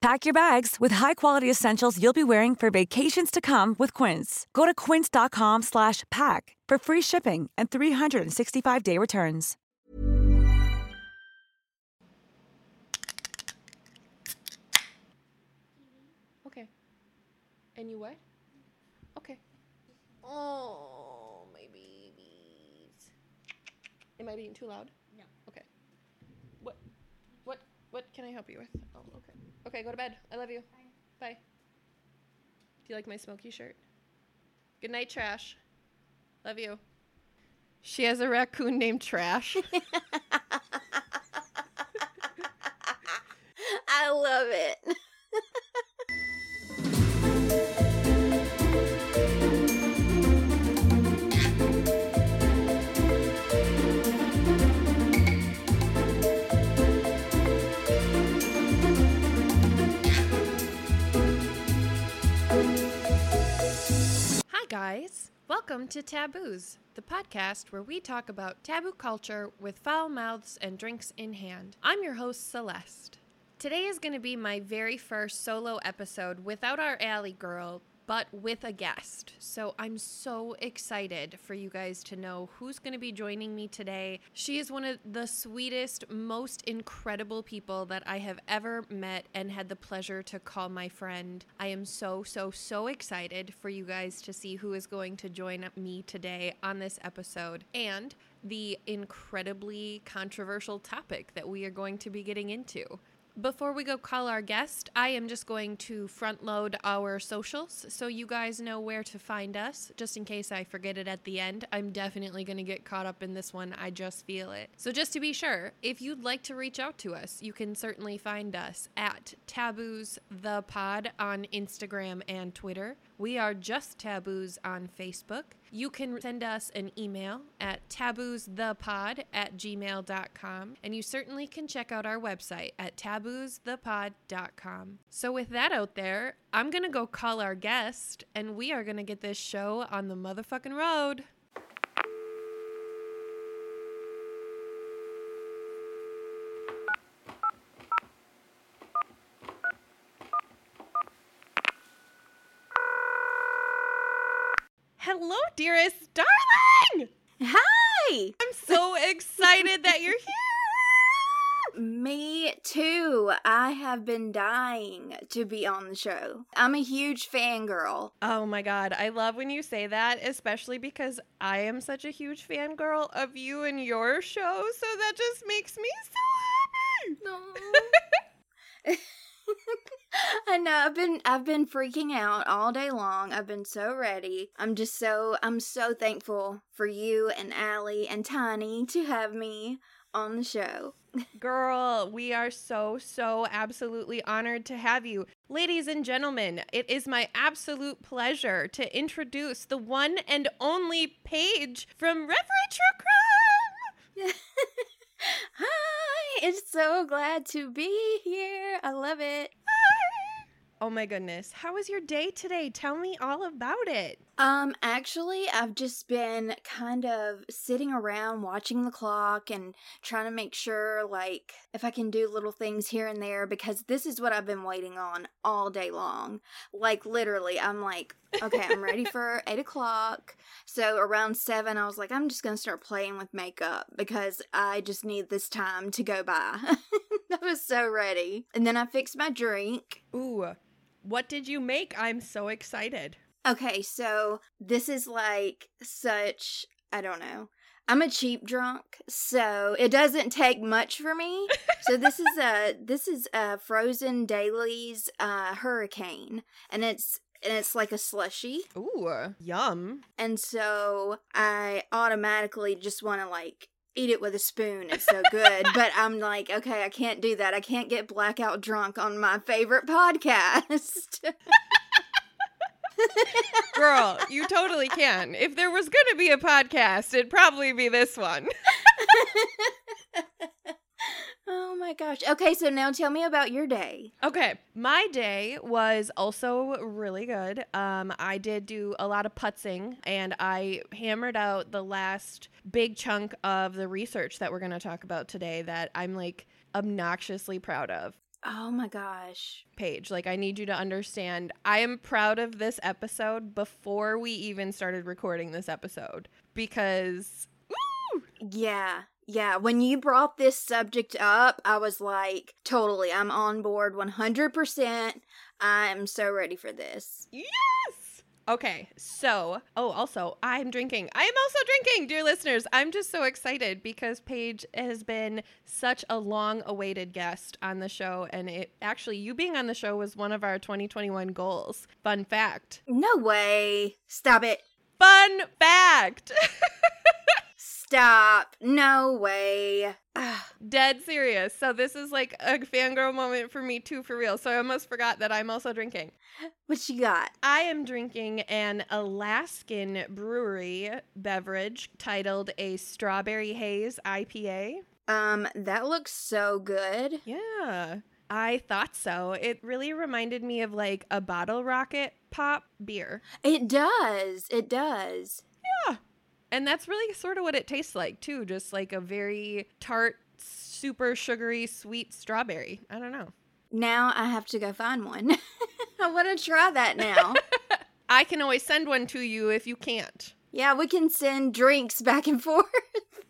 Pack your bags with high-quality essentials you'll be wearing for vacations to come with Quince. Go to quince.com slash pack for free shipping and 365-day returns. Okay. And you what? Okay. Oh, my babies. Am I being too loud? No. Okay. What? What? What can I help you with? Okay. Okay, go to bed. I love you. Bye. Bye. Do you like my smoky shirt? Good night, Trash. Love you. She has a raccoon named Trash. I love it. guys. Welcome to Taboos, the podcast where we talk about taboo culture with foul mouths and drinks in hand. I'm your host, Celeste. Today is going to be my very first solo episode without our Allie girl, but with a guest. So I'm so excited for you guys to know who's going to be joining me today. She is one of the sweetest, most incredible people that I have ever met and had the pleasure to call my friend. I am so, so, so excited for you guys to see who is going to join me today on this episode and the incredibly controversial topic that we are going to be getting into. Before we go call our guest, I am just going to front load our socials so you guys know where to find us, just in case I forget it at the end. I'm definitely going to get caught up in this one. I just feel it. So, just to be sure, if you'd like to reach out to us, you can certainly find us at Taboos the Pod on Instagram and Twitter. We are just Taboos on Facebook. You can send us an email at taboosthepod at gmail.com, and you certainly can check out our website at taboosthepod.com. So, with that out there, I'm going to go call our guest, and we are going to get this show on the motherfucking road. Hello, dearest darling! Hi! I'm so excited that you're here. Me too. I have been dying to be on the show. I'm a huge fangirl. Oh my god, I love when you say that, especially because I am such a huge fangirl of you and your show, so that just makes me so happy. I know I've been I've been freaking out all day long. I've been so ready. I'm just so I'm so thankful for you and Allie and Tiny to have me on the show. Girl, we are so, so absolutely honored to have you. Ladies and gentlemen, it is my absolute pleasure to introduce the one and only Paige from Referee True Crime. Hi, it's so glad to be here. I love it. Oh my goodness. How was your day today? Tell me all about it. Um, actually, I've just been kind of sitting around watching the clock and trying to make sure, like, if I can do little things here and there because this is what I've been waiting on all day long. Like, literally, I'm like, okay, I'm ready for eight o'clock. So around seven, I was like, I'm just gonna start playing with makeup because I just need this time to go by. I was so ready. And then I fixed my drink. Ooh, what did you make? I'm so excited. Okay, so this is like such, I don't know. I'm a cheap drunk, so it doesn't take much for me. so this is a this is a Frozen Daily's uh hurricane and it's and it's like a slushy. Ooh, yum. And so I automatically just want to like eat it with a spoon. It's so good. but I'm like, okay, I can't do that. I can't get blackout drunk on my favorite podcast. Girl, you totally can. If there was going to be a podcast, it'd probably be this one. oh my gosh. Okay, so now tell me about your day. Okay, my day was also really good. Um, I did do a lot of putzing and I hammered out the last big chunk of the research that we're going to talk about today that I'm like obnoxiously proud of. Oh my gosh. Paige, like I need you to understand, I am proud of this episode before we even started recording this episode because woo! Yeah. Yeah, when you brought this subject up, I was like, totally, I'm on board 100%. I'm so ready for this. Yes! Okay, so, oh, also, I'm drinking. I am also drinking, dear listeners. I'm just so excited because Paige has been such a long awaited guest on the show. And it actually, you being on the show was one of our 2021 goals. Fun fact. No way. Stop it. Fun fact. Stop. No way. Dead serious. So this is like a fangirl moment for me too, for real. So I almost forgot that I'm also drinking. What you got? I am drinking an Alaskan brewery beverage titled a Strawberry Haze IPA. Um, that looks so good. Yeah. I thought so. It really reminded me of like a bottle rocket pop beer. It does. It does. Yeah. And that's really sort of what it tastes like, too. Just like a very tart, super sugary, sweet strawberry. I don't know. Now I have to go find one. I want to try that now. I can always send one to you if you can't. Yeah, we can send drinks back and forth.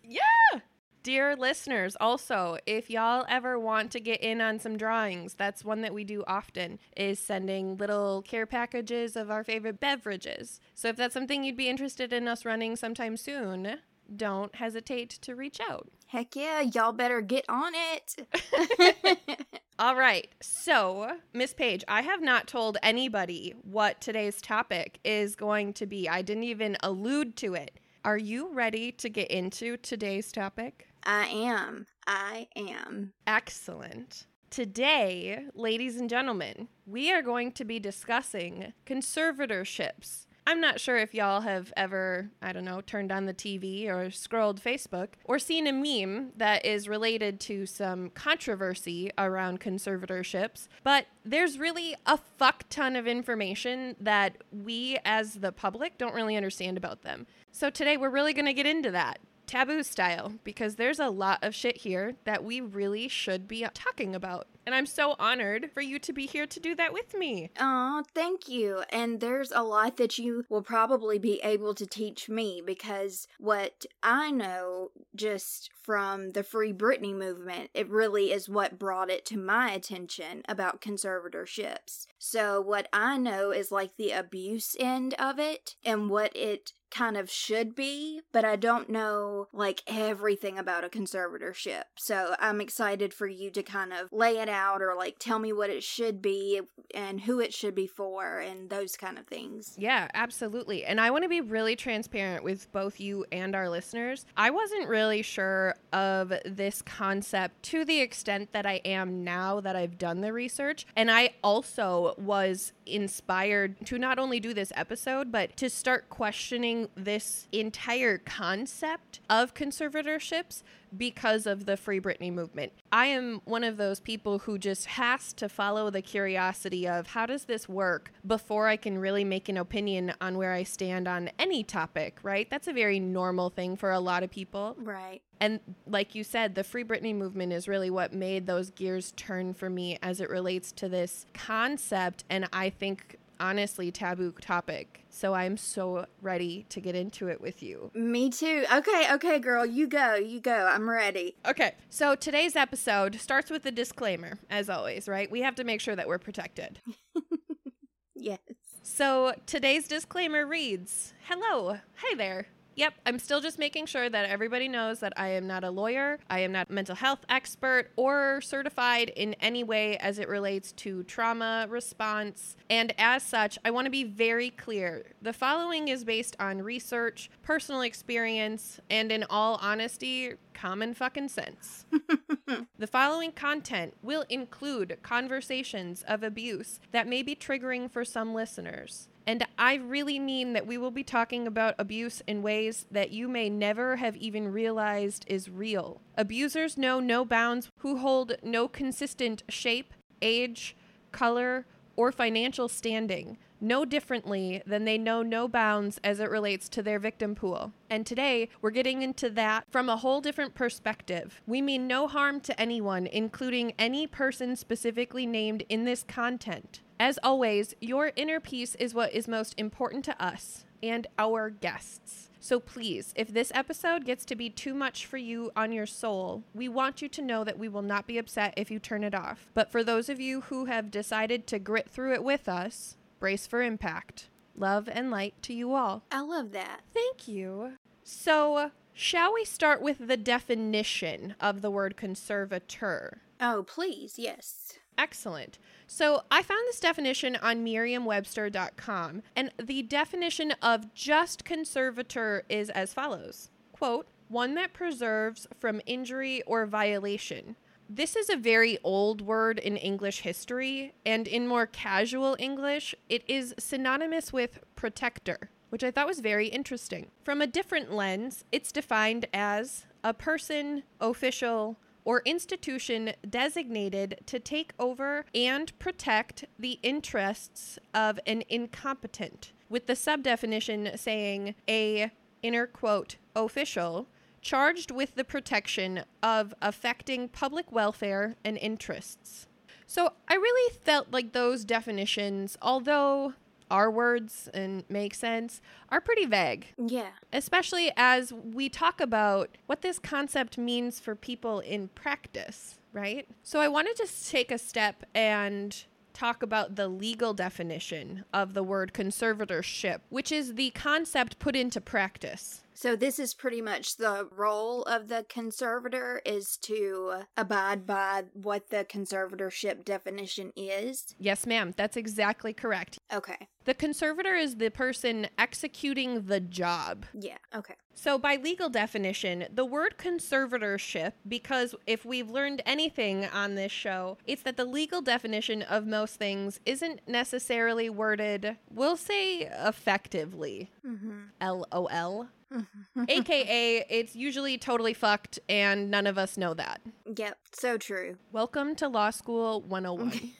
yeah. Dear listeners, also, if y'all ever want to get in on some drawings, that's one that we do often, is sending little care packages of our favorite beverages. So if that's something you'd be interested in us running sometime soon, don't hesitate to reach out. Heck yeah, y'all better get on it. All right. So, Miss Paige, I have not told anybody what today's topic is going to be. I didn't even allude to it. Are you ready to get into today's topic? I am. I am. Excellent. Today, ladies and gentlemen, we are going to be discussing conservatorships. I'm not sure if y'all have ever, I don't know, turned on the TV or scrolled Facebook or seen a meme that is related to some controversy around conservatorships, but there's really a fuck ton of information that we as the public don't really understand about them. So today we're really going to get into that taboo style because there's a lot of shit here that we really should be talking about. And I'm so honored for you to be here to do that with me. Oh, thank you. And there's a lot that you will probably be able to teach me because what I know just from the Free Britney movement, it really is what brought it to my attention about conservatorships. So, what I know is like the abuse end of it and what it kind of should be, but I don't know like everything about a conservatorship. So I'm excited for you to kind of lay it out or like tell me what it should be and who it should be for and those kind of things. Yeah, absolutely. And I want to be really transparent with both you and our listeners. I wasn't really sure of this concept to the extent that I am now that I've done the research. And I also was inspired to not only do this episode, but to start questioning this entire concept of conservatorships because of the Free Britney movement. I am one of those people who just has to follow the curiosity of how does this work before I can really make an opinion on where I stand on any topic, right? That's a very normal thing for a lot of people. Right. And like you said, the Free Britney movement is really what made those gears turn for me as it relates to this concept. And I think honestly taboo topic. So I'm so ready to get into it with you. Me too. Okay, okay, girl, you go, you go. I'm ready. Okay, so today's episode starts with a disclaimer, as always, right? We have to make sure that we're protected. yes. So today's disclaimer reads Hello, hey there. Yep, I'm still just making sure that everybody knows that I am not a lawyer, I am not a mental health expert, or certified in any way as it relates to trauma response. And as such, I want to be very clear. The following is based on research, personal experience, and in all honesty, common fucking sense. the following content will include conversations of abuse that may be triggering for some listeners. And I really mean that we will be talking about abuse in ways that you may never have even realized is real. Abusers know no bounds who hold no consistent shape, age, color, or financial standing no differently than they know no bounds as it relates to their victim pool. And today, we're getting into that from a whole different perspective. We mean no harm to anyone, including any person specifically named in this content. As always, your inner peace is what is most important to us and our guests. So please, if this episode gets to be too much for you on your soul, we want you to know that we will not be upset if you turn it off. But for those of you who have decided to grit through it with us, brace for impact. Love and light to you all. I love that. Thank you. So, shall we start with the definition of the word conservator? Oh, please, yes. Excellent. So I found this definition on merriam-webster.com, and the definition of just conservator is as follows. Quote, one that preserves from injury or violation. This is a very old word in English history, and in more casual English, it is synonymous with protector, which I thought was very interesting. From a different lens, it's defined as a person, official, or institution designated to take over and protect the interests of an incompetent, with the subdefinition saying a inner quote official charged with the protection of affecting public welfare and interests. So I really felt like those definitions, although our words and make sense, are pretty vague. Yeah. Especially as we talk about what this concept means for people in practice, right? So I want to just take a step and talk about the legal definition of the word conservatorship, which is the concept put into practice. So this is pretty much the role of the conservator is to abide by what the conservatorship definition is. Yes, ma'am. That's exactly correct. Okay. The conservator is the person executing the job. Yeah, okay. So, by legal definition, the word conservatorship, because if we've learned anything on this show, it's that the legal definition of most things isn't necessarily worded, we'll say effectively. Mm-hmm. LOL. AKA, it's usually totally fucked, and none of us know that. Yep, so true. Welcome to Law School 101.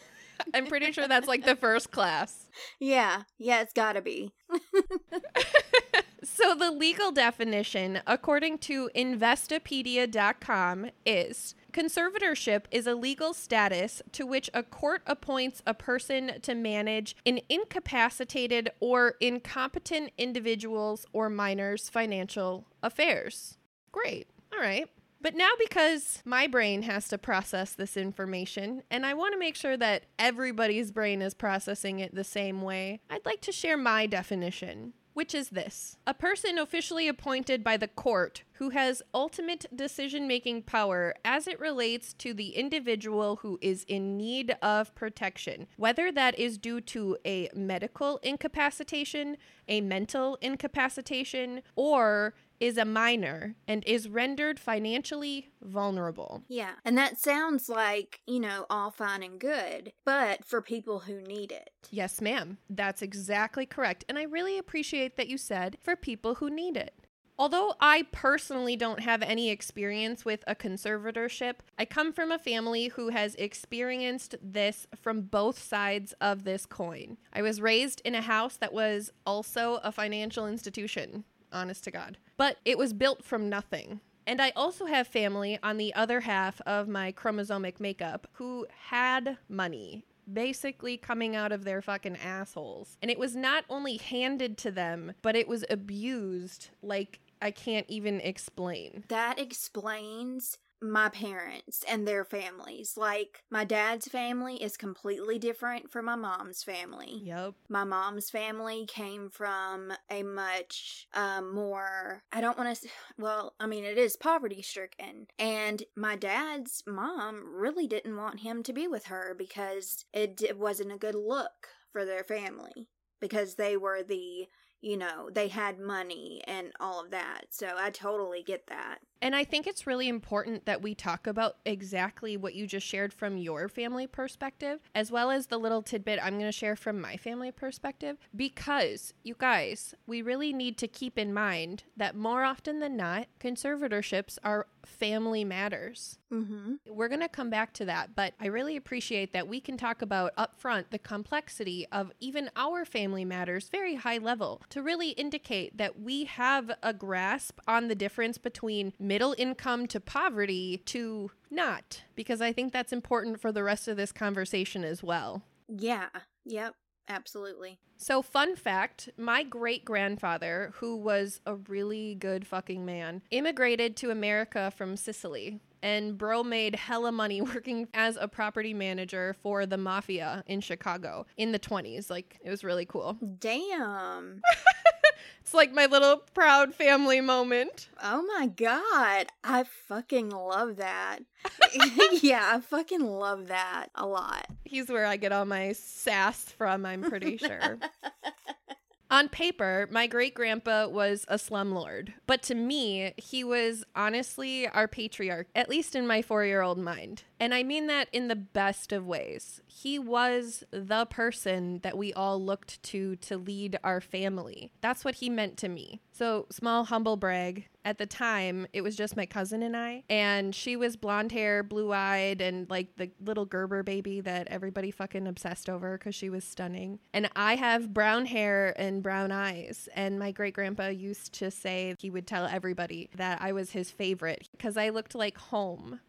I'm pretty sure that's like the first class. Yeah, yeah, it's gotta be. so, the legal definition, according to Investopedia.com, is conservatorship is a legal status to which a court appoints a person to manage an incapacitated or incompetent individual's or minor's financial affairs. Great. All right. But now, because my brain has to process this information, and I want to make sure that everybody's brain is processing it the same way, I'd like to share my definition which is this. A person officially appointed by the court who has ultimate decision making power as it relates to the individual who is in need of protection, whether that is due to a medical incapacitation, a mental incapacitation, or is a minor and is rendered financially vulnerable. Yeah. And that sounds like, you know, all fine and good, but for people who need it. Yes, ma'am. That's exactly correct. And I really appreciate that you said for people who need it. Although I personally don't have any experience with a conservatorship, I come from a family who has experienced this from both sides of this coin. I was raised in a house that was also a financial institution honest to God. But it was built from nothing. And I also have family on the other half of my chromosomic makeup who had money basically coming out of their fucking assholes. And it was not only handed to them, but it was abused like I can't even explain. That explains my parents and their families. Like, my dad's family is completely different from my mom's family. Yep. My mom's family came from a much um, more, I don't want to, well, I mean, it is poverty stricken. And my dad's mom really didn't want him to be with her because it, it wasn't a good look for their family because they were the you know, they had money and all of that. So I totally get that. And I think it's really important that we talk about exactly what you just shared from your family perspective, as well as the little tidbit I'm going to share from my family perspective, because you guys, we really need to keep in mind that more often than not, conservatorships are family matters. Mm-hmm. We're going to come back to that, but I really appreciate that we can talk about upfront the complexity of even our family matters very high level to really indicate that we have a grasp on the difference between middle income to poverty to not, because I think that's important for the rest of this conversation as well. Yeah. Yep. Absolutely. So, fun fact my great grandfather, who was a really good fucking man, immigrated to America from Sicily. And bro made hella money working as a property manager for the mafia in Chicago in the 20s. Like, it was really cool. Damn. It's like my little proud family moment. Oh my god. I fucking love that. yeah, I fucking love that a lot. He's where I get all my sass from, I'm pretty sure. On paper, my great grandpa was a slumlord, but to me, he was honestly our patriarch, at least in my four year old mind. And I mean that in the best of ways. He was the person that we all looked to to lead our family. That's what he meant to me. So, small humble brag. At the time, it was just my cousin and I, and she was blonde hair, blue eyed, and like the little Gerber baby that everybody fucking obsessed over because she was stunning. And I have brown hair and brown eyes. And my great grandpa used to say he would tell everybody that I was his favorite because I looked like home.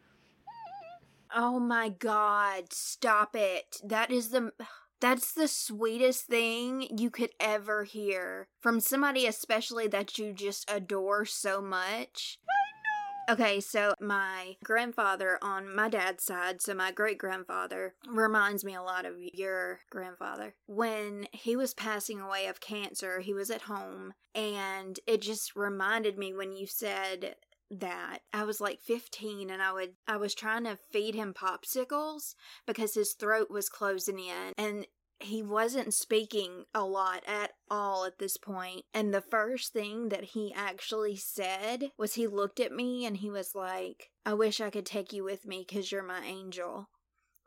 Oh my god, stop it. That is the that's the sweetest thing you could ever hear from somebody especially that you just adore so much. I know. Okay, so my grandfather on my dad's side, so my great grandfather, reminds me a lot of your grandfather. When he was passing away of cancer, he was at home, and it just reminded me when you said that I was like 15 and I would I was trying to feed him popsicles because his throat was closing in and he wasn't speaking a lot at all at this point. And the first thing that he actually said was he looked at me and he was like, I wish I could take you with me because you're my angel.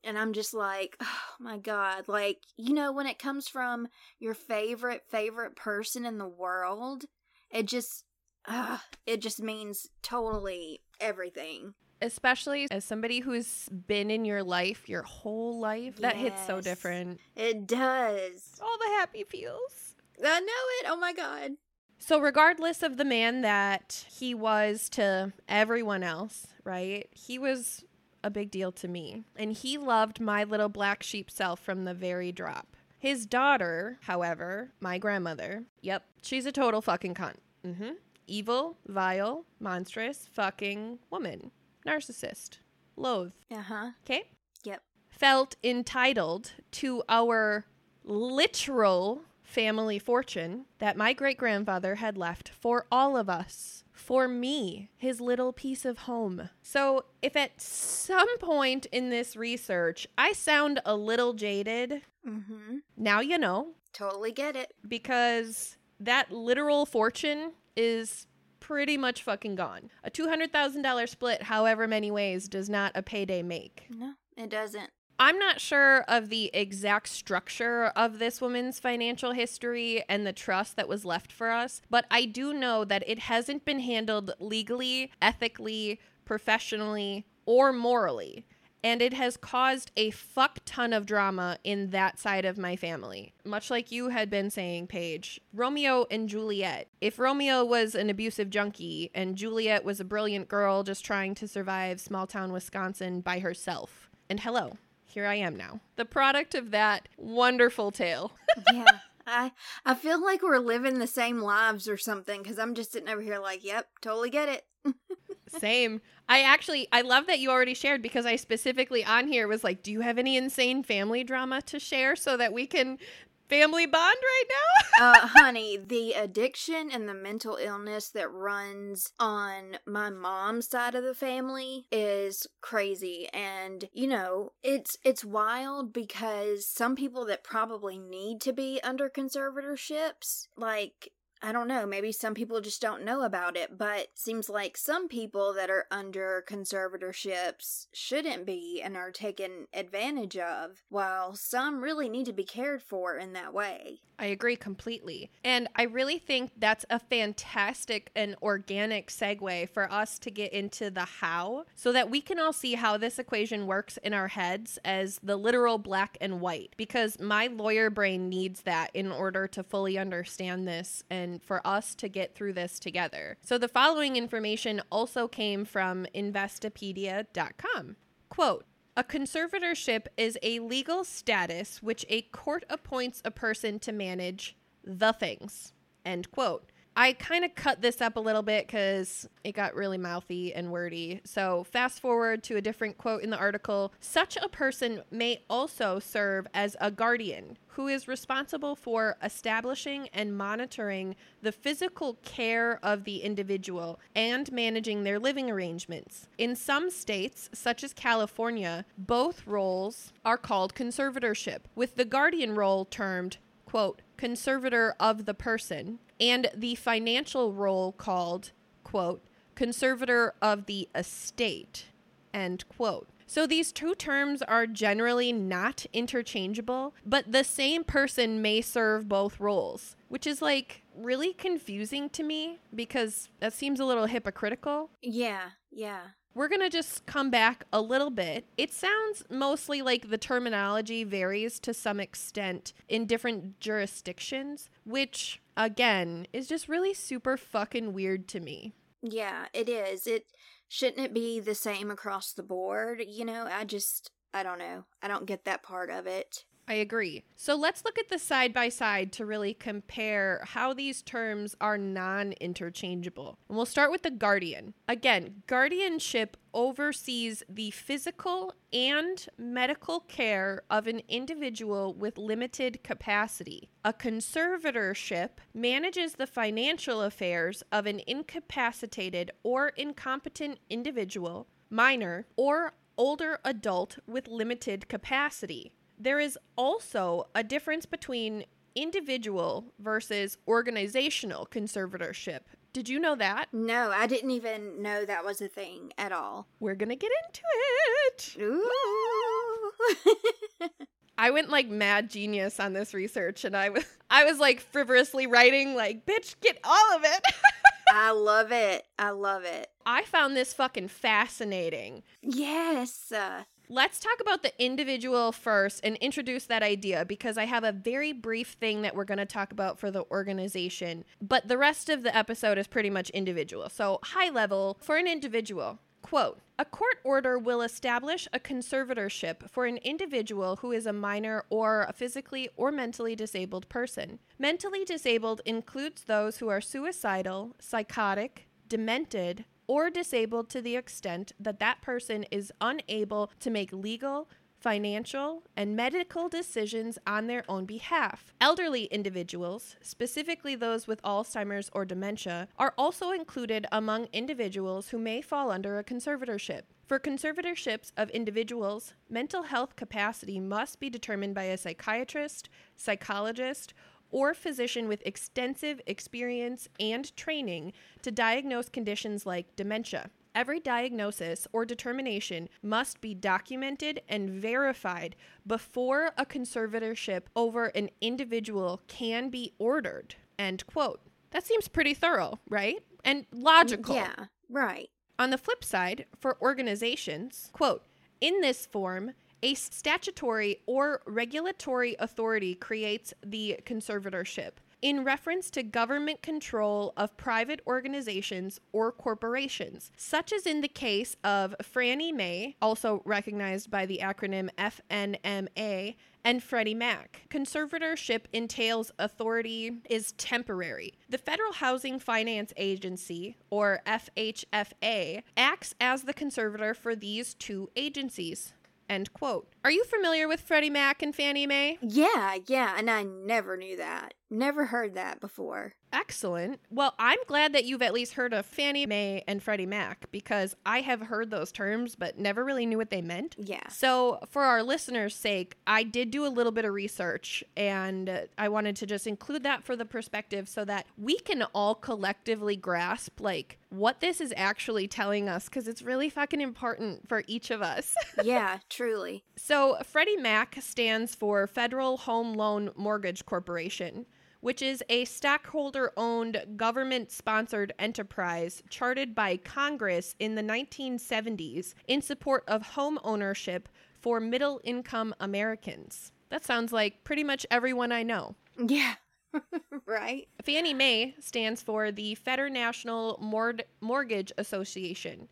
And I'm just like, oh my God. Like, you know, when it comes from your favorite, favorite person in the world, it just, uh, it just means totally everything. Especially as somebody who's been in your life your whole life that hits so different. It does. all the happy feels. I know it. Oh my God. so regardless of the man that he was to everyone else right he was a big deal to me. And he loved my little black sheep self from the very drop. His daughter however my grandmother yep she's a total fucking cunt. Mm-hmm evil vile monstrous fucking woman narcissist loathe Uh huh. okay Yep. felt entitled to our literal family fortune that my great grandfather had left for all of us. For me, his little piece of home. So, if at some point in this research I sound a little jaded, Mm hmm. now you know, Totally get it. because that literal fortune is pretty much fucking gone. A $200,000 split, however many ways, does not a payday make. No, it doesn't. I'm not sure of the exact structure of this woman's financial history and the trust that was left for us, but I do know that it hasn't been handled legally, ethically, professionally, or morally. And it has caused a fuck ton of drama in that side of my family. Much like you had been saying, Paige, Romeo and Juliet. If Romeo was an abusive junkie and Juliet was a brilliant girl just trying to survive small town Wisconsin by herself. And hello, here I am now. The product of that wonderful tale. yeah. I I feel like we're living the same lives or something because I'm just sitting over here like, yep, totally get it. Same. I actually I love that you already shared because I specifically on here was like, do you have any insane family drama to share so that we can family bond right now? uh, honey, the addiction and the mental illness that runs on my mom's side of the family is crazy and you know, it's it's wild because some people that probably need to be under conservatorships, like I don't know, maybe some people just don't know about it, but seems like some people that are under conservatorships shouldn't be and are taken advantage of, while some really need to be cared for in that way. I agree completely. And I really think that's a fantastic and organic segue for us to get into the how so that we can all see how this equation works in our heads as the literal black and white. Because my lawyer brain needs that in order to fully understand this and for us to get through this together. So the following information also came from Investopedia.com. Quote, a conservatorship is a legal status which a court appoints a person to manage the things. End quote. I kind of cut this up a little bit because it got really mouthy and wordy. So, fast forward to a different quote in the article such a person may also serve as a guardian who is responsible for establishing and monitoring the physical care of the individual and managing their living arrangements. In some states, such as California, both roles are called conservatorship, with the guardian role termed, quote, conservator of the person and the financial role called, quote, conservator of the estate, end quote. So these two terms are generally not interchangeable, but the same person may serve both roles, which is like really confusing to me because that seems a little hypocritical. Yeah, yeah. We're going to just come back a little bit. It sounds mostly like the terminology varies to some extent in different jurisdictions, which again is just really super fucking weird to me. Yeah, it is. It shouldn't it be the same across the board? You know, I just I don't know. I don't get that part of it. I agree. So let's look at the side by side to really compare how these terms are non interchangeable. And we'll start with the guardian. Again, guardianship oversees the physical and medical care of an individual with limited capacity. A conservatorship manages the financial affairs of an incapacitated or incompetent individual, minor, or older adult with limited capacity there is also a difference between individual versus organizational conservatorship. Did you know that? No, I didn't even know that was a thing at all. We're going to get into it. Ooh. I went like mad genius on this research and I was I was like frivolously writing like bitch get all of it. I love it. I love it. I found this fucking fascinating. Yes. Uh, Let's talk about the individual first and introduce that idea because I have a very brief thing that we're going to talk about for the organization. But the rest of the episode is pretty much individual. So, high level for an individual. Quote A court order will establish a conservatorship for an individual who is a minor or a physically or mentally disabled person. Mentally disabled includes those who are suicidal, psychotic, demented, or disabled to the extent that that person is unable to make legal, financial, and medical decisions on their own behalf. Elderly individuals, specifically those with Alzheimer's or dementia, are also included among individuals who may fall under a conservatorship. For conservatorships of individuals, mental health capacity must be determined by a psychiatrist, psychologist, or physician with extensive experience and training to diagnose conditions like dementia. Every diagnosis or determination must be documented and verified before a conservatorship over an individual can be ordered. End quote. That seems pretty thorough, right? And logical. Yeah, right. On the flip side, for organizations, quote, in this form, a statutory or regulatory authority creates the conservatorship in reference to government control of private organizations or corporations, such as in the case of Fannie Mae, also recognized by the acronym FNMA, and Freddie Mac. Conservatorship entails authority is temporary. The Federal Housing Finance Agency, or FHFA, acts as the conservator for these two agencies. End quote. Are you familiar with Freddie Mac and Fannie Mae? Yeah, yeah, and I never knew that. Never heard that before. Excellent. Well, I'm glad that you've at least heard of Fannie Mae and Freddie Mac because I have heard those terms but never really knew what they meant. Yeah. So, for our listeners' sake, I did do a little bit of research and I wanted to just include that for the perspective so that we can all collectively grasp like what this is actually telling us because it's really fucking important for each of us. yeah, truly. So, Freddie Mac stands for Federal Home Loan Mortgage Corporation which is a stockholder owned, government sponsored enterprise charted by Congress in the 1970s in support of home ownership for middle income Americans. That sounds like pretty much everyone I know. Yeah. right. Fannie Mae stands for the Federal National Mord- Mortgage Association,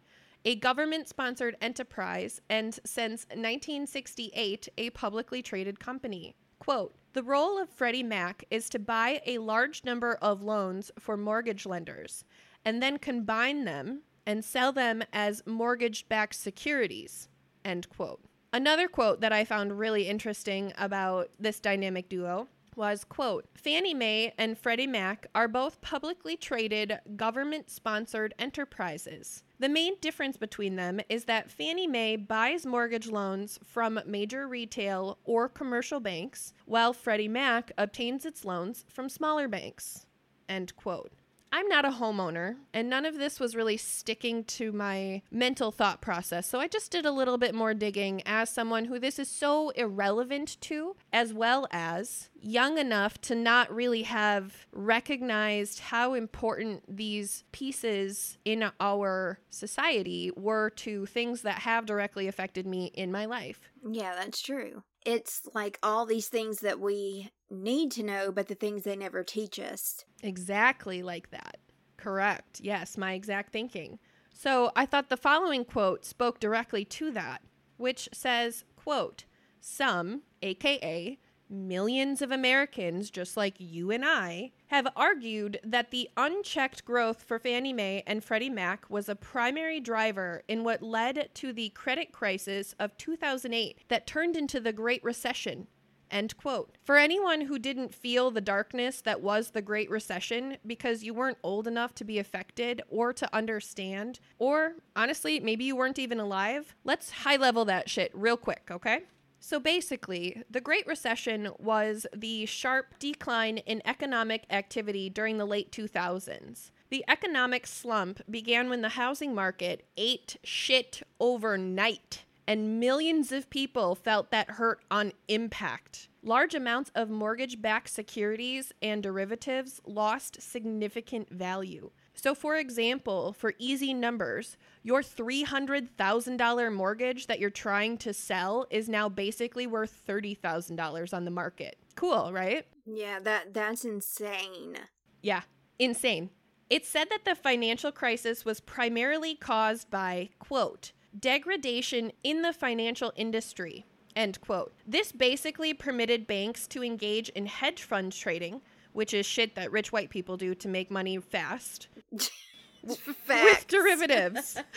a government sponsored enterprise and since 1968 a publicly traded company. Quote The role of Freddie Mac is to buy a large number of loans for mortgage lenders and then combine them and sell them as mortgage backed securities. End quote. Another quote that I found really interesting about this dynamic duo was quote fannie mae and freddie mac are both publicly traded government sponsored enterprises. The main difference between them is that fannie mae buys mortgage loans from major retail or commercial banks while freddie mac obtains its loans from smaller banks end quote I'm not a homeowner, and none of this was really sticking to my mental thought process. So I just did a little bit more digging as someone who this is so irrelevant to, as well as young enough to not really have recognized how important these pieces in our society were to things that have directly affected me in my life. Yeah, that's true. It's like all these things that we need to know, but the things they never teach us. Exactly like that. Correct. Yes, my exact thinking. So I thought the following quote spoke directly to that, which says, quote, some, aka millions of Americans, just like you and I, have argued that the unchecked growth for Fannie Mae and Freddie Mac was a primary driver in what led to the credit crisis of 2008 that turned into the Great Recession End quote. For anyone who didn't feel the darkness that was the Great Recession because you weren't old enough to be affected or to understand, or honestly, maybe you weren't even alive, let's high level that shit real quick, okay? So basically, the Great Recession was the sharp decline in economic activity during the late 2000s. The economic slump began when the housing market ate shit overnight and millions of people felt that hurt on impact. Large amounts of mortgage backed securities and derivatives lost significant value. So, for example, for easy numbers, your $300,000 mortgage that you're trying to sell is now basically worth $30,000 on the market. Cool, right? Yeah, that that's insane. Yeah, insane. It's said that the financial crisis was primarily caused by, quote, deregulation in the financial industry. End quote. This basically permitted banks to engage in hedge fund trading, which is shit that rich white people do to make money fast. with derivatives.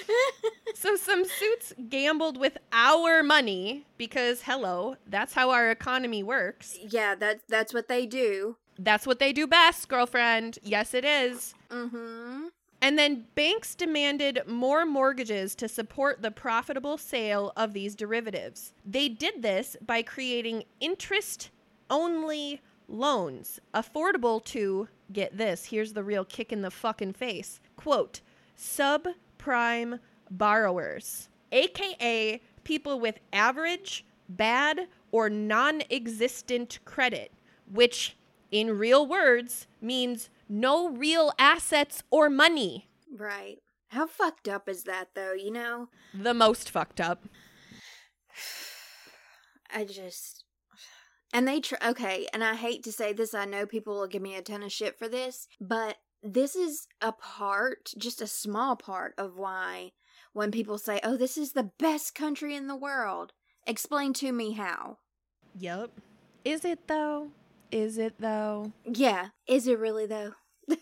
so some suits gambled with our money because hello, that's how our economy works. Yeah, that's that's what they do. That's what they do best, girlfriend. Yes, it is. Mm-hmm. And then banks demanded more mortgages to support the profitable sale of these derivatives. They did this by creating interest only loans, affordable to, get this, here's the real kick in the fucking face, quote, subprime borrowers, aka people with average, bad, or non existent credit, which in real words means no real assets or money. Right. How fucked up is that, though, you know? The most fucked up. I just. And they try. Okay, and I hate to say this, I know people will give me a ton of shit for this, but this is a part, just a small part of why when people say, oh, this is the best country in the world, explain to me how. Yep. Is it though? Is it though? Yeah. Is it really though?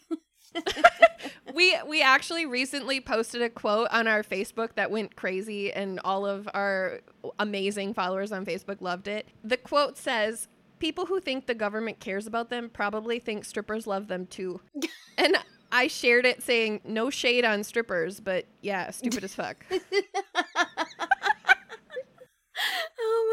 we we actually recently posted a quote on our Facebook that went crazy and all of our amazing followers on Facebook loved it. The quote says, "People who think the government cares about them probably think strippers love them too." and I shared it saying, "No shade on strippers, but yeah, stupid as fuck."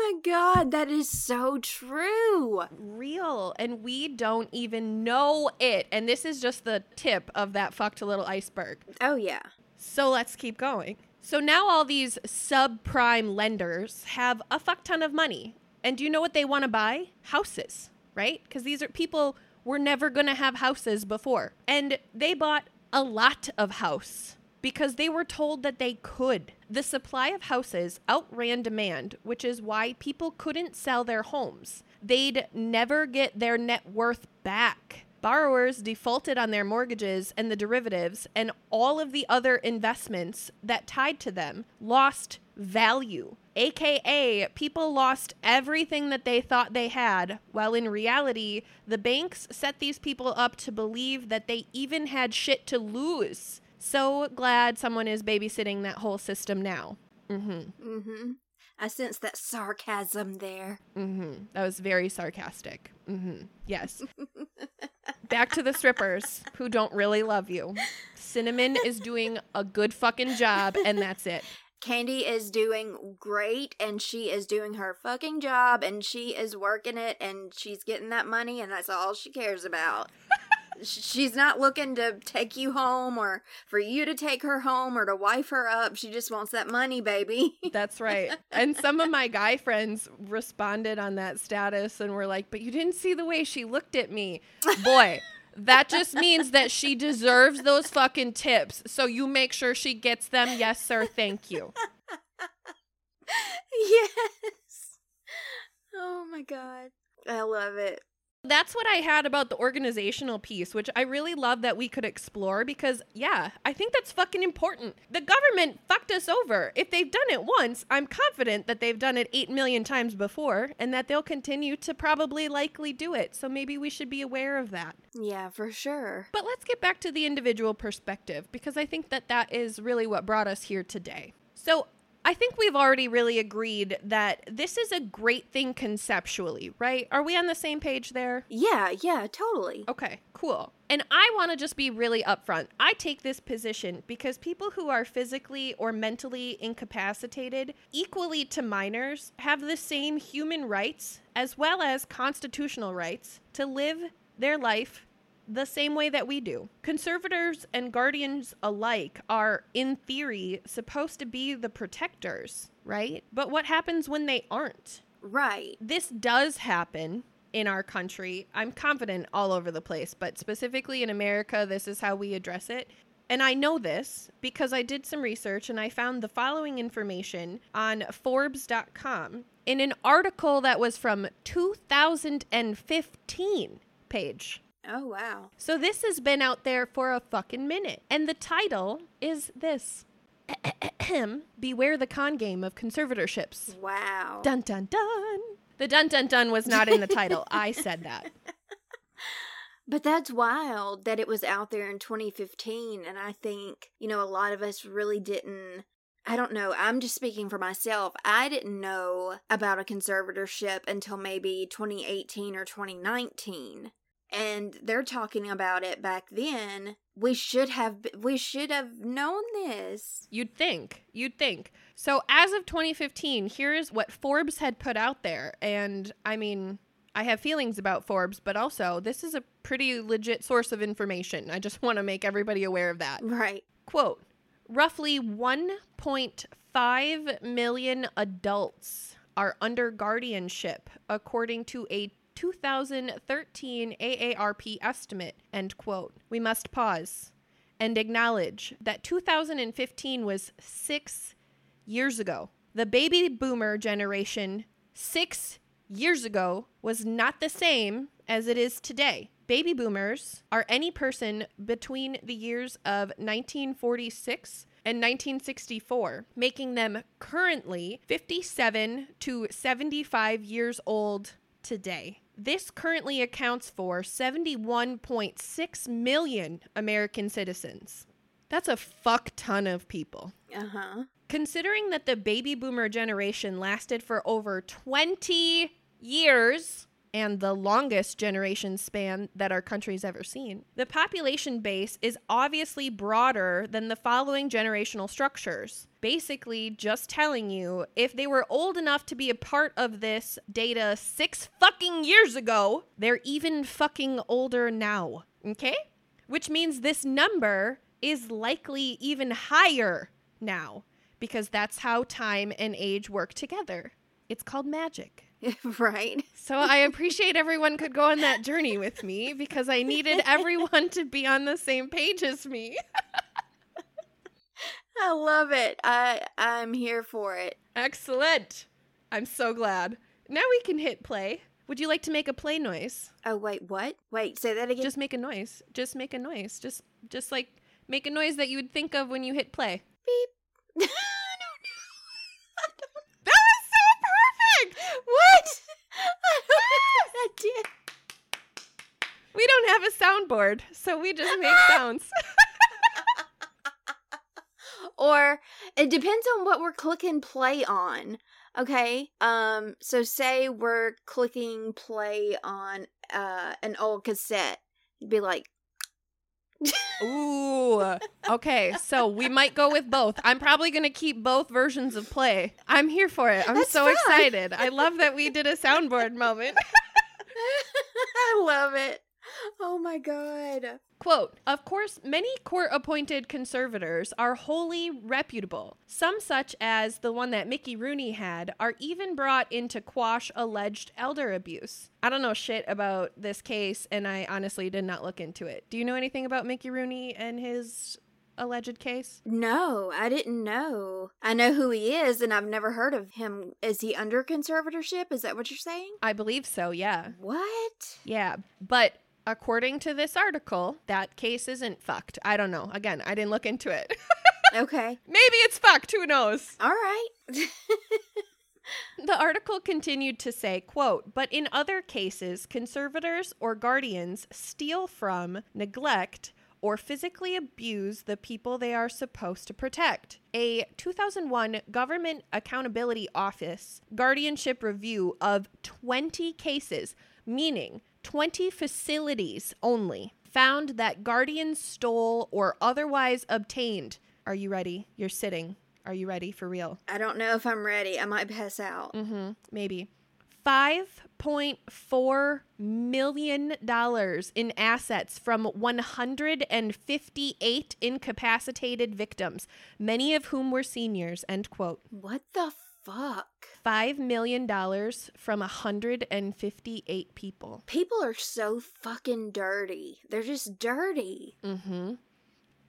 My god, that is so true. Real, and we don't even know it. And this is just the tip of that fucked little iceberg. Oh yeah. So let's keep going. So now all these subprime lenders have a fuck ton of money. And do you know what they want to buy? Houses, right? Because these are people were never going to have houses before. And they bought a lot of house because they were told that they could. The supply of houses outran demand, which is why people couldn't sell their homes. They'd never get their net worth back. Borrowers defaulted on their mortgages and the derivatives, and all of the other investments that tied to them lost value. AKA, people lost everything that they thought they had, while in reality, the banks set these people up to believe that they even had shit to lose. So glad someone is babysitting that whole system now. Mm-hmm. Mm-hmm. I sense that sarcasm there. Mm-hmm. That was very sarcastic. Mm-hmm. Yes. Back to the strippers who don't really love you. Cinnamon is doing a good fucking job, and that's it. Candy is doing great and she is doing her fucking job and she is working it and she's getting that money and that's all she cares about. she's not looking to take you home or for you to take her home or to wife her up. She just wants that money, baby. That's right. And some of my guy friends responded on that status and were like, But you didn't see the way she looked at me. Boy. That just means that she deserves those fucking tips. So you make sure she gets them. Yes, sir. Thank you. yes. Oh my God. I love it. That's what I had about the organizational piece, which I really love that we could explore because, yeah, I think that's fucking important. The government fucked us over. If they've done it once, I'm confident that they've done it 8 million times before and that they'll continue to probably likely do it. So maybe we should be aware of that. Yeah, for sure. But let's get back to the individual perspective because I think that that is really what brought us here today. So, I think we've already really agreed that this is a great thing conceptually, right? Are we on the same page there? Yeah, yeah, totally. Okay, cool. And I want to just be really upfront. I take this position because people who are physically or mentally incapacitated, equally to minors, have the same human rights as well as constitutional rights to live their life the same way that we do. Conservators and guardians alike are, in theory, supposed to be the protectors, right? But what happens when they aren't? Right. This does happen in our country. I'm confident all over the place, but specifically in America, this is how we address it. And I know this because I did some research and I found the following information on Forbes.com in an article that was from 2015 Paige. Oh, wow. So this has been out there for a fucking minute. And the title is this Beware the con game of conservatorships. Wow. Dun dun dun. The dun dun dun was not in the title. I said that. But that's wild that it was out there in 2015. And I think, you know, a lot of us really didn't. I don't know. I'm just speaking for myself. I didn't know about a conservatorship until maybe 2018 or 2019 and they're talking about it back then we should have we should have known this. You'd think you'd think. So as of 2015 here's what forbes had put out there and i mean i have feelings about forbes but also this is a pretty legit source of information. I just want to make everybody aware of that. Right. Quote roughly 1.5 million adults are under guardianship according to a 2013 AARP estimate, end quote. We must pause and acknowledge that 2015 was six years ago. The baby boomer generation six years ago was not the same as it is today. Baby boomers are any person between the years of 1946 and 1964, making them currently 57 to 75 years old today. This currently accounts for 71.6 million American citizens. That's a fuck ton of people. Uh huh. Considering that the baby boomer generation lasted for over 20 years and the longest generation span that our country's ever seen, the population base is obviously broader than the following generational structures. Basically, just telling you if they were old enough to be a part of this data six fucking years ago, they're even fucking older now. Okay? Which means this number is likely even higher now because that's how time and age work together. It's called magic. right. So I appreciate everyone could go on that journey with me because I needed everyone to be on the same page as me. I love it. I I'm here for it. Excellent. I'm so glad. Now we can hit play. Would you like to make a play noise? Oh wait, what? Wait, say that again. Just make a noise. Just make a noise. Just just like make a noise that you would think of when you hit play. beep. That was so perfect. what? I don't know what I did. We don't have a soundboard, so we just make sounds. or it depends on what we're clicking play on. Okay. Um so say we're clicking play on uh an old cassette. You'd be like Ooh. Okay, so we might go with both. I'm probably going to keep both versions of play. I'm here for it. I'm That's so fine. excited. I love that we did a soundboard moment. I love it. Oh my god. Quote Of course, many court appointed conservators are wholly reputable. Some, such as the one that Mickey Rooney had, are even brought in to quash alleged elder abuse. I don't know shit about this case, and I honestly did not look into it. Do you know anything about Mickey Rooney and his alleged case? No, I didn't know. I know who he is and I've never heard of him. Is he under conservatorship? Is that what you're saying? I believe so, yeah. What? Yeah, but according to this article, that case isn't fucked. I don't know. Again, I didn't look into it. Okay. Maybe it's fucked. Who knows? All right. The article continued to say, quote, but in other cases, conservators or guardians steal from, neglect, or physically abuse the people they are supposed to protect. A 2001 Government Accountability Office guardianship review of 20 cases, meaning 20 facilities only, found that guardians stole or otherwise obtained. Are you ready? You're sitting. Are you ready for real? I don't know if I'm ready. I might pass out. Mm-hmm. Maybe. $5.4 million in assets from 158 incapacitated victims, many of whom were seniors, end quote. What the fuck? $5 million from 158 people. People are so fucking dirty. They're just dirty. Mm-hmm.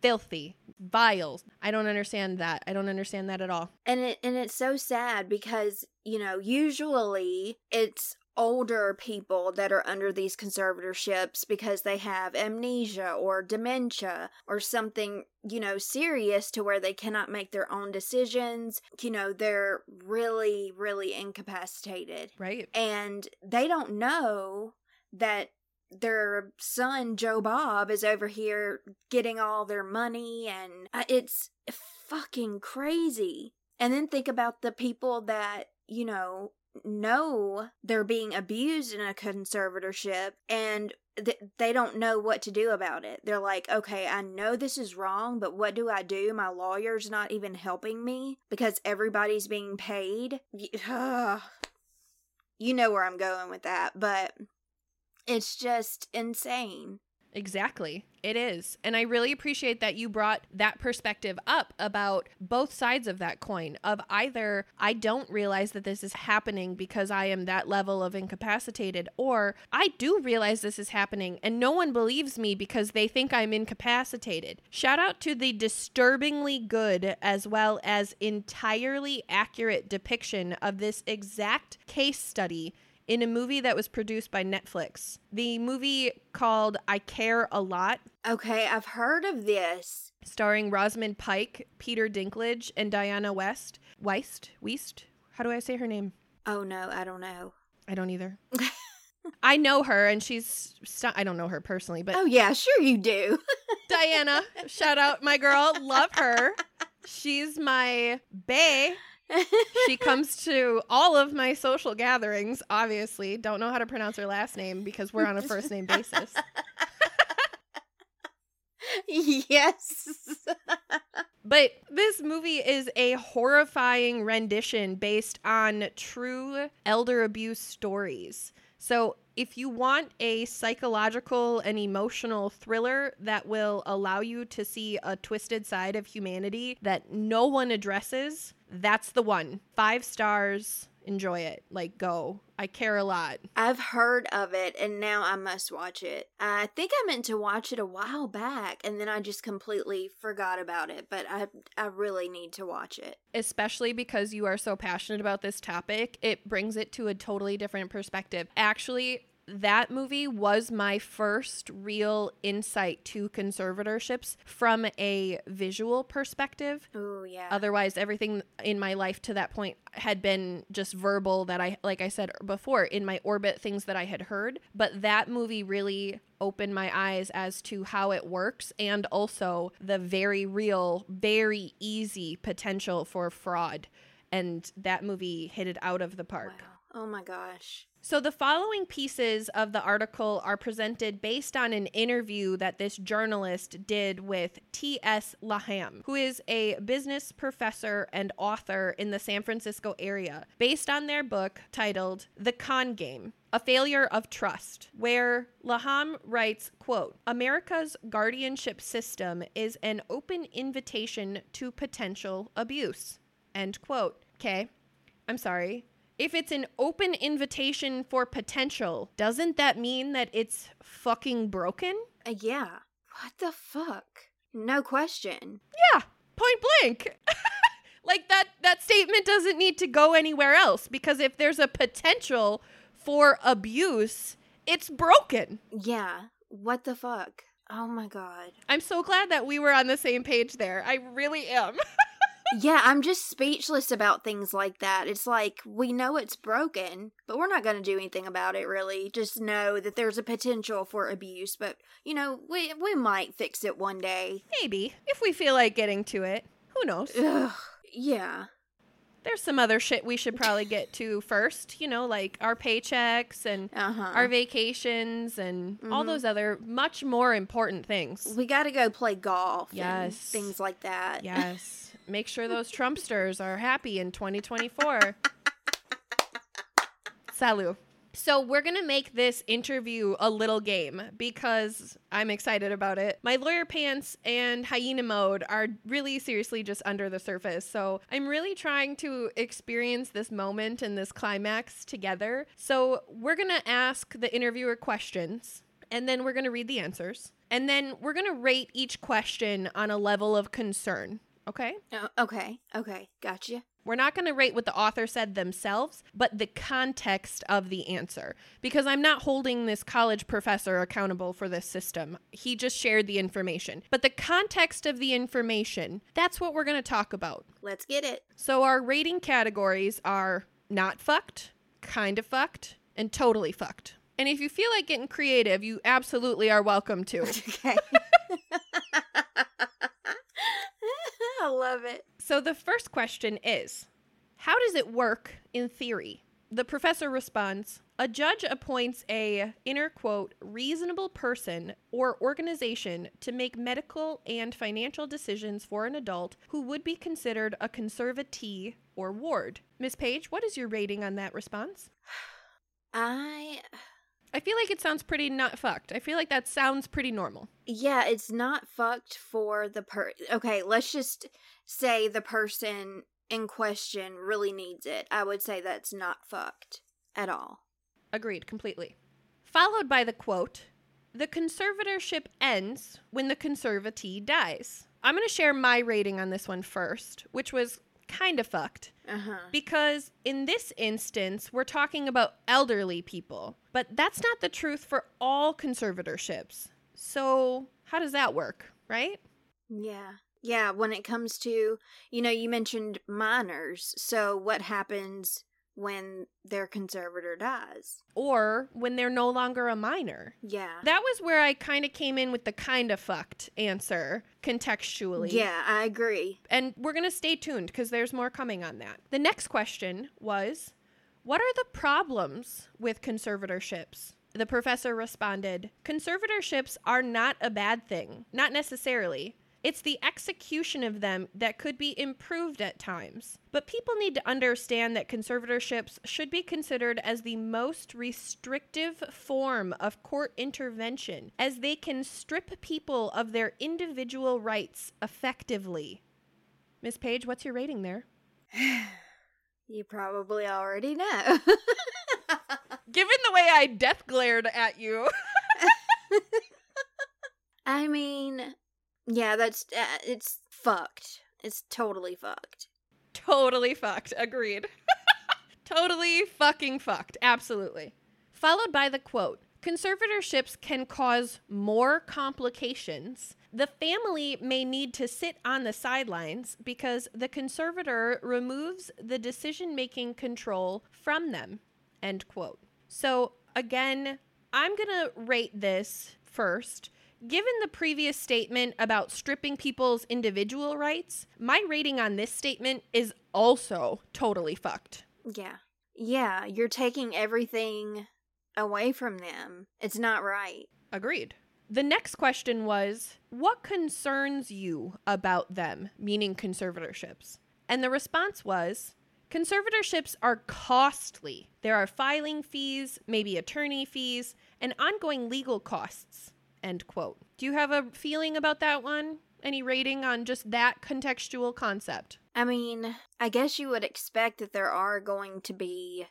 Filthy. Vile. I don't understand that. I don't understand that at all. And it and it's so sad because, you know, usually it's older people that are under these conservatorships because they have amnesia or dementia or something, you know, serious to where they cannot make their own decisions. You know, they're really, really incapacitated. Right? And they don't know that their son Joe Bob is over here getting all their money and uh, it's fucking crazy. And then think about the people that, you know, know they're being abused in a conservatorship and th- they don't know what to do about it. They're like, okay, I know this is wrong, but what do I do? My lawyer's not even helping me because everybody's being paid. You know where I'm going with that, but it's just insane. Exactly. It is. And I really appreciate that you brought that perspective up about both sides of that coin of either I don't realize that this is happening because I am that level of incapacitated or I do realize this is happening and no one believes me because they think I'm incapacitated. Shout out to the disturbingly good as well as entirely accurate depiction of this exact case study in a movie that was produced by Netflix. The movie called I Care a Lot, Okay, I've heard of this. starring Rosamund Pike, Peter Dinklage, and Diana West. Weist? Weist? How do I say her name? Oh no, I don't know. I don't either. I know her, and she's. st- I don't know her personally, but Oh yeah, sure you do. Diana, shout out my girl, love her. She's my bae. She comes to all of my social gatherings. Obviously, don't know how to pronounce her last name because we're on a first name basis. yes. But this movie is a horrifying rendition based on true elder abuse stories. So, if you want a psychological and emotional thriller that will allow you to see a twisted side of humanity that no one addresses, that's the one. Five stars. Enjoy it. Like, go. I care a lot. I've heard of it and now I must watch it. I think I meant to watch it a while back and then I just completely forgot about it, but I I really need to watch it. especially because you are so passionate about this topic, it brings it to a totally different perspective. Actually, that movie was my first real insight to conservatorships from a visual perspective. Oh yeah. Otherwise, everything in my life to that point had been just verbal that I, like I said before, in my orbit, things that I had heard. But that movie really opened my eyes as to how it works and also the very real, very easy potential for fraud. And that movie hit it out of the park. wow. Oh my gosh. So, the following pieces of the article are presented based on an interview that this journalist did with T.S. Laham, who is a business professor and author in the San Francisco area, based on their book titled The Con Game. A failure of trust, where Laham writes, quote, America's guardianship system is an open invitation to potential abuse. End quote. Okay. I'm sorry. If it's an open invitation for potential, doesn't that mean that it's fucking broken? Uh, yeah. What the fuck? No question. Yeah, point blank. like that that statement doesn't need to go anywhere else because if there's a potential for abuse, it's broken. Yeah. What the fuck? Oh my god. I'm so glad that we were on the same page there. I really am. yeah, I'm just speechless about things like that. It's like we know it's broken, but we're not going to do anything about it really. Just know that there's a potential for abuse, but you know, we we might fix it one day. Maybe if we feel like getting to it. Who knows? Ugh. Yeah. There's some other shit we should probably get to first, you know, like our paychecks and Uh-huh. our vacations and all Mhm. those other much more important things. we got to go play golf. and Yes. things like that. Yes. Make sure those Trumpsters are happy in 2024. Salut. So, we're going to make this interview a little game because I'm excited about it. My lawyer pants and hyena mode are really seriously just under the surface. So, I'm really trying to experience this moment and this climax together. So, we're going to ask the interviewer questions and then we're going to read the answers. And then we're going to rate each question on a level of concern. Okay? Oh, okay. Okay. Gotcha. We're not going to rate what the author said themselves, but the context of the answer. Because I'm not holding this college professor accountable for this system. He just shared the information. But the context of the information, that's what we're going to talk about. Let's get it. So our rating categories are not fucked, kind of fucked, and totally fucked. And if you feel like getting creative, you absolutely are welcome to. Okay. I love it. So the first question is How does it work in theory? The professor responds A judge appoints a, inner quote, reasonable person or organization to make medical and financial decisions for an adult who would be considered a conservatee or ward. Miss Paige, what is your rating on that response? I I feel like it sounds pretty not fucked. I feel like that sounds pretty normal. yeah, it's not fucked for the per. Okay, let's just say the person in question really needs it. I would say that's not fucked at all. Agreed, completely. Followed by the quote The conservatorship ends when the conservatee dies. I'm going to share my rating on this one first, which was kind of fucked. Uh huh. Because in this instance, we're talking about elderly people, but that's not the truth for all conservatorships. So, how does that work, right? Yeah. Yeah, when it comes to, you know, you mentioned minors. So what happens when their conservator dies. Or when they're no longer a minor. Yeah. That was where I kind of came in with the kind of fucked answer contextually. Yeah, I agree. And we're going to stay tuned because there's more coming on that. The next question was What are the problems with conservatorships? The professor responded Conservatorships are not a bad thing, not necessarily. It's the execution of them that could be improved at times. But people need to understand that conservatorships should be considered as the most restrictive form of court intervention, as they can strip people of their individual rights effectively. Miss Paige, what's your rating there? You probably already know. Given the way I death glared at you. I mean, yeah, that's uh, it's fucked. It's totally fucked. totally fucked. Agreed. totally fucking fucked. Absolutely. Followed by the quote Conservatorships can cause more complications. The family may need to sit on the sidelines because the conservator removes the decision making control from them. End quote. So, again, I'm going to rate this first. Given the previous statement about stripping people's individual rights, my rating on this statement is also totally fucked. Yeah. Yeah, you're taking everything away from them. It's not right. Agreed. The next question was What concerns you about them, meaning conservatorships? And the response was Conservatorships are costly. There are filing fees, maybe attorney fees, and ongoing legal costs. End quote. Do you have a feeling about that one? Any rating on just that contextual concept? I mean, I guess you would expect that there are going to be,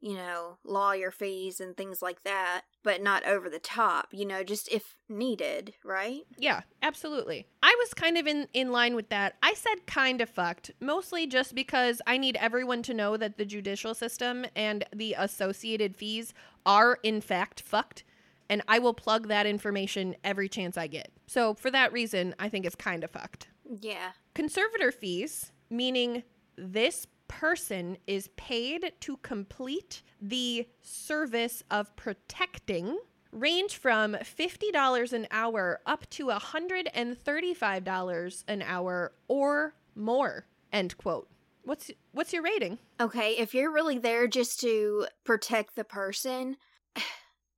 you know, lawyer fees and things like that, but not over the top, you know, just if needed, right? Yeah, absolutely. I was kind of in, in line with that. I said kind of fucked, mostly just because I need everyone to know that the judicial system and the associated fees are, in fact, fucked. And I will plug that information every chance I get. So, for that reason, I think it's kind of fucked. Yeah. Conservator fees, meaning this person is paid to complete the service of protecting, range from $50 an hour up to $135 an hour or more. End quote. What's what's your rating? Okay, if you're really there just to protect the person,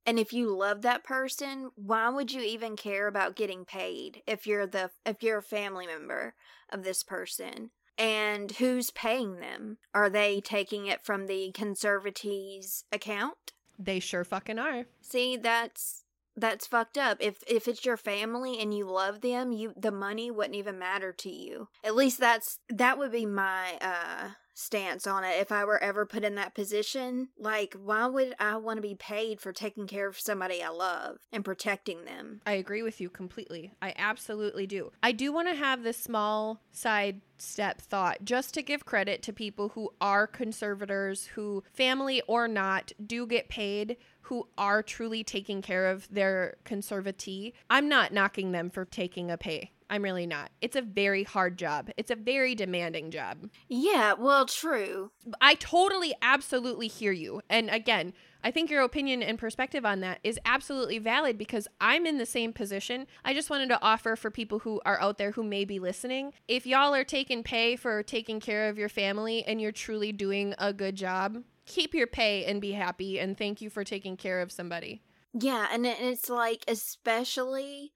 and if you love that person, why would you even care about getting paid if you're the if you're a family member of this person? And who's paying them? Are they taking it from the conservatives account? They sure fucking are. See, that's that's fucked up. If if it's your family and you love them, you the money wouldn't even matter to you. At least that's that would be my uh stance on it if I were ever put in that position. Like, why would I want to be paid for taking care of somebody I love and protecting them? I agree with you completely. I absolutely do. I do want to have this small side step thought just to give credit to people who are conservators, who, family or not, do get paid, who are truly taking care of their conservatee. I'm not knocking them for taking a pay. I'm really not. It's a very hard job. It's a very demanding job. Yeah, well, true. I totally, absolutely hear you. And again, I think your opinion and perspective on that is absolutely valid because I'm in the same position. I just wanted to offer for people who are out there who may be listening if y'all are taking pay for taking care of your family and you're truly doing a good job, keep your pay and be happy. And thank you for taking care of somebody. Yeah, and it's like, especially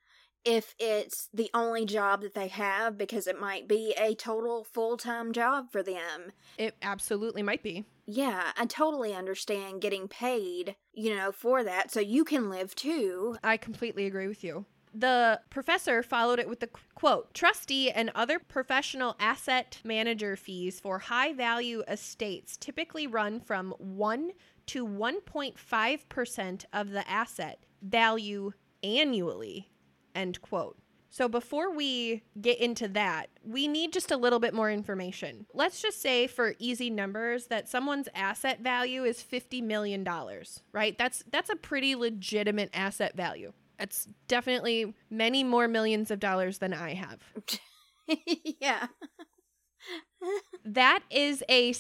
if it's the only job that they have because it might be a total full-time job for them. It absolutely might be. Yeah, I totally understand getting paid, you know, for that so you can live too. I completely agree with you. The professor followed it with the quote Trustee and other professional asset manager fees for high value estates typically run from 1 to 1.5% of the asset value annually End quote. So before we get into that, we need just a little bit more information. Let's just say for easy numbers that someone's asset value is 50 million dollars, right? That's that's a pretty legitimate asset value. It's definitely many more millions of dollars than I have. yeah. That is a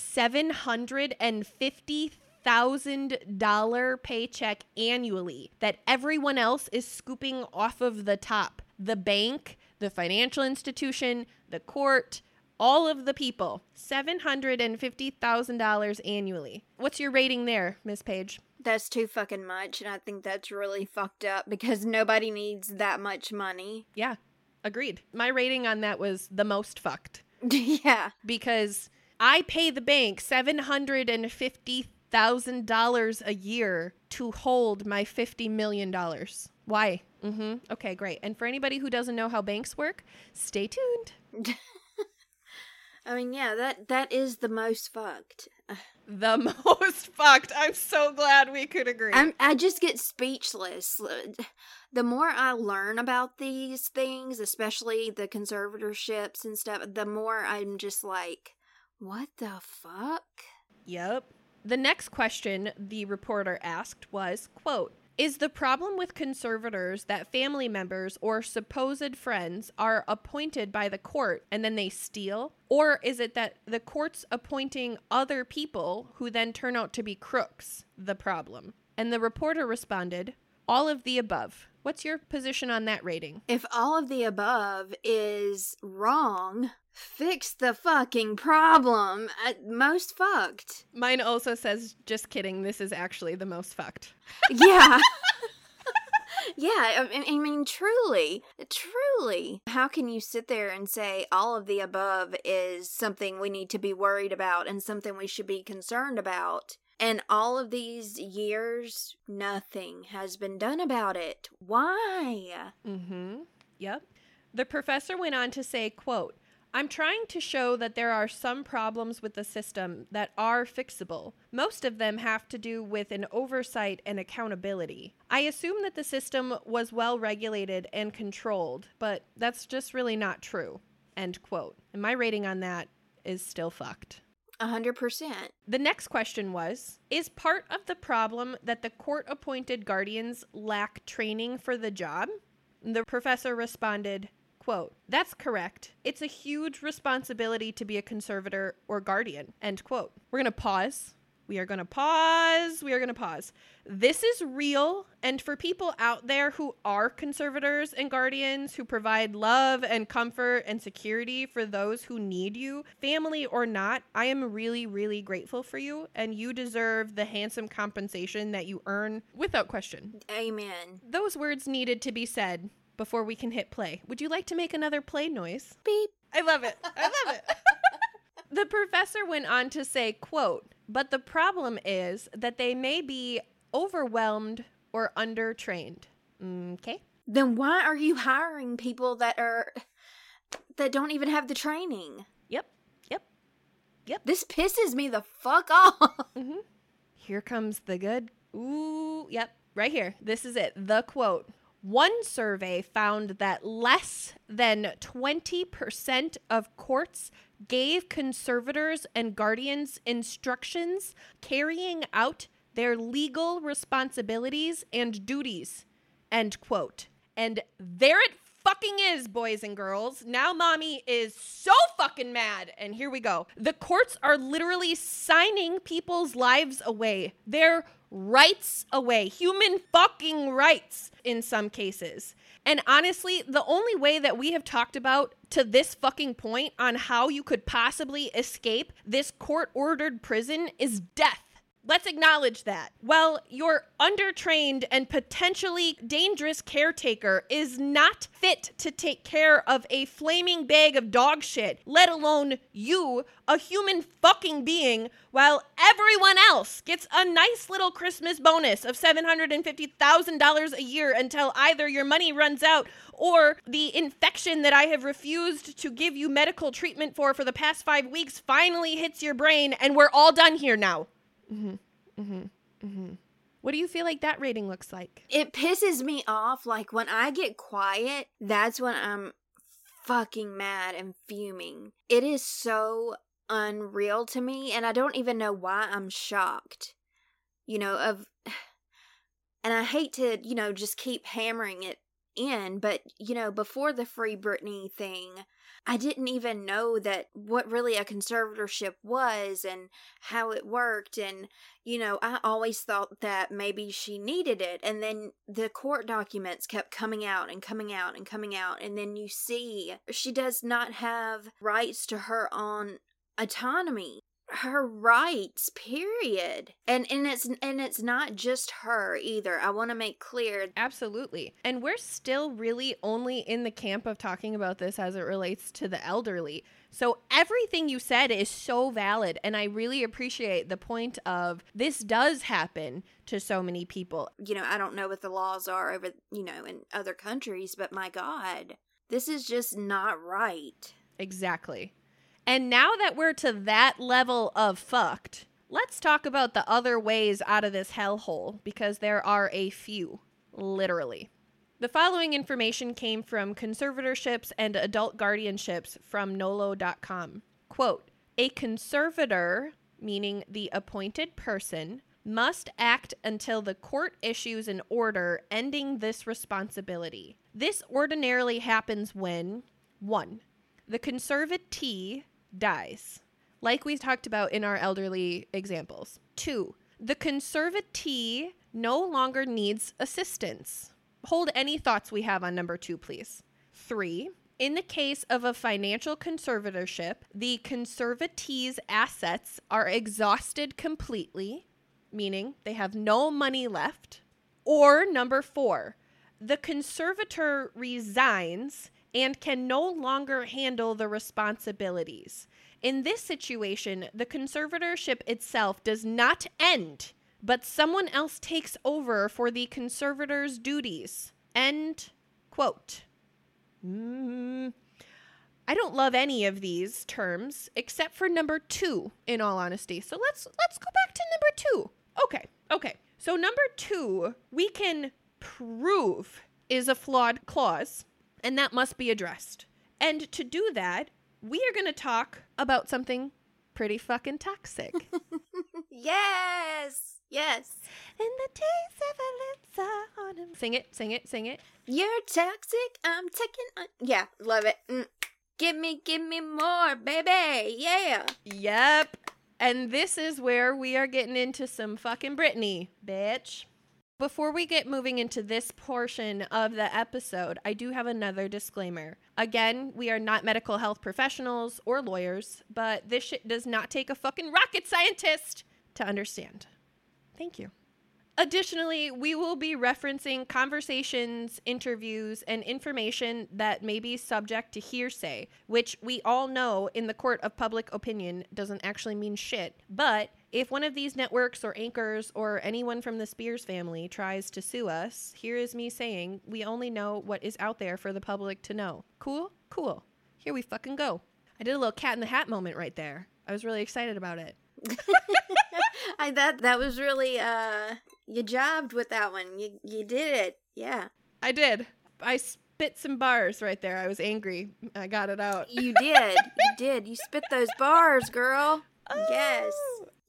$750,000 paycheck annually that everyone else is scooping off of the top. The bank, the financial institution, the court, all of the people. $750,000 annually. What's your rating there, Miss Paige? That's too fucking much, and I think that's really fucked up because nobody needs that much money. Yeah, agreed. My rating on that was the most fucked. yeah. because I pay the bank seven hundred and fifty thousand dollars a year to hold my fifty million dollars. Why? Mm-hmm. Okay, great. And for anybody who doesn't know how banks work, stay tuned. I mean, yeah, that that is the most fucked. The most fucked. I'm so glad we could agree. I'm, I just get speechless. The more I learn about these things, especially the conservatorships and stuff, the more I'm just like, what the fuck? Yep. The next question the reporter asked was, quote, is the problem with conservators that family members or supposed friends are appointed by the court and then they steal? Or is it that the court's appointing other people who then turn out to be crooks the problem? And the reporter responded, all of the above. What's your position on that rating? If all of the above is wrong, fix the fucking problem. Uh, most fucked. Mine also says, just kidding, this is actually the most fucked. yeah. yeah, I, I mean, truly, truly. How can you sit there and say all of the above is something we need to be worried about and something we should be concerned about? And all of these years, nothing has been done about it. Why? Mm-hmm. Yep. The professor went on to say, quote, I'm trying to show that there are some problems with the system that are fixable. Most of them have to do with an oversight and accountability. I assume that the system was well regulated and controlled, but that's just really not true. End quote. And my rating on that is still fucked. A hundred percent. The next question was Is part of the problem that the court appointed guardians lack training for the job? The professor responded, quote, That's correct. It's a huge responsibility to be a conservator or guardian. End quote. We're gonna pause we are going to pause. We are going to pause. This is real. And for people out there who are conservators and guardians who provide love and comfort and security for those who need you, family or not, I am really, really grateful for you. And you deserve the handsome compensation that you earn without question. Amen. Those words needed to be said before we can hit play. Would you like to make another play noise? Beep. I love it. I love it. the professor went on to say, quote, but the problem is that they may be overwhelmed or undertrained. Okay. Then why are you hiring people that are that don't even have the training? Yep. Yep. Yep. This pisses me the fuck off. Mm-hmm. Here comes the good. Ooh, yep. Right here. This is it. The quote. One survey found that less than 20% of courts gave conservators and guardians instructions carrying out their legal responsibilities and duties. End quote. And there it fucking is, boys and girls. Now mommy is so fucking mad. And here we go. The courts are literally signing people's lives away. Their rights away. Human fucking rights in some cases. And honestly, the only way that we have talked about to this fucking point on how you could possibly escape this court ordered prison is death. Let's acknowledge that. Well, your undertrained and potentially dangerous caretaker is not fit to take care of a flaming bag of dog shit, let alone you, a human fucking being, while everyone else gets a nice little Christmas bonus of $750,000 a year until either your money runs out or the infection that I have refused to give you medical treatment for for the past five weeks finally hits your brain and we're all done here now. Mm-hmm. Mm-hmm. Mm-hmm. What do you feel like that rating looks like? It pisses me off. Like when I get quiet, that's when I'm fucking mad and fuming. It is so unreal to me, and I don't even know why I'm shocked. You know, of. And I hate to, you know, just keep hammering it in, but, you know, before the Free Britney thing, I didn't even know that what really a conservatorship was and how it worked. And, you know, I always thought that maybe she needed it. And then the court documents kept coming out and coming out and coming out. And then you see she does not have rights to her own autonomy her rights period and and it's and it's not just her either i want to make clear Absolutely. And we're still really only in the camp of talking about this as it relates to the elderly. So everything you said is so valid. And I really appreciate the point of this does happen to so many people. you know i don't know what the laws are over you know in other countries but my god this is just not right Exactly. And now that we're to that level of fucked, let's talk about the other ways out of this hellhole because there are a few, literally. The following information came from conservatorships and adult guardianships from nolo.com. Quote A conservator, meaning the appointed person, must act until the court issues an order ending this responsibility. This ordinarily happens when 1 the conservatee dies, like we talked about in our elderly examples. Two, the conservatee no longer needs assistance. Hold any thoughts we have on number two, please. Three, in the case of a financial conservatorship, the conservatee's assets are exhausted completely, meaning they have no money left. Or number four, the conservator resigns and can no longer handle the responsibilities. In this situation, the conservatorship itself does not end, but someone else takes over for the conservator's duties. End quote. Mm, I don't love any of these terms except for number 2 in all honesty. So let's let's go back to number 2. Okay. Okay. So number 2, we can prove is a flawed clause and that must be addressed. And to do that, we are going to talk about something pretty fucking toxic. yes yes In the days of Alyssa. Sing it, sing it, sing it. you're toxic i'm taking on- yeah love it mm. give me give me more baby yeah Yep. And this is where we are getting into some fucking Britney, bitch. Before we get moving into this portion of the episode, I do have another disclaimer. Again, we are not medical health professionals or lawyers, but this shit does not take a fucking rocket scientist to understand. Thank you. Additionally, we will be referencing conversations, interviews, and information that may be subject to hearsay, which we all know in the court of public opinion doesn't actually mean shit. But if one of these networks or anchors or anyone from the Spears family tries to sue us, here is me saying we only know what is out there for the public to know. Cool? Cool. Here we fucking go. I did a little cat in the hat moment right there. I was really excited about it. I that that was really uh you jobbed with that one. You you did it. Yeah. I did. I spit some bars right there. I was angry. I got it out. You did. you did. You spit those bars, girl. Yes.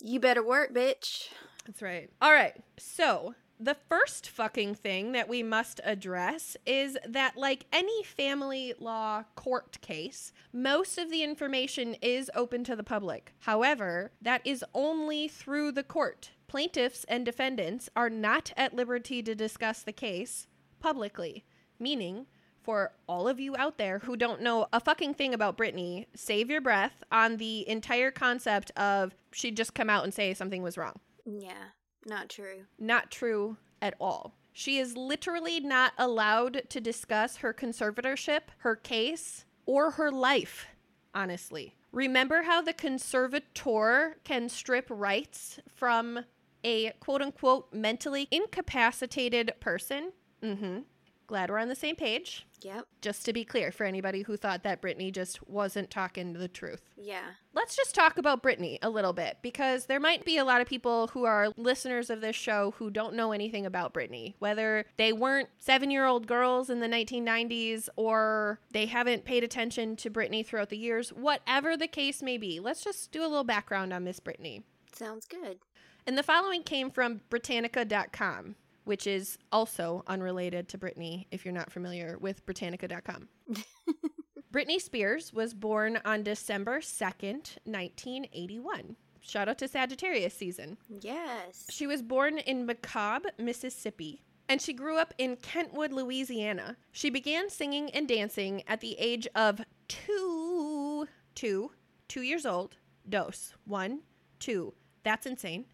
You better work, bitch. That's right. All right. So, the first fucking thing that we must address is that, like any family law court case, most of the information is open to the public. However, that is only through the court. Plaintiffs and defendants are not at liberty to discuss the case publicly, meaning, for all of you out there who don't know a fucking thing about Britney, save your breath on the entire concept of she'd just come out and say something was wrong. Yeah. Not true. Not true at all. She is literally not allowed to discuss her conservatorship, her case, or her life, honestly. Remember how the conservator can strip rights from a quote unquote mentally incapacitated person? Mm hmm. Glad we're on the same page. Yep. Just to be clear for anybody who thought that Britney just wasn't talking the truth. Yeah. Let's just talk about Britney a little bit because there might be a lot of people who are listeners of this show who don't know anything about Britney, whether they weren't seven year old girls in the 1990s or they haven't paid attention to Britney throughout the years, whatever the case may be. Let's just do a little background on Miss Britney. Sounds good. And the following came from Britannica.com, which is also unrelated to Britney if you're not familiar with Britannica.com. Britney Spears was born on December 2nd, 1981. Shout out to Sagittarius season. Yes. She was born in McComb, Mississippi, and she grew up in Kentwood, Louisiana. She began singing and dancing at the age of two, two, two years old. Dose one, two. That's insane.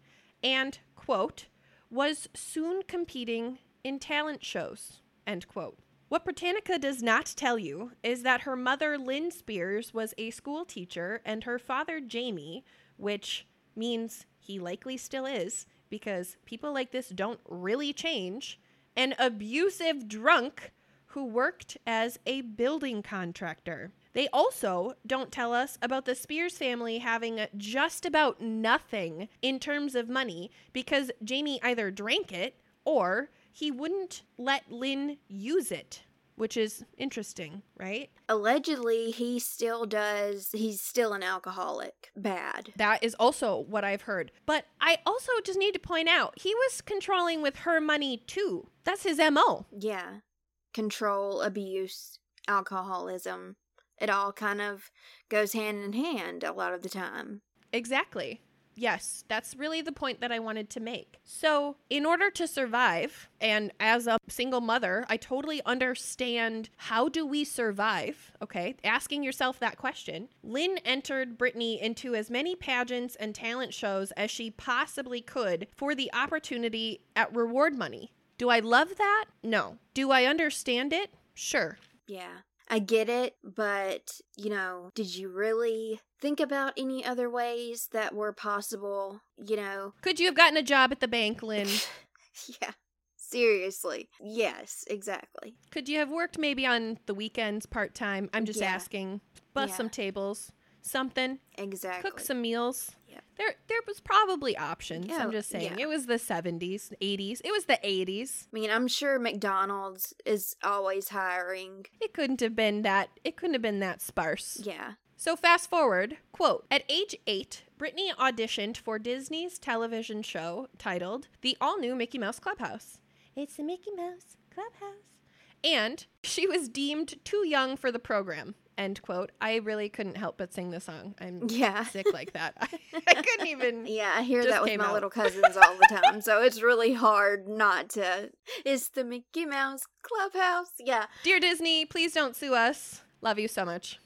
And quote was soon competing in talent shows. End quote. What Britannica does not tell you is that her mother, Lynn Spears, was a school teacher and her father, Jamie, which means he likely still is because people like this don't really change, an abusive drunk who worked as a building contractor. They also don't tell us about the Spears family having just about nothing in terms of money because Jamie either drank it or he wouldn't let Lynn use it, which is interesting, right? Allegedly, he still does, he's still an alcoholic. Bad. That is also what I've heard. But I also just need to point out he was controlling with her money too. That's his MO. Yeah. Control, abuse, alcoholism. It all kind of goes hand in hand a lot of the time. Exactly. Yes, that's really the point that I wanted to make. So, in order to survive, and as a single mother, I totally understand how do we survive, okay? Asking yourself that question. Lynn entered Britney into as many pageants and talent shows as she possibly could for the opportunity at reward money. Do I love that? No. Do I understand it? Sure. Yeah. I get it, but, you know, did you really think about any other ways that were possible? You know, Could you have gotten a job at the bank, Lynn? yeah. Seriously. Yes, exactly. Could you have worked maybe on the weekends part time? I'm just Yeah. asking. Bus Yeah. some tables, something, Exactly. cook some meals. Yep. There, there was probably options. Yeah, I'm just saying. yeah. It was the 70s, 80s. It was the 80s. I mean, I'm sure McDonald's is always hiring. It couldn't have been that. It couldn't have been that sparse. Yeah. So fast forward, quote, at age eight, Britney auditioned for Disney's television show titled The All New Mickey Mouse Clubhouse. It's the Mickey Mouse Clubhouse. And she was deemed too young for the program. End quote. I really couldn't help but sing the song. I'm Yeah. sick like that. I couldn't even. Yeah, I hear that with my out. little cousins all the time. so it's really hard not to. It's the Mickey Mouse Clubhouse. Yeah. Dear Disney, please don't sue us. Love you so much.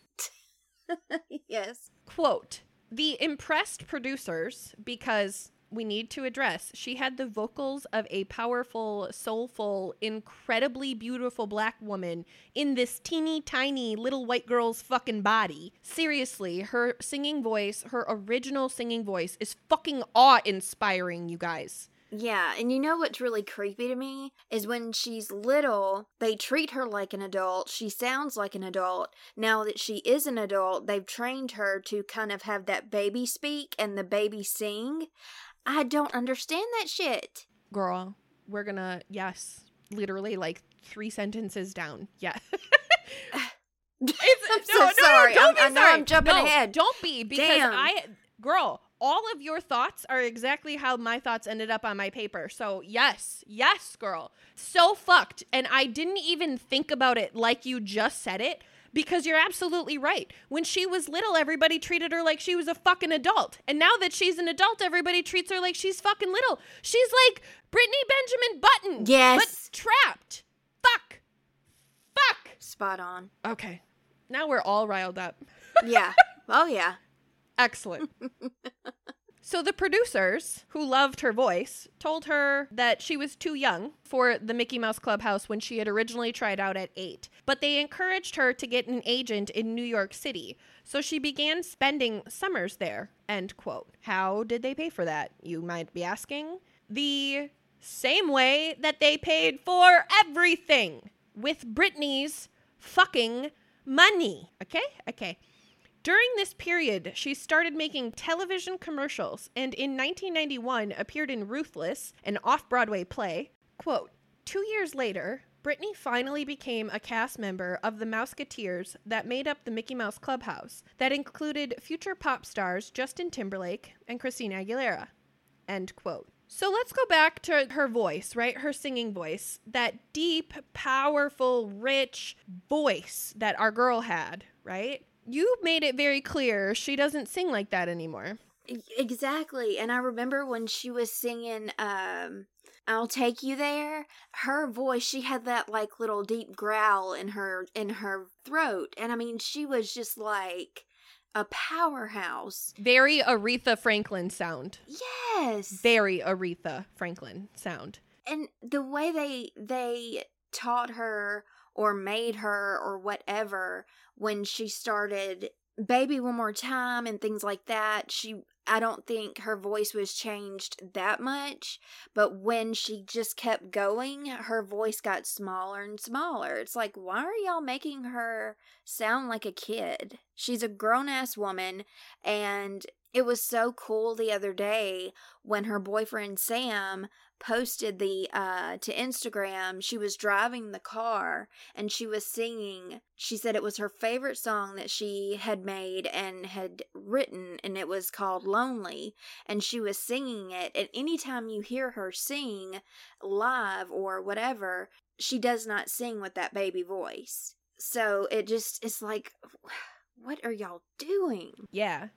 yes. quote the impressed producers because we need to address she had the vocals of a powerful soulful incredibly beautiful black woman in this teeny tiny little white girl's fucking body seriously her singing voice her original singing voice is fucking awe inspiring you guys Yeah, and you know what's really creepy to me is when she's little, they treat her like an adult. She sounds like an adult. Now that she is an adult, they've trained her to kind of have that baby speak and the baby sing. I don't understand that shit. girl we're gonna yes literally like three sentences down yeah I'm so sorry. don't I'm- be I know sorry. I'm jumping No, ahead. Don't be because Damn. I, girl, all of your thoughts are exactly how my thoughts ended up on my paper. So yes, yes, girl, so fucked, and I didn't even think about it like you just said it. Because you're absolutely right. When she was little, everybody treated her like she was a fucking adult. And now that she's an adult, everybody treats her like she's fucking little. She's like Britney Benjamin Button. Yes. But trapped. Fuck. Fuck. Spot on. Okay. Now we're all riled up. Yeah. oh, yeah. Excellent. so the producers, who loved her voice, told her that she was too young for the Mickey Mouse Clubhouse when she had originally tried out at eight. But they encouraged her to get an agent in New York City. So she began spending summers there. End quote. How did they pay for that? You might be asking. The same way that they paid for everything with Britney's fucking money. Okay? Okay. During this period, she started making television commercials and in 1991 appeared in Ruthless, an off Broadway play. Quote Two years later, Britney finally became a cast member of the Mouseketeers that made up the Mickey Mouse Clubhouse, that included future pop stars Justin Timberlake and Christina Aguilera. End quote. So let's go back to her voice, right? Her singing voice. That deep, powerful, rich voice that our girl had, right? You made it very clear she doesn't sing like that anymore. Exactly. And I remember when she was singing um I'll take you there, her voice, she had that like little deep growl in her in her throat. And I mean, she was just like a powerhouse. Very Aretha Franklin sound. Yes. Very Aretha Franklin sound. and the way they they taught her or made her or whatever when she started baby one more time and things like that she i don't think her voice was changed that much but when she just kept going her voice got smaller and smaller. It's like why are y'all making her sound like a kid? She's a grown-ass woman and it was so cool the other day when her boyfriend sam posted the uh to Instagram she was driving the car and she was singing she said it was her favorite song that she had made and had written and it was called Lonely and she was singing it and anytime you hear her sing live or whatever she does not sing with that baby voice so it just it's like what are y'all doing Yeah.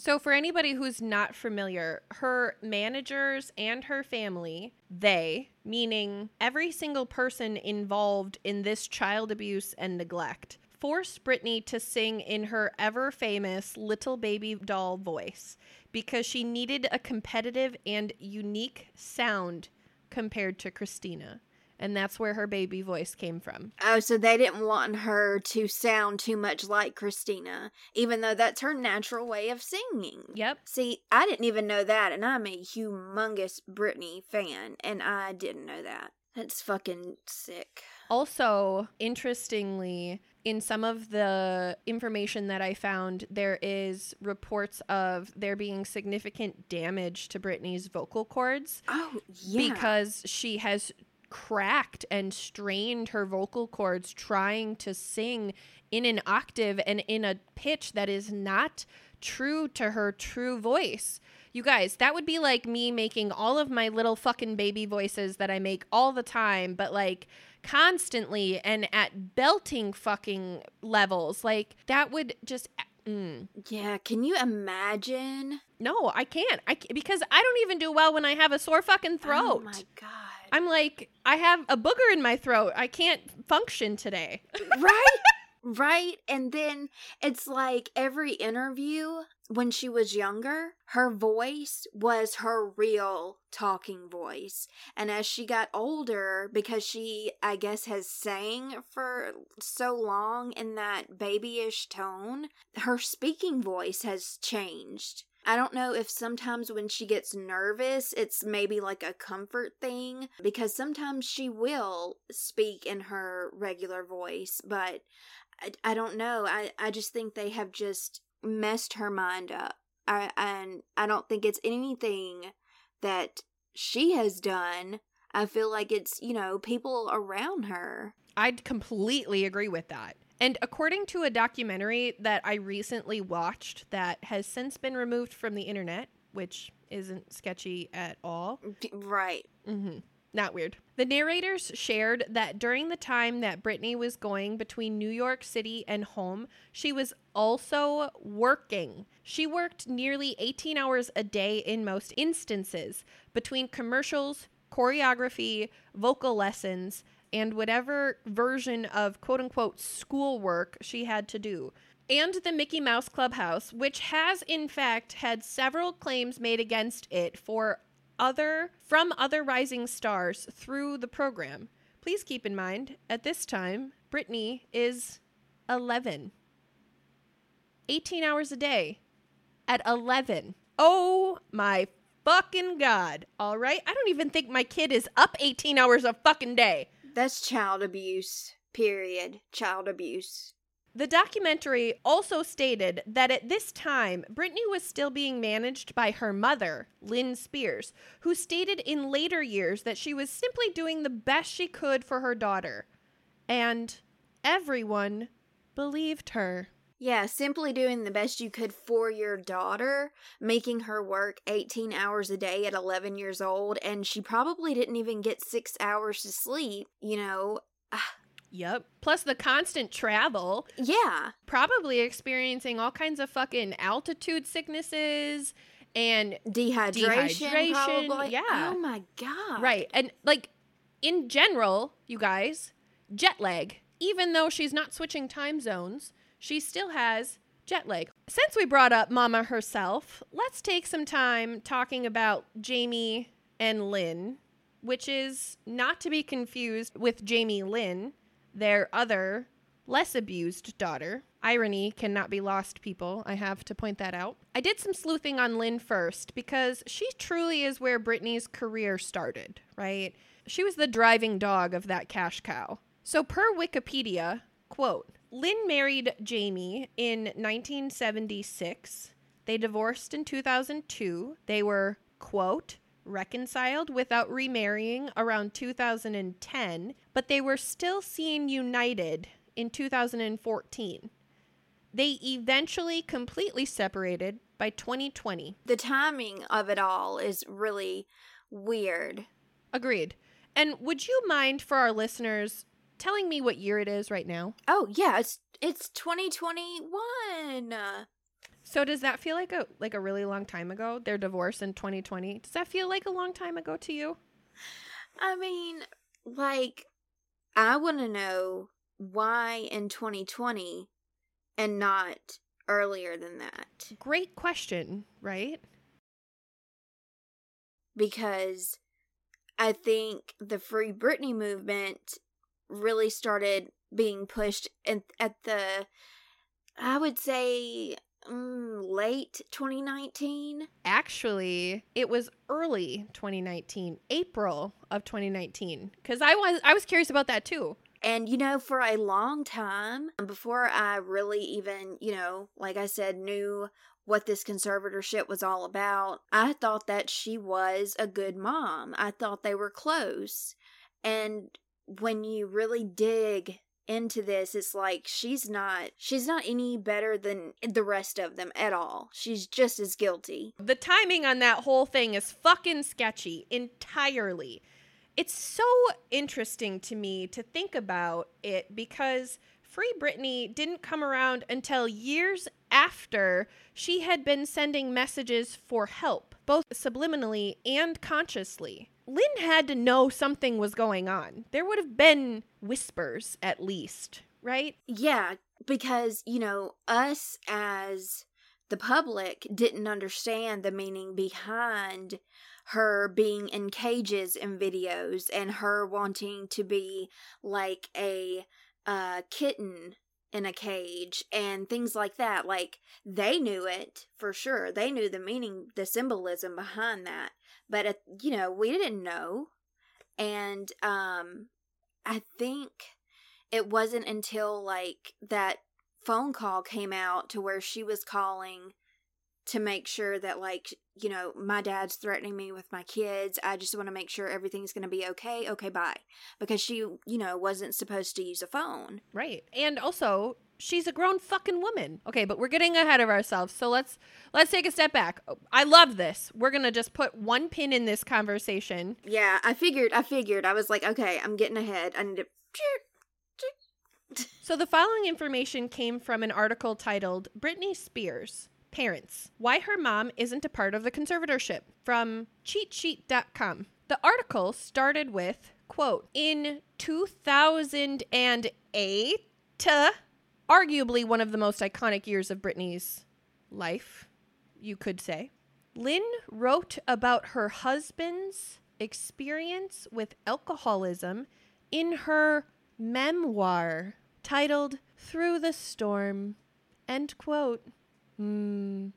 So, for anybody who's not familiar, her managers and her family, they, meaning every single person involved in this child abuse and neglect, forced Britney to sing in her ever famous little baby doll voice because she needed a competitive and unique sound compared to Christina. And that's where her baby voice came from. Oh, so they didn't want her to sound too much like Christina, even though that's her natural way of singing. Yep. See, I didn't even know that, and I'm a humongous Britney fan, and I didn't know that. That's fucking sick. Also, interestingly, in some of the information that I found, there is reports of there being significant damage to Britney's vocal cords Oh, yeah. because she has cracked and strained her vocal cords trying to sing in an octave and in a pitch that is not true to her true voice. You guys, that would be like me making all of my little fucking baby voices that I make all the time, but like constantly and at belting fucking levels. Like that would just mm. yeah, can you imagine? no, I can't. I because I don't even do well when I have a sore fucking throat. Oh my god. I'm like, I have a booger in my throat. I can't function today. right? Right? And then it's like every interview when she was younger, her voice was her real talking voice. And as she got older, because she, I guess, has sang for so long in that babyish tone, her speaking voice has changed. I don't know if sometimes when she gets nervous, it's maybe like a comfort thing because sometimes she will speak in her regular voice, but I, I don't know. I, I just think they have just messed her mind up. I, and I don't think it's anything that she has done. I feel like it's, you know, people around her. I'd completely agree with that. And according to a documentary that I recently watched that has since been removed from the internet, which isn't sketchy at all, Right. hmm Not weird. The narrators shared that during the time that Britney was going between New York City and home, she was also working. She worked nearly 18 hours a day in most instances between commercials, choreography, vocal lessons, and whatever version of quote unquote schoolwork she had to do and the Mickey Mouse Clubhouse, which has in fact had several claims made against it for other from other rising stars through the program. Please keep in mind, at this time, Britney is 11. 18 hours a day at 11. Oh my fucking god. All right? I don't even think my kid is up 18 hours a fucking day. That's child abuse. Period. Child abuse. The documentary also stated that at this time, Britney was still being managed by her mother, Lynn Spears, who stated in later years that she was simply doing the best she could for her daughter. And everyone believed her. Yeah, simply doing the best you could for your daughter, making her work 18 hours a day at 11 years old, and she probably didn't even get six hours to sleep, you know. Yep. Plus the constant travel, Yeah, probably experiencing all kinds of fucking altitude sicknesses and dehydration, Dehydration, probably. yeah. Oh my god. right. And like in general, you guys, jet lag. Even though she's not switching time zones, she still has jet lag. Since we brought up Mama herself, let's take some time talking about Jamie and Lynn, which is not to be confused with Jamie Lynn, their other, less abused daughter. Irony cannot be lost, people. I have to point that out. I did some sleuthing on Lynn first because she truly is where Britney's career started, right? She was the driving dog of that cash cow. So, per Wikipedia, quote, Lynn married Jamie in 1976. They divorced in 2002. They were, quote, reconciled without remarrying around 2010, but they were still seen united in 2014. They eventually completely separated by 2020. The timing of it all is really weird. Agreed. And would you mind for our listeners telling me what year it is right now? Oh, yeah, it's it's 2021. Uh, So does that feel like a like a really long time ago? Their divorce in 2020. Does that feel like a long time ago to you? I mean, like I want to know why in 2020 and not earlier than that. Great question, right? because I think the Free Britney movement really started being pushed in, at the, I would say, mm, late 2019. Actually, it was early 2019, April of 2019, cuz I was I was curious about that too. And, you know, for a long time, before I really even, you know, like I said, knew what this conservatorship was all about, I thought that she was a good mom. I thought they were close. And when you really dig into this, it's like she's not she's not any better than the rest of them at all. She's just as guilty. The timing on that whole thing is fucking sketchy entirely. It's so interesting to me to think about it because Free Britney didn't come around until years after she had been sending messages for help, both subliminally and consciously. Lynn had to know something was going on. There would have been whispers, at least, right? Yeah, because, you know, us as the public didn't understand the meaning behind her being in cages in videos and her wanting to be like a uh, kitten in a cage and things like that. Like they knew it for sure. They knew the meaning, the symbolism behind that. But uh, you know, we didn't know. And um I think it wasn't until like that phone call came out to where she was calling to make sure that like you know my dad's threatening me with my kids i just want to make sure everything's going to be okay okay bye because she you know wasn't supposed to use a phone Right. And also, she's a grown fucking woman. Okay, but we're getting ahead of ourselves. So let's let's take a step back. I love this. We're going to just put one pin in this conversation. yeah i figured i figured i was like okay i'm getting ahead i need to So the following information came from an article titled Britney Spears Parents Why Her Mom Isn't a Part of the Conservatorship from cheatsheet.com. The article started with, quote, in 2008, arguably one of the most iconic years of Britney's life, you could say. Lynn wrote about her husband's experience with alcoholism in her memoir titled Through the Storm. End quote. Hmm.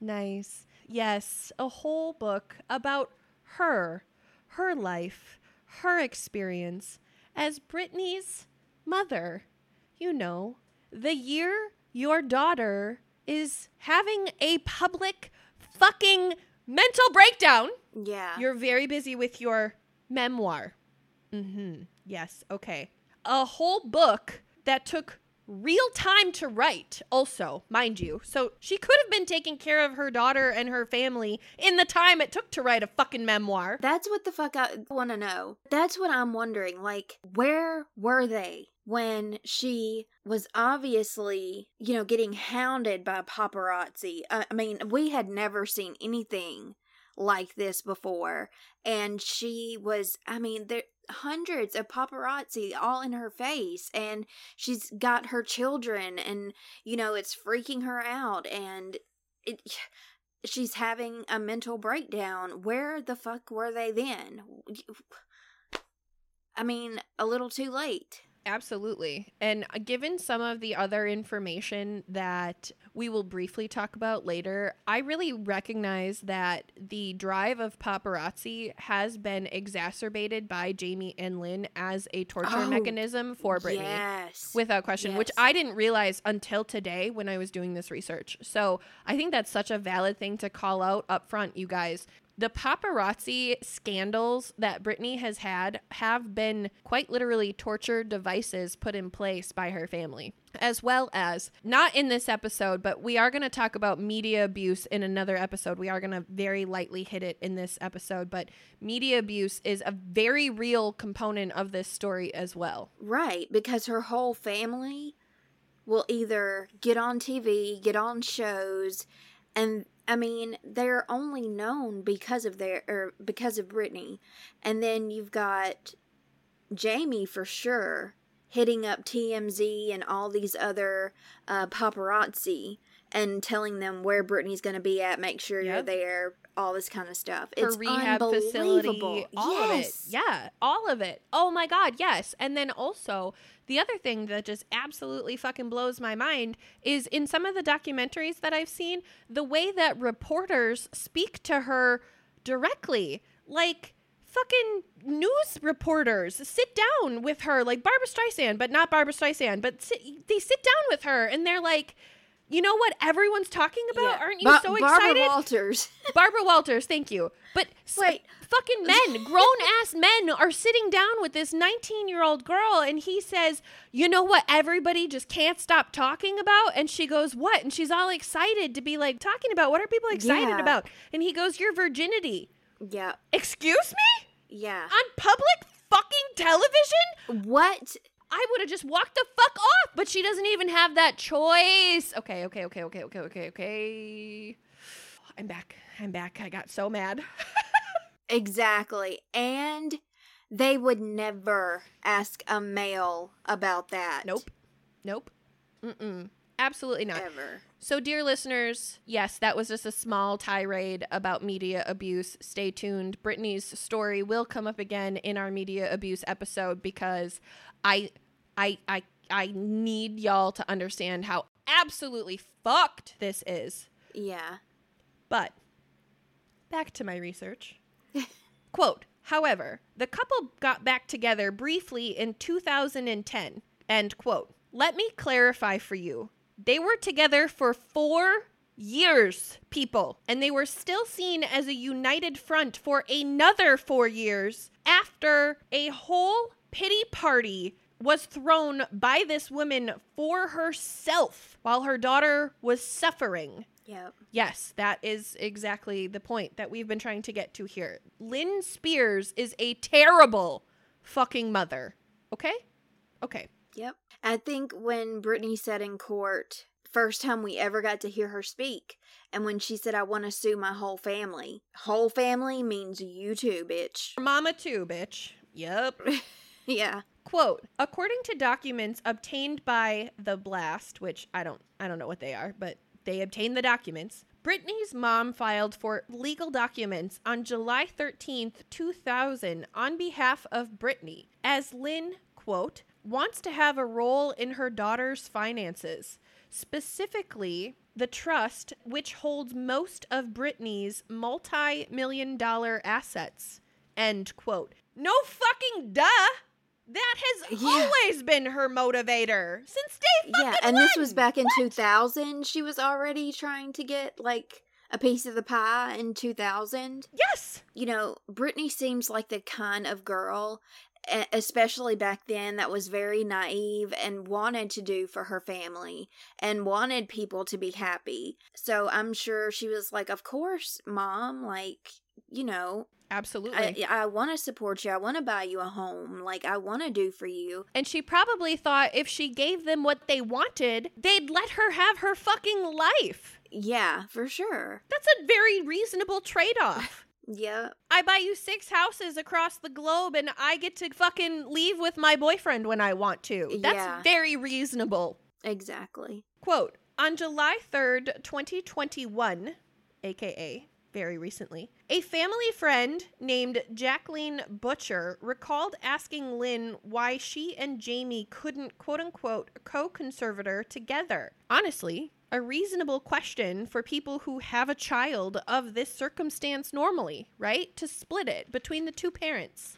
Nice. Yes, a whole book about her, her life, her experience as Britney's mother. You know, the year your daughter is having a public fucking mental breakdown. yeah You're very busy with your memoir. Mm-hmm. Yes. Okay. A whole book that took real time to write, also, mind you. So she could have been taking care of her daughter and her family in the time it took to write a fucking memoir. That's what the fuck I want to know. That's what I'm wondering. Like, where were they when she was obviously, you know, getting hounded by paparazzi? I I mean, we had never seen anything like this before. And she was, I mean, there hundreds of paparazzi all in her face and she's got her children and you know it's freaking her out and it she's having a mental breakdown where the fuck were they then i mean a little too late Absolutely. And uh, given some of the other information that we will briefly talk about later, I really recognize that the drive of paparazzi has been exacerbated by Jamie and Lynn as a torture Oh, mechanism for Britney. yes Without question, which I didn't realize until today when I was doing this research. So I think that's such a valid thing to call out up front, you guys. The paparazzi scandals that Britney has had have been quite literally torture devices put in place by her family. As well as, not in this episode, but we are going to talk about media abuse in another episode. We are going to very lightly hit it in this episode, but media abuse is a very real component of this story as well. right because her whole family will either get on tv get on shows and i mean they're only known because of their or because of Britney. and then you've got jamie for sure hitting up tmz and all these other uh, paparazzi and telling them where Britney's going to be at make sure you're there all this kind of stuff her it's rehab facility, all yes. of it. Yeah, all of it. Oh my god, yes. And then also the other thing that just absolutely fucking blows my mind is in some of the documentaries that I've seen, the way that reporters speak to her directly, like fucking news reporters sit down with her like Barbara Streisand, but not Barbara Streisand, but sit, they sit down with her and they're like, you know what everyone's talking about? Yeah. Aren't you Ba- so excited? Barbara? Walters. Barbara Walters, thank you. But s- Wait. fucking men, grown ass men are sitting down with this 19 year old girl, and he says, You know what everybody just can't stop talking about? And she goes, What? And she's all excited to be like, Talking about what are people excited Yeah. about? And he goes, Your virginity. yeah. Excuse me? Yeah. On public fucking television? What? I would have just walked the fuck off, but she doesn't even have that choice. Okay, okay, okay, okay, okay, okay, okay. I'm back. I'm back. I got so mad. Exactly. And they would never ask a male about that. Nope. Nope. Mm-mm. Absolutely not. Ever. So, dear listeners, yes, that was just a small tirade about media abuse. Stay tuned. Britney's story will come up again in our media abuse episode because I, I, I, I need y'all to understand how absolutely fucked this is. Yeah. But back to my research. Quote, however, the couple got back together briefly in 2010. End quote. Let me clarify for you. They were together for four years, people, and they were still seen as a united front for another four years after a whole pity party was thrown by this woman for herself while her daughter was suffering. Yep. Yes, that is exactly the point that we've been trying to get to here. Lynn Spears is a terrible fucking mother. Okay? Okay. Yep. I think when Britney said in court, first time we ever got to hear her speak, and when she said, I want to sue my whole family, whole family means you too, bitch. Mama too, bitch. Yep. Yeah. Quote, according to documents obtained by the blast, which I don't I don't know what they are, but they obtained the documents. Britney's mom filed for legal documents on July 13th, 2000 on behalf of Britney as Lynn, quote, wants to have a role in her daughter's finances, specifically the trust which holds most of Britney's multi-million dollar assets. End quote. No fucking duh. That has Yeah. always been her motivator since day fucking Yeah. And this was back in What? 2000. She was already trying to get like a piece of the pie in 2000. Yes. You know, Britney seems like the kind of girl especially back then, that was very naive and wanted to do for her family and wanted people to be happy. So I'm sure she was like, Of course, mom, like, you know, Absolutely. I, I want to support you. I want to buy you a home. Like, I want to do for you. and she probably thought if she gave them what they wanted, they'd let her have her fucking life. Yeah, for sure. That's a very reasonable trade off. Yeah. I buy you six houses across the globe and I get to fucking leave with my boyfriend when I want to. That's Yeah. very reasonable. Exactly. Quote On July 3rd, 2021, aka very recently, a family friend named Jacqueline Butcher recalled asking Lynn why she and Jamie couldn't quote unquote co conservator together. Honestly, a reasonable question for people who have a child of this circumstance normally, right? To split it between the two parents.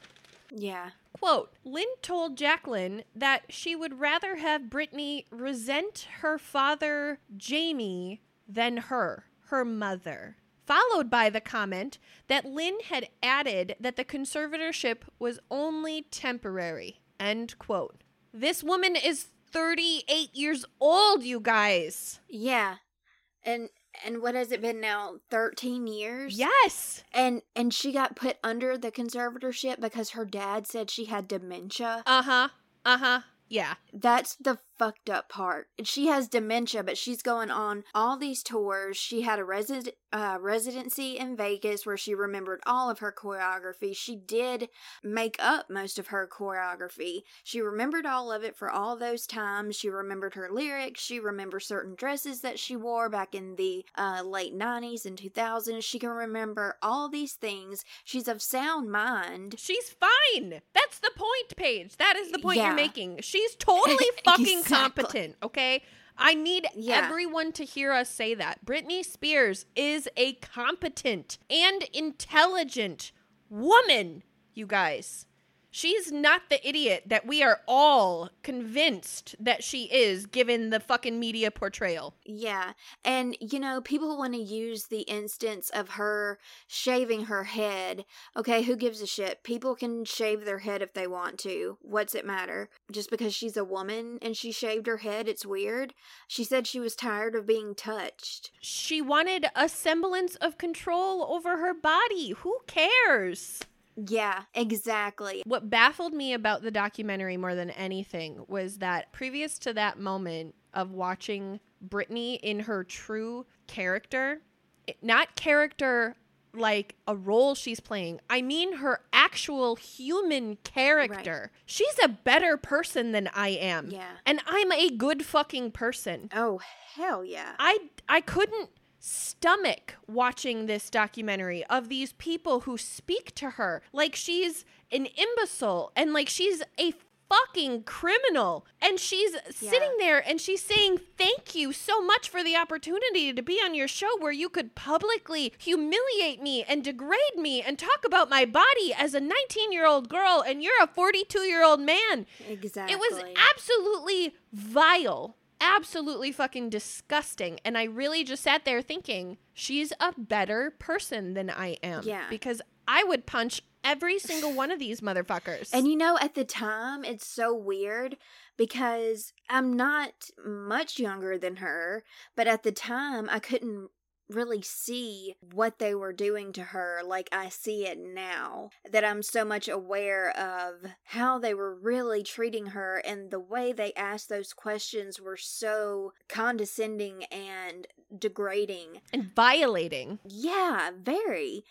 Yeah. Quote Lynn told Jacqueline that she would rather have Britney resent her father, Jamie, than her, her mother. Followed by the comment that Lynn had added that the conservatorship was only temporary. End quote. This woman is 38 years old, you guys. Yeah. And and what has it been now? 13 years? Yes. And and she got put under the conservatorship because her dad said she had dementia. Uh huh. Uh huh. Yeah. That's the fucked up part. She has dementia, but she's going on all these tours. She had a resi- uh, residency in Vegas where she remembered all of her choreography. She did make up most of her choreography. She remembered all of it for all those times. She remembered her lyrics. She remembered certain dresses that she wore back in the uh, late 90s and 2000s. She can remember all these things. She's of sound mind. She's fine. That's the point, Paige. That is the point Yeah. you're making. She's totally fucking Exactly. competent, okay? I need Yeah. everyone to hear us say that. Britney Spears is a competent and intelligent woman, you guys. She's not the idiot that we are all convinced that she is given the fucking media portrayal. Yeah. And, you know, people want to use the instance of her shaving her head. Okay, who gives a shit? People can shave their head if they want to. What's it matter? Just because she's a woman and she shaved her head, it's weird. She said she was tired of being touched. She wanted a semblance of control over her body. Who cares? Yeah, exactly. What baffled me about the documentary more than anything was that previous to that moment of watching Britney in her true character, not character like a role she's playing, I mean her actual human character. She's a better person than I am. Yeah. And I'm a good fucking person. Oh, hell yeah. I I couldn't stomach watching this documentary of these people who speak to her like she's an imbecile and like she's a fucking criminal and she's sitting there and she's saying thank you so much for the opportunity to be on your show where you could publicly humiliate me and degrade me and talk about my body as a 19 year old girl and you're a 42 year old man Exactly. it was absolutely vile. Absolutely fucking disgusting. And I really just sat there thinking, she's a better person than I am. Yeah. Because I would punch every single one of these motherfuckers. And you know, at the time, it's so weird because I'm not much younger than her, but at the time, I couldn't really see what they were doing to her like I see it now. That I'm so much aware of how they were really treating her, and the way they asked those questions were so condescending and degrading. and violating. Yeah, very.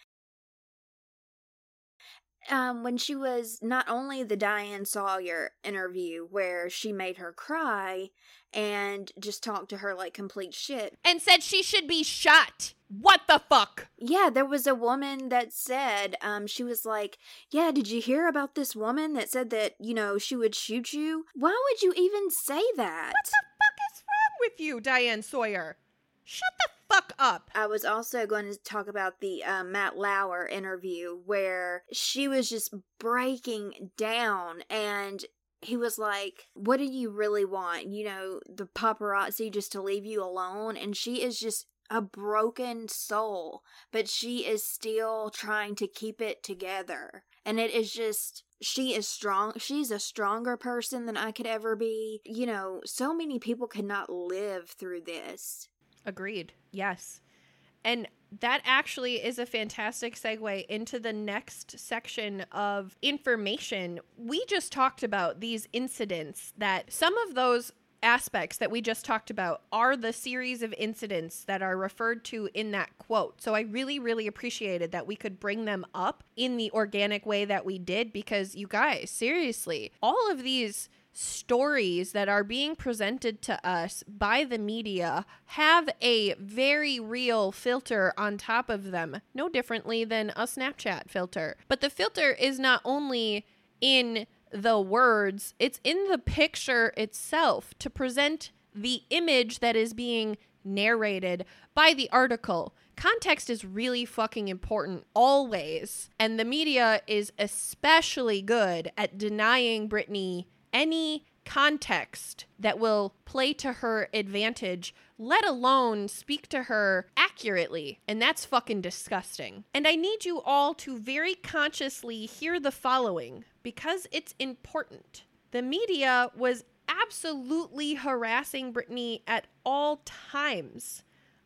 Um, when she was not only the Diane Sawyer interview where she made her cry and just talked to her like complete shit. And said she should be shot. What the fuck? Yeah, there was a woman that said, um, she was like, Yeah, did you hear about this woman that said that, you know, she would shoot you? Why would you even say that? What the fuck is wrong with you, Diane Sawyer? Shut the fuck up. I was also going to talk about the uh, Matt Lauer interview where she was just breaking down and he was like, What do you really want? You know, the paparazzi just to leave you alone. And she is just a broken soul, but she is still trying to keep it together. And it is just she is strong she's a stronger person than I could ever be. You know, so many people could not live through this. Agreed. Yes. And that actually is a fantastic segue into the next section of information. We just talked about these incidents that some of those aspects that we just talked about are the series of incidents that are referred to in that quote. So I really, really appreciated that we could bring them up in the organic way that we did because you guys, seriously, all of these stories that are being presented to us by the media have a very real filter on top of them, no differently than a Snapchat filter. But the filter is not only in the words, it's in the picture itself to present the image that is being narrated by the article. Context is really fucking important always. And the media is especially good at denying Britney any context that will play to her advantage, let alone speak to her accurately. And that's fucking disgusting. And I need you all to very consciously hear the following because it's important. The media was absolutely harassing Britney at all times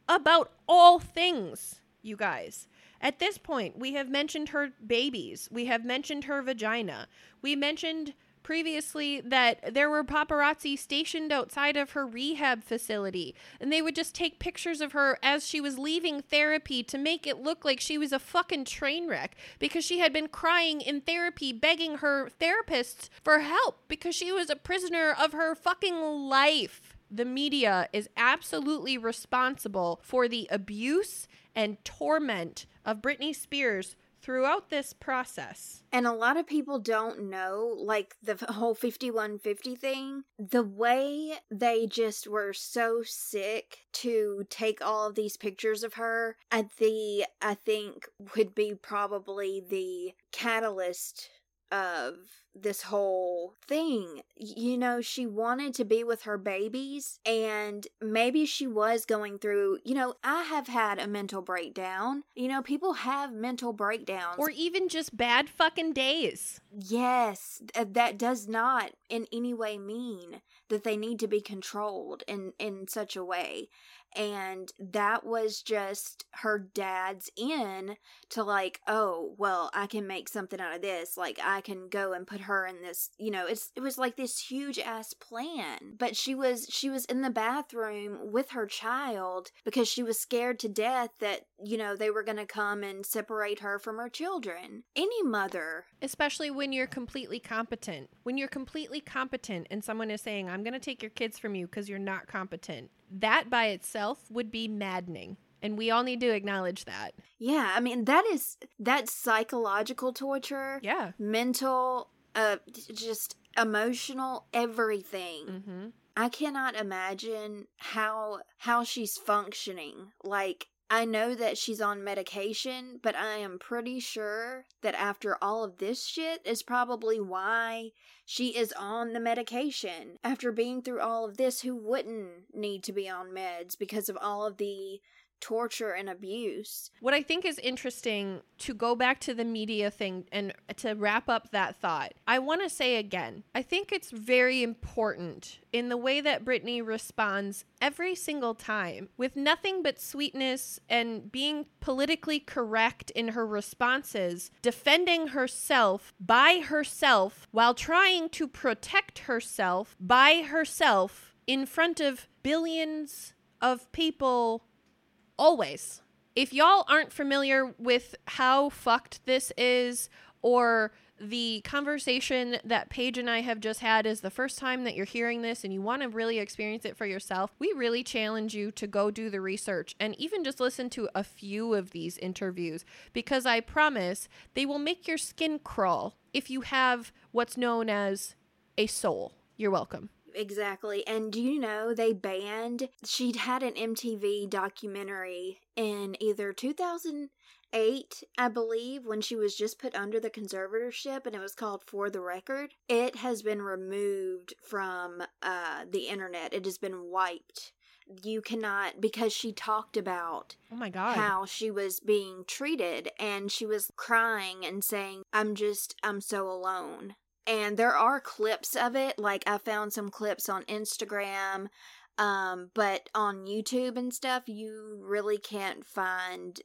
about all things, you guys. At this point, we have mentioned her babies. We have mentioned her vagina. We mentioned previously that there were paparazzi stationed outside of her rehab facility and they would just take pictures of her as she was leaving therapy to make it look like she was a fucking train wreck because she had been crying in therapy begging her therapists for help because she was a prisoner of her fucking life. The media is absolutely responsible for the abuse and torment of Britney Spears throughout this process. And a lot of people don't know, like the whole 5150 thing, the way they just were so sick to take all of these pictures of her, at the, I think, would be probably the catalyst of this whole thing. You know, she wanted to be with her babies, and maybe she was going through, you know, I have had a mental breakdown. You know, people have mental breakdowns. Or even just bad fucking days. Yes, uh, that does not in any way mean that they need to be controlled in, in such a way and that was just her dad's in to like oh well i can make something out of this like i can go and put her in this you know it's it was like this huge ass plan. But she was she was in the bathroom with her child because she was scared to death that you know they were going to come and separate her from her children. Any mother especially when you're completely competent. When you're completely competent and someone is saying i'm going to take your kids from you because you're not competent that by itself would be maddening. And we all need to acknowledge that. Yeah, I mean that is that's psychological torture. Yeah. Mental uh just emotional everything. Mm-hmm. I cannot imagine how how she's functioning. Like I know that she's on medication, but I am pretty sure that after all of this shit is probably why she is on the medication. After being through all of this, who wouldn't need to be on meds because of all of the torture and abuse. What I think is interesting to go back to the media thing and to wrap up that thought, I want to say again, I think it's very important in the way that Britney responds every single time with nothing but sweetness and being politically correct in her responses, defending herself by herself while trying to protect herself by herself in front of billions of people always. If y'all aren't familiar with how fucked this is, or the conversation that Paige and I have just had is the first time that you're hearing this and you want to really experience it for yourself, we really challenge you to go do the research and even just listen to a few of these interviews because I promise they will make your skin crawl if you have what's known as a soul. You're welcome exactly. And do you know they banned? She'd had an MTV documentary in either 2008, I believe, when she was just put under the conservatorship, and it was called For the Record. It has been removed from uh, the internet. It has been wiped you cannot because she talked about Oh my god. how she was being treated and she was crying and saying i'm just i'm so alone and there are clips of it like i found some clips on instagram um but on youtube and stuff you really can't find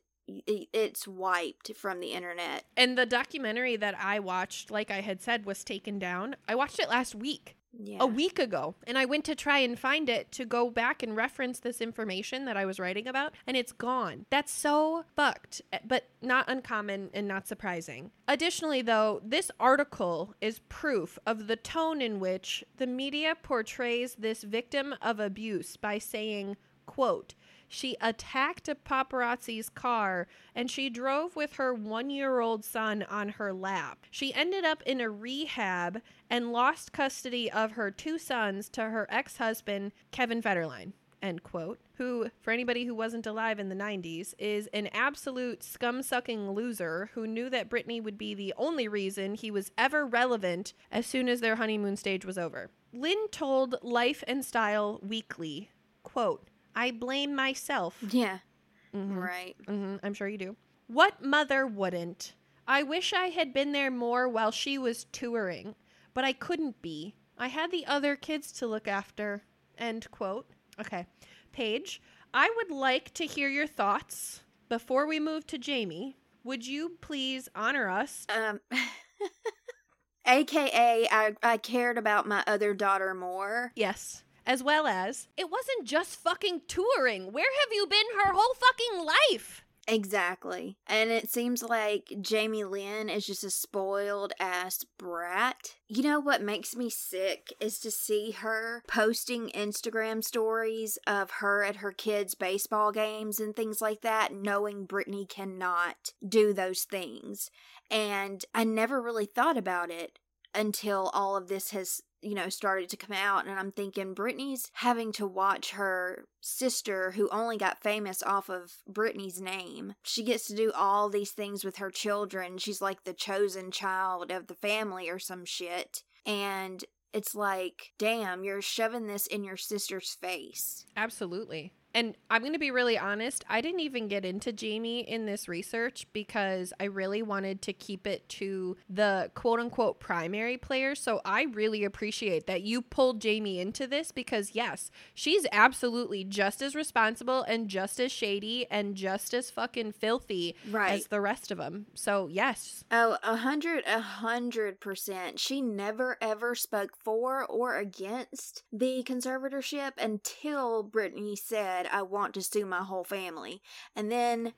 it's wiped from the internet And the documentary that I watched, like I had said, was taken down. I watched it last week. Yeah a week ago and I went to try and find it to go back and reference this information that I was writing about and it's gone. That's so fucked, eh, but not uncommon and not surprising. Additionally, though, this article is proof of the tone in which the media portrays this victim of abuse by saying, quote, she attacked a paparazzi's car and she drove with her one year old son on her lap. She ended up in a rehab and lost custody of her two sons to her ex husband, Kevin Federline. End quote. Who, for anybody who wasn't alive in the 90s, is an absolute scum sucking loser who knew that Britney would be the only reason he was ever relevant as soon as their honeymoon stage was over. Lynn told Life and Style Weekly, quote, I blame myself. yeah Mhm. right hmm I'm sure you do. What mother wouldn't? I wish I had been there more while she was touring, but I couldn't be. I had the other kids to look after. End quote. Okay. Paige, I would like to hear your thoughts before we move to Jamie. Would you please honor us? um aka I, I cared about my other daughter more Yes. As well as, it wasn't just fucking touring. Where have you been her whole fucking life? Exactly. And it seems like Jamie Lynn is just a spoiled ass brat. You know what makes me sick is to see her posting Instagram stories of her at her kids' baseball games and things like that, knowing Britney cannot do those things. And I never really thought about it until all of this has you know started to come out and i'm thinking britney's having to watch her sister who only got famous off of britney's name. She gets to do all these things with her children. She's like the chosen child of the family or some shit and it's like damn you're shoving this in your sister's face. Absolutely. And I'm going to be really honest, I didn't even get into Jamie in this research because I really wanted to keep it to the quote unquote primary players. So I really appreciate that you pulled Jamie into this because, yes, she's absolutely just as responsible and just as shady and just as fucking filthy Right. as the rest of them. So, yes. Oh, a hundred, a hundred percent. She never ever spoke for or against the conservatorship until Britney said, I want to sue my whole family. And then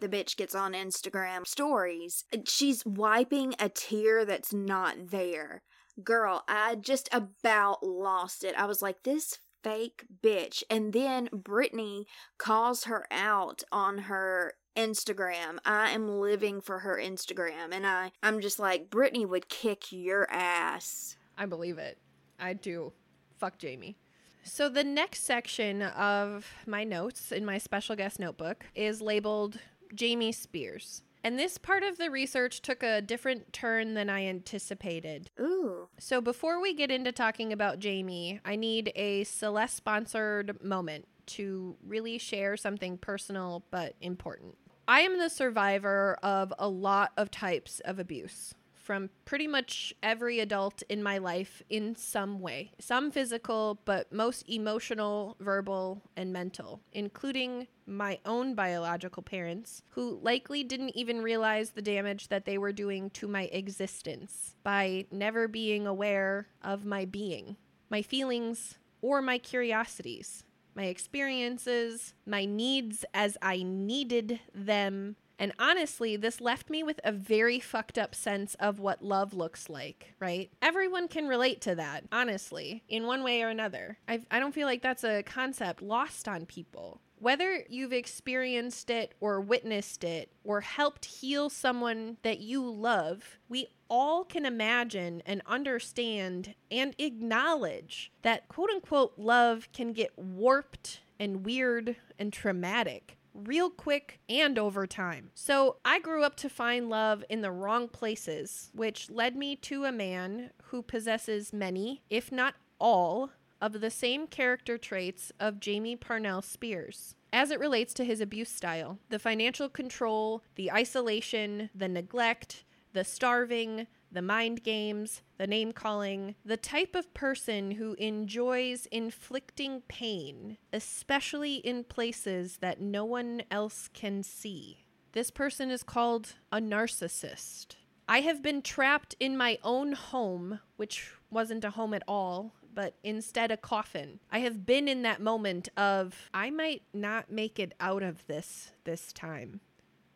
the bitch gets on Instagram stories. She's wiping a tear that's not there. Girl, I just about lost it. I was like, this fake bitch. And then Britney calls her out on her Instagram. I am living for her Instagram. And I, I'm just like, Britney would kick your ass. I believe it. I do. Fuck Jamie. So the next section of my notes in my special guest notebook is labeled Jamie Spears. And this part of the research took a different turn than I anticipated. Ooh. So before we get into talking about Jamie, I need a Celeste sponsored moment to really share something personal but important. I am the survivor of a lot of types of abuse from pretty much every adult in my life in some way. Some physical, but most emotional, verbal, and mental, including my own biological parents, who likely didn't even realize the damage that they were doing to my existence by never being aware of my being, my feelings, or my curiosities, my experiences, my needs as I needed them. And honestly, this left me with a very fucked up sense of what love looks like, right? Everyone can relate to that, honestly, in one way or another. I, I don't feel like that's a concept lost on people. Whether you've experienced it or witnessed it or helped heal someone that you love, we all can imagine and understand and acknowledge that quote unquote love can get warped and weird and traumatic real quick and over time. So I grew up to find love in the wrong places, which led me to a man who possesses many, if not all, of the same character traits of Jamie Parnell Spears as it relates to his abuse style the financial control, the isolation, the neglect, the starving, the mind games, the name calling, the type of person who enjoys inflicting pain, especially in places that no one else can see. This person is called a narcissist. I have been trapped in my own home, which wasn't a home at all, but instead a coffin. I have been in that moment of I might not make it out of this this time.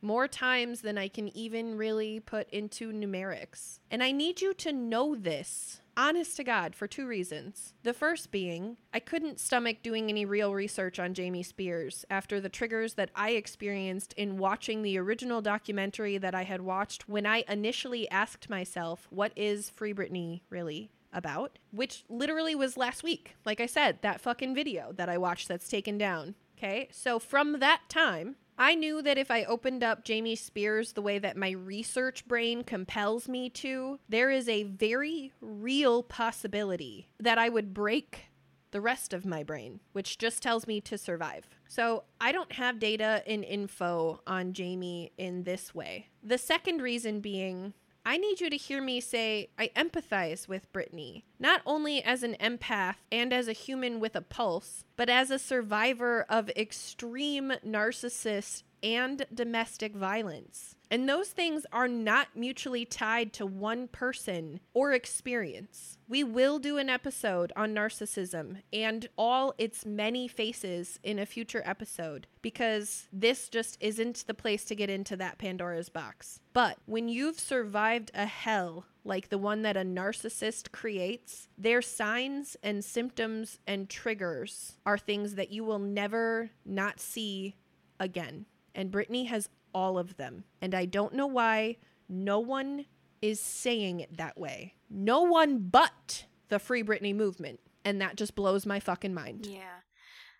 More times than I can even really put into numerics. And I need you to know this honest to God, for two reasons. The first being, I couldn't stomach doing any real research on Jamie Spears after the triggers that I experienced in watching the original documentary that I had watched when I initially asked myself, what is Free Britney really? About, which literally was last week. Like I said, that fucking video that I watched that's taken down. Okay. So from that time, I knew that if I opened up Jamie Spears the way that my research brain compels me to, there is a very real possibility that I would break the rest of my brain, which just tells me to survive. So I don't have data and info on Jamie in this way. The second reason being, I need you to hear me say I empathize with Britney, not only as an empath and as a human with a pulse, but as a survivor of extreme narcissist and domestic violence. And those things are not mutually tied to one person or experience. We will do an episode on narcissism and all its many faces in a future episode because this just isn't the place to get into that Pandora's box. But when you've survived a hell like the one that a narcissist creates, their signs and symptoms and triggers are things that you will never not see again. And Britney has all of them. And I don't know why no one is saying it that way. No one but the Free Britney movement. And that just blows my fucking mind. Yeah.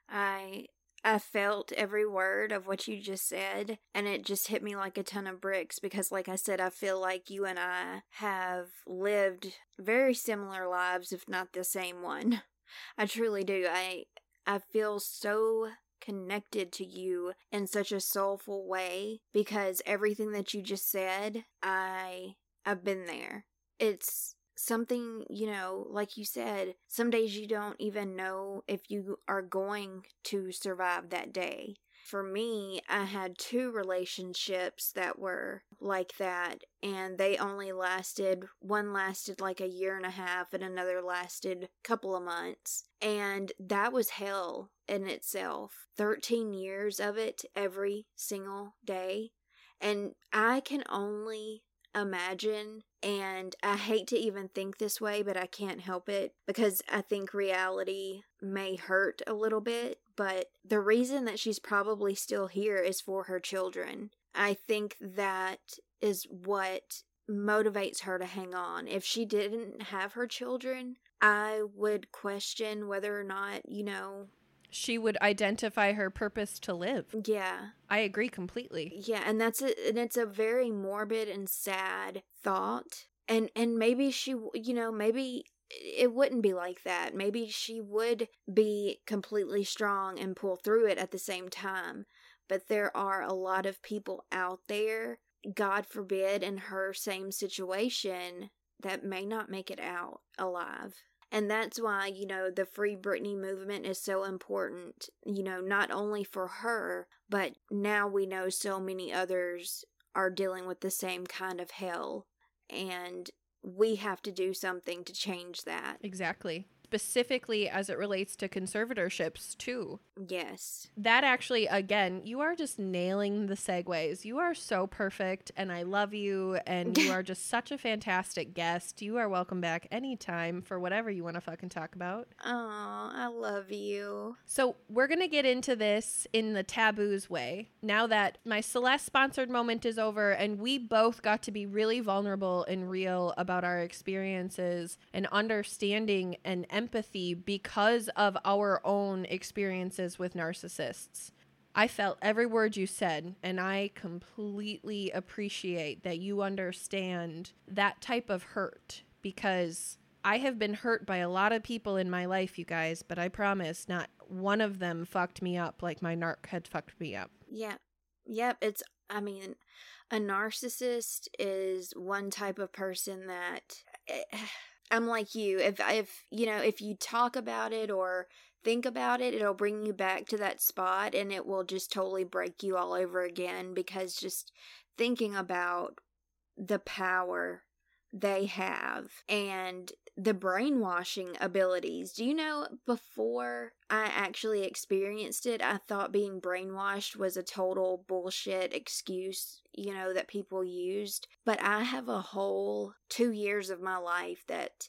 I I felt every word of what you just said, and it just hit me like a ton of bricks because, like I said, I feel like you and I have lived very similar lives, if not the same one. I truly do. I I feel so connected to you in such a soulful way because everything that you just said, I I've been there. It's something, you know, like you said, some days you don't even know if you are going to survive that day. For me, I had two relationships that were like that, and they only lasted one lasted like a year and a half, and another lasted a couple of months. And that was hell in itself. 13 years of it every single day. And I can only imagine and I hate to even think this way, but I can't help it because I think reality may hurt a little bit. But the reason that she's probably still here is for her children. I think that is what motivates her to hang on. If she didn't have her children, I would question whether or not, you know, she would identify her purpose to live. Yeah. I agree completely. Yeah, and that's a, and it's a very morbid and sad thought. And and maybe she, you know, maybe it wouldn't be like that. Maybe she would be completely strong and pull through it at the same time. But there are a lot of people out there, God forbid, in her same situation that may not make it out alive. And that's why, you know, the Free Britney movement is so important, you know, not only for her, but now we know so many others are dealing with the same kind of hell. And we have to do something to change that. Exactly specifically as it relates to conservatorships too. Yes. That actually again, you are just nailing the segues. You are so perfect and I love you and you are just such a fantastic guest. You are welcome back anytime for whatever you want to fucking talk about. Oh, I love you. So, we're going to get into this in the taboos way. Now that my Celeste sponsored moment is over and we both got to be really vulnerable and real about our experiences and understanding and empathy because of our own experiences with narcissists. I felt every word you said, and I completely appreciate that you understand that type of hurt because I have been hurt by a lot of people in my life, you guys, but I promise not one of them fucked me up like my narc had fucked me up. Yeah. Yep. It's, I mean, a narcissist is one type of person that eh, I'm like you. If, if, you know, if you talk about it or think about it, it'll bring you back to that spot and it will just totally break you all over again because just thinking about the power they have and the brainwashing abilities. Do you know before I actually experienced it, I thought being brainwashed was a total bullshit excuse, you know, that people used. But I have a whole two years of my life that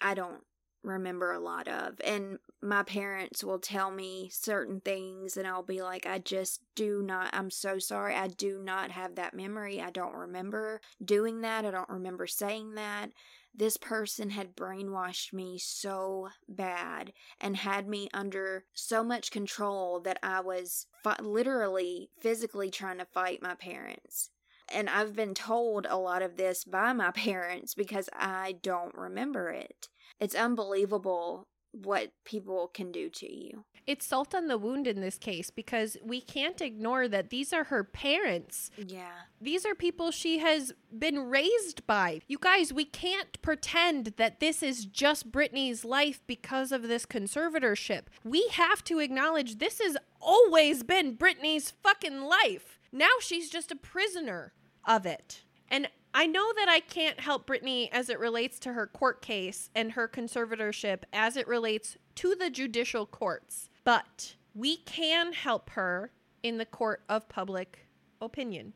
I don't remember a lot of. And my parents will tell me certain things, and I'll be like, I just do not, I'm so sorry. I do not have that memory. I don't remember doing that. I don't remember saying that. This person had brainwashed me so bad and had me under so much control that I was fi- literally physically trying to fight my parents. And I've been told a lot of this by my parents because I don't remember it it's unbelievable what people can do to you. It's salt on the wound in this case because we can't ignore that these are her parents. Yeah. These are people she has been raised by. You guys, we can't pretend that this is just Britney's life because of this conservatorship. We have to acknowledge this has always been Britney's fucking life. Now she's just a prisoner of it. And I know that I can't help Britney as it relates to her court case and her conservatorship as it relates to the judicial courts, but we can help her in the court of public opinion.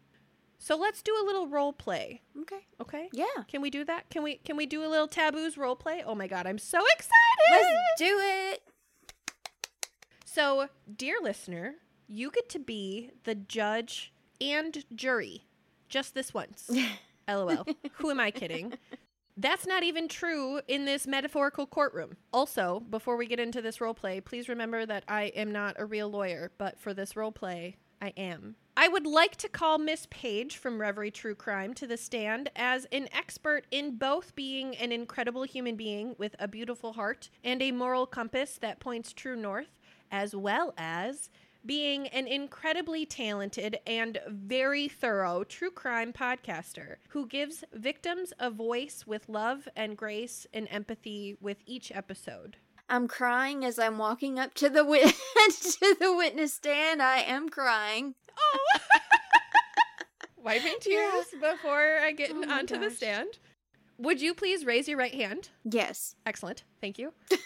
So let's do a little role play. Okay. Okay? Yeah. Can we do that? Can we can we do a little taboos role play? Oh my god, I'm so excited. Let's do it. So, dear listener, you get to be the judge and jury just this once. LOL. Who am I kidding? That's not even true in this metaphorical courtroom. Also, before we get into this role play, please remember that I am not a real lawyer, but for this role play, I am. I would like to call Miss Paige from Reverie True Crime to the stand as an expert in both being an incredible human being with a beautiful heart and a moral compass that points true north, as well as being an incredibly talented and very thorough true crime podcaster who gives victims a voice with love and grace and empathy with each episode. I'm crying as I'm walking up to the wit- to the witness stand. I am crying. Oh. Wiping tears before I get Oh onto the stand. Would you please raise your right hand? Yes. Excellent. Thank you.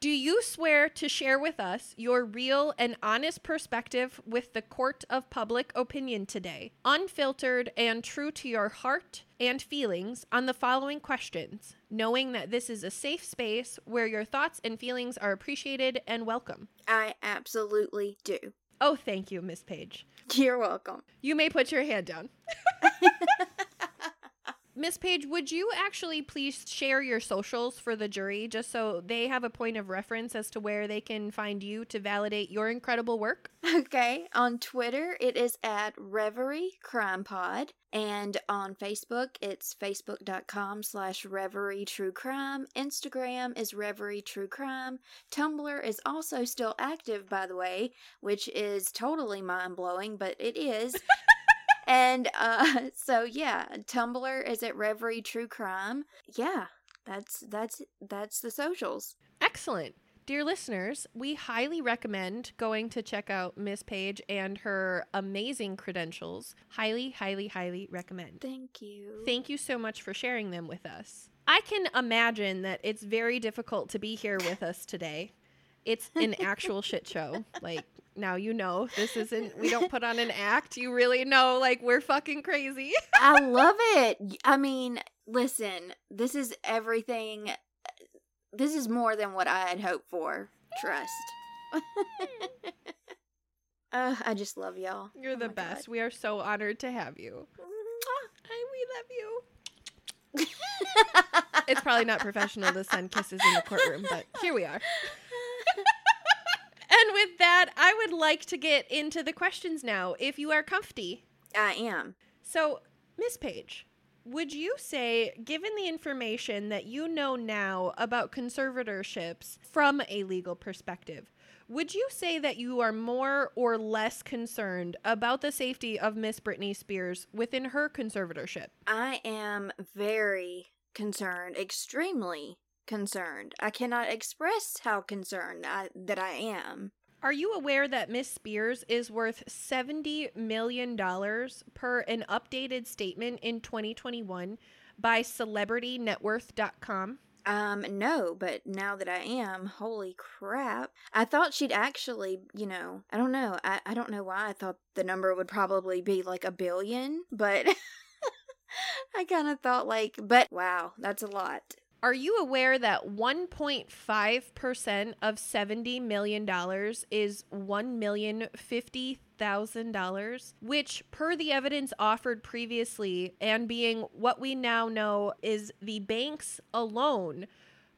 Do you swear to share with us your real and honest perspective with the court of public opinion today, unfiltered and true to your heart and feelings on the following questions, knowing that this is a safe space where your thoughts and feelings are appreciated and welcome? I absolutely do. Oh, thank you, Miss Paige. You're welcome. You may put your hand down. Miss Paige, would you actually please share your socials for the jury just so they have a point of reference as to where they can find you to validate your incredible work? Okay. On Twitter, it is at Reverie Crime Pod. And on Facebook, it's facebook.com slash Reverie True Crime. Instagram is Reverie True Crime. Tumblr is also still active, by the way, which is totally mind blowing, but it is. and uh, so yeah, Tumblr is at Reverie True Crime. Yeah, that's that's that's the socials. Excellent. Dear listeners, we highly recommend going to check out Miss Paige and her amazing credentials. Highly, highly, highly recommend. Thank you. Thank you so much for sharing them with us. I can imagine that it's very difficult to be here with us today. It's an actual shit show. Like, now you know this isn't, we don't put on an act. You really know, like, we're fucking crazy. I love it. I mean, listen, this is everything. This is more than what I had hoped for. Trust. uh, I just love y'all. You're Oh the best. We are so honored to have you. God. I, we love you. It's probably not professional to send kisses in the courtroom, but here we are. And with that, I would like to get into the questions now, if you are comfy. I am. So, Miss Paige, Would you say, given the information that you know now about conservatorships from a legal perspective, would you say that you are more or less concerned about the safety of Miss Britney Spears within her conservatorship? I am very concerned, extremely concerned. I cannot express how concerned I, that I am. Are you aware that Miss Spears is worth $70 million per an updated statement in 2021 by CelebrityNetWorth.com? Um, no, but now that I am, holy crap. I thought she'd actually, you know, I don't know. I, I don't know why I thought the number would probably be like a billion, but I kind of thought like, but wow, that's a lot. Are you aware that 1.5% of $70 million is $1,050,000, which, per the evidence offered previously, and being what we now know is the banks alone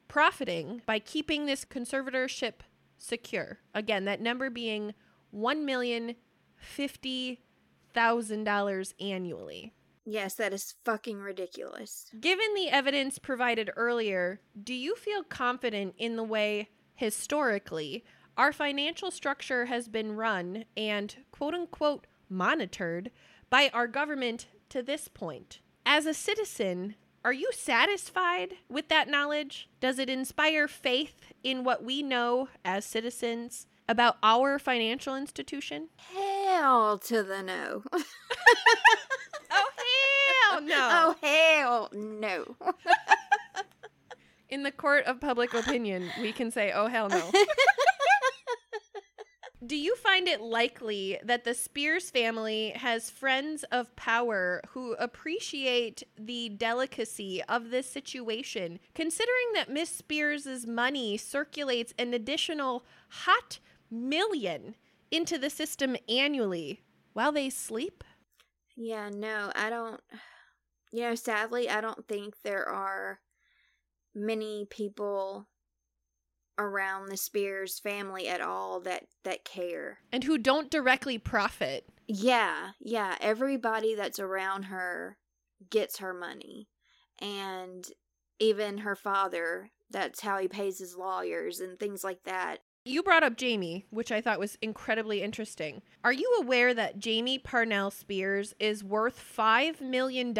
profiting by keeping this conservatorship secure? Again, that number being $1,050,000 annually. Yes, that is fucking ridiculous. Given the evidence provided earlier, do you feel confident in the way, historically, our financial structure has been run and, quote unquote, monitored by our government to this point? As a citizen, are you satisfied with that knowledge? Does it inspire faith in what we know as citizens about our financial institution? Hell to the no. Oh, hell no. oh, hell no. In the court of public opinion, we can say, oh, hell no. Do you find it likely that the Spears family has friends of power who appreciate the delicacy of this situation, considering that Miss Spears' money circulates an additional hot million into the system annually while they sleep? Yeah, no, I don't. You know, sadly, I don't think there are many people around the Spears family at all that that care. And who don't directly profit. Yeah, yeah, everybody that's around her gets her money. And even her father, that's how he pays his lawyers and things like that. You brought up Jamie, which I thought was incredibly interesting. Are you aware that Jamie Parnell Spears is worth $5 million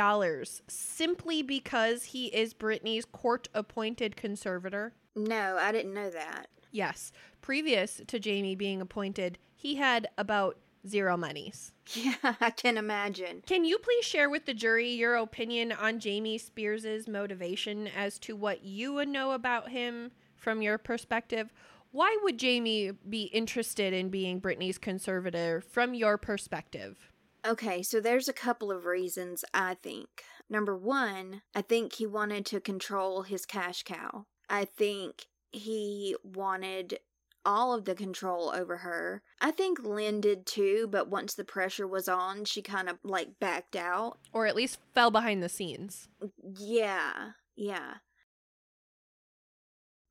simply because he is Britney's court appointed conservator? No, I didn't know that. Yes. Previous to Jamie being appointed, he had about zero monies. Yeah, I can imagine. Can you please share with the jury your opinion on Jamie Spears's motivation as to what you would know about him from your perspective? Why would Jamie be interested in being Britney's conservator from your perspective? Okay, so there's a couple of reasons I think. Number one, I think he wanted to control his cash cow. I think he wanted all of the control over her. I think Lynn did too, but once the pressure was on, she kind of like backed out. Or at least fell behind the scenes. Yeah, yeah.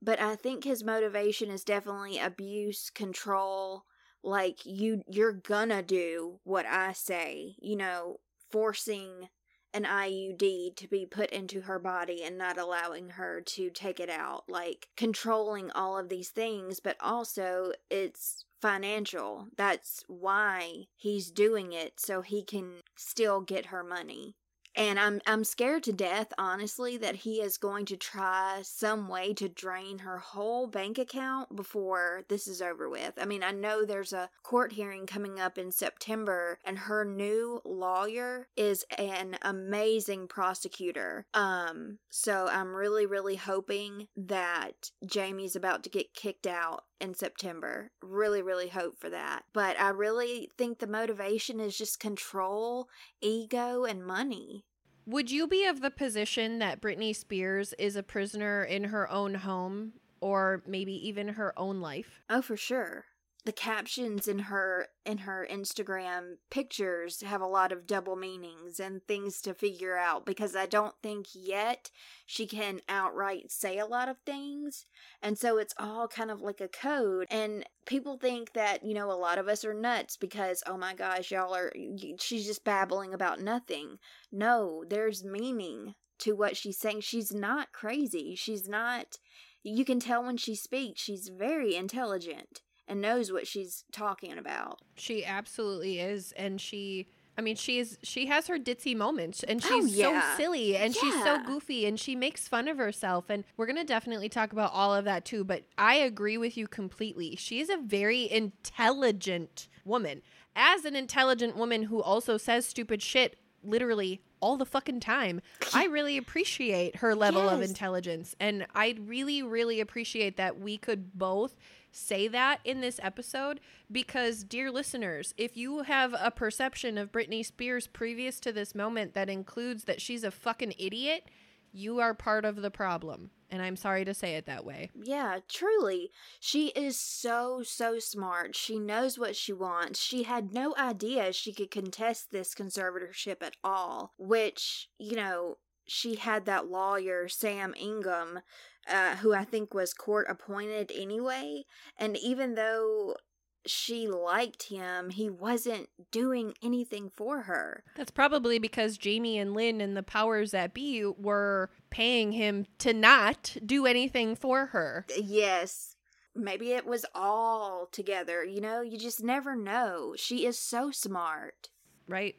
But I think his motivation is definitely abuse, control, like you you're gonna do what I say, you know, forcing an IUD to be put into her body and not allowing her to take it out, like controlling all of these things, but also it's financial. That's why he's doing it so he can still get her money. And I'm I'm scared to death, honestly, that he is going to try some way to drain her whole bank account before this is over with. I mean, I know there's a court hearing coming up in September, and her new lawyer is an amazing prosecutor. Um, so I'm really, really hoping that Jamie's about to get kicked out in September. Really, really hope for that. But I really think the motivation is just control, ego, and money. Would you be of the position that Britney Spears is a prisoner in her own home or maybe even her own life? Oh, for sure. The captions in her in her Instagram pictures have a lot of double meanings and things to figure out because I don't think yet she can outright say a lot of things. And so it's all kind of like a code and people think that, you know, a lot of us are nuts because oh my gosh, y'all are she's just babbling about nothing. No, there's meaning to what she's saying. She's not crazy. She's not you can tell when she speaks, she's very intelligent and knows what she's talking about. She absolutely is. And she, I mean, she is, she has her ditzy moments and Oh, she's yeah. so silly and she's so goofy and she makes fun of herself. And we're going to definitely talk about all of that too. But I agree with you completely. She is a very intelligent woman. As an intelligent woman who also says stupid shit literally all the fucking time. I really appreciate her level of intelligence. And I really, really appreciate that we could both say that in this episode because, dear listeners, if you have a perception of Britney Spears previous to this moment that includes that she's a fucking idiot, you are part of the problem. And I'm sorry to say it that way. Yeah, truly. She is so, so smart. She knows what she wants. She had no idea she could contest this conservatorship at all, which, you know, she had that lawyer, Sam Ingham, uh, who I think was court appointed anyway. And even though she liked him, he wasn't doing anything for her. That's probably because Jamie and Lynn and the powers that be were paying him to not do anything for her. Yes. Maybe it was all together. You know, you just never know. She is so smart. right?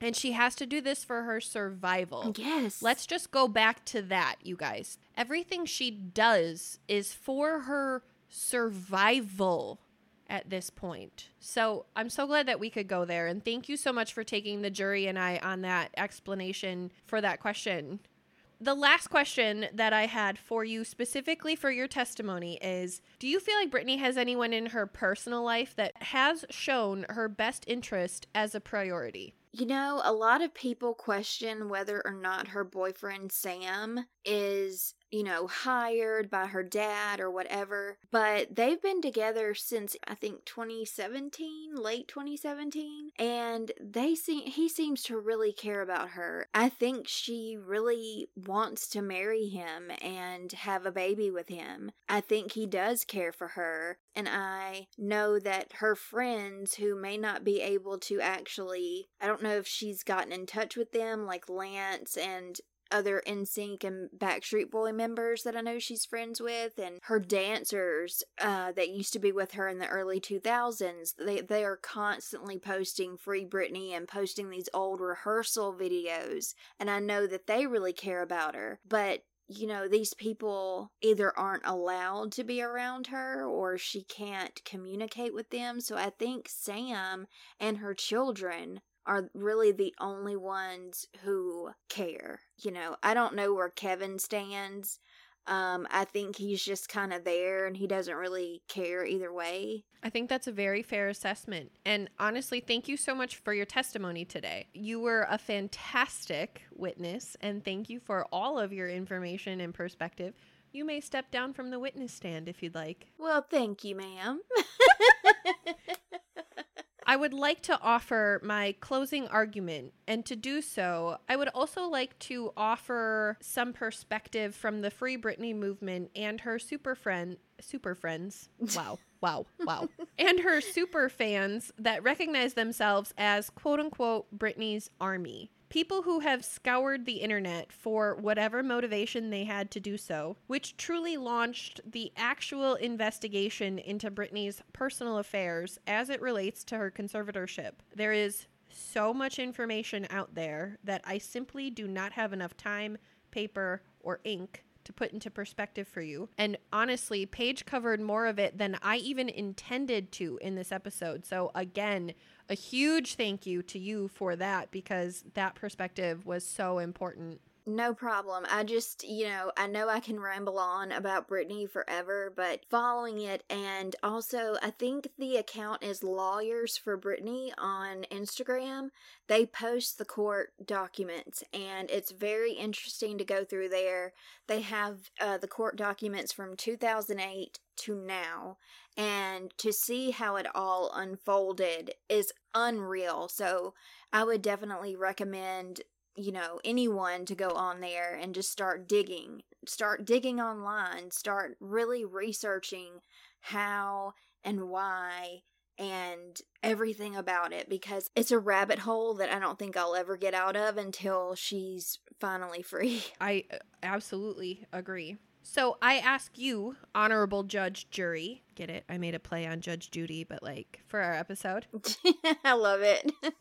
And she has to do this for her survival. Yes. Let's just go back to that, you guys. Everything she does is for her survival at this point. So I'm so glad that we could go there. And thank you so much for taking the jury and I on that explanation for that question. The last question that I had for you specifically for your testimony is Do you feel like Britney has anyone in her personal life that has shown her best interest as a priority? You know, a lot of people question whether or not her boyfriend Sam is, you know, hired by her dad or whatever, but they've been together since I think 2017, late 2017, and they seem he seems to really care about her. I think she really wants to marry him and have a baby with him. I think he does care for her, and I know that her friends who may not be able to actually I don't know if she's gotten in touch with them like Lance and other NSYNC and Backstreet Boy members that I know she's friends with and her dancers uh, that used to be with her in the early 2000s they they are constantly posting free Britney and posting these old rehearsal videos and I know that they really care about her but you know, these people either aren't allowed to be around her or she can't communicate with them. So I think Sam and her children are really the only ones who care. You know, I don't know where Kevin stands. Um, I think he's just kind of there and he doesn't really care either way. I think that's a very fair assessment. And honestly, thank you so much for your testimony today. You were a fantastic witness, and thank you for all of your information and perspective. You may step down from the witness stand if you'd like. Well, thank you, ma'am. I would like to offer my closing argument, and to do so, I would also like to offer some perspective from the Free Britney movement and her super friend, super friends. Wow, wow, wow, and her super fans that recognize themselves as "quote unquote" Britney's army. People who have scoured the internet for whatever motivation they had to do so, which truly launched the actual investigation into Britney's personal affairs as it relates to her conservatorship. There is so much information out there that I simply do not have enough time, paper, or ink to put into perspective for you. And honestly, Paige covered more of it than I even intended to in this episode. So, again, a huge thank you to you for that because that perspective was so important. No problem. I just, you know, I know I can ramble on about Britney forever, but following it, and also I think the account is Lawyers for Britney on Instagram. They post the court documents, and it's very interesting to go through there. They have uh, the court documents from 2008 to now, and to see how it all unfolded is unreal. So I would definitely recommend you know, anyone to go on there and just start digging, start digging online, start really researching how and why and everything about it because it's a rabbit hole that I don't think I'll ever get out of until she's finally free. I uh, absolutely agree. So I ask you, honorable judge jury, get it? I made a play on Judge Judy, but like for our episode. I love it.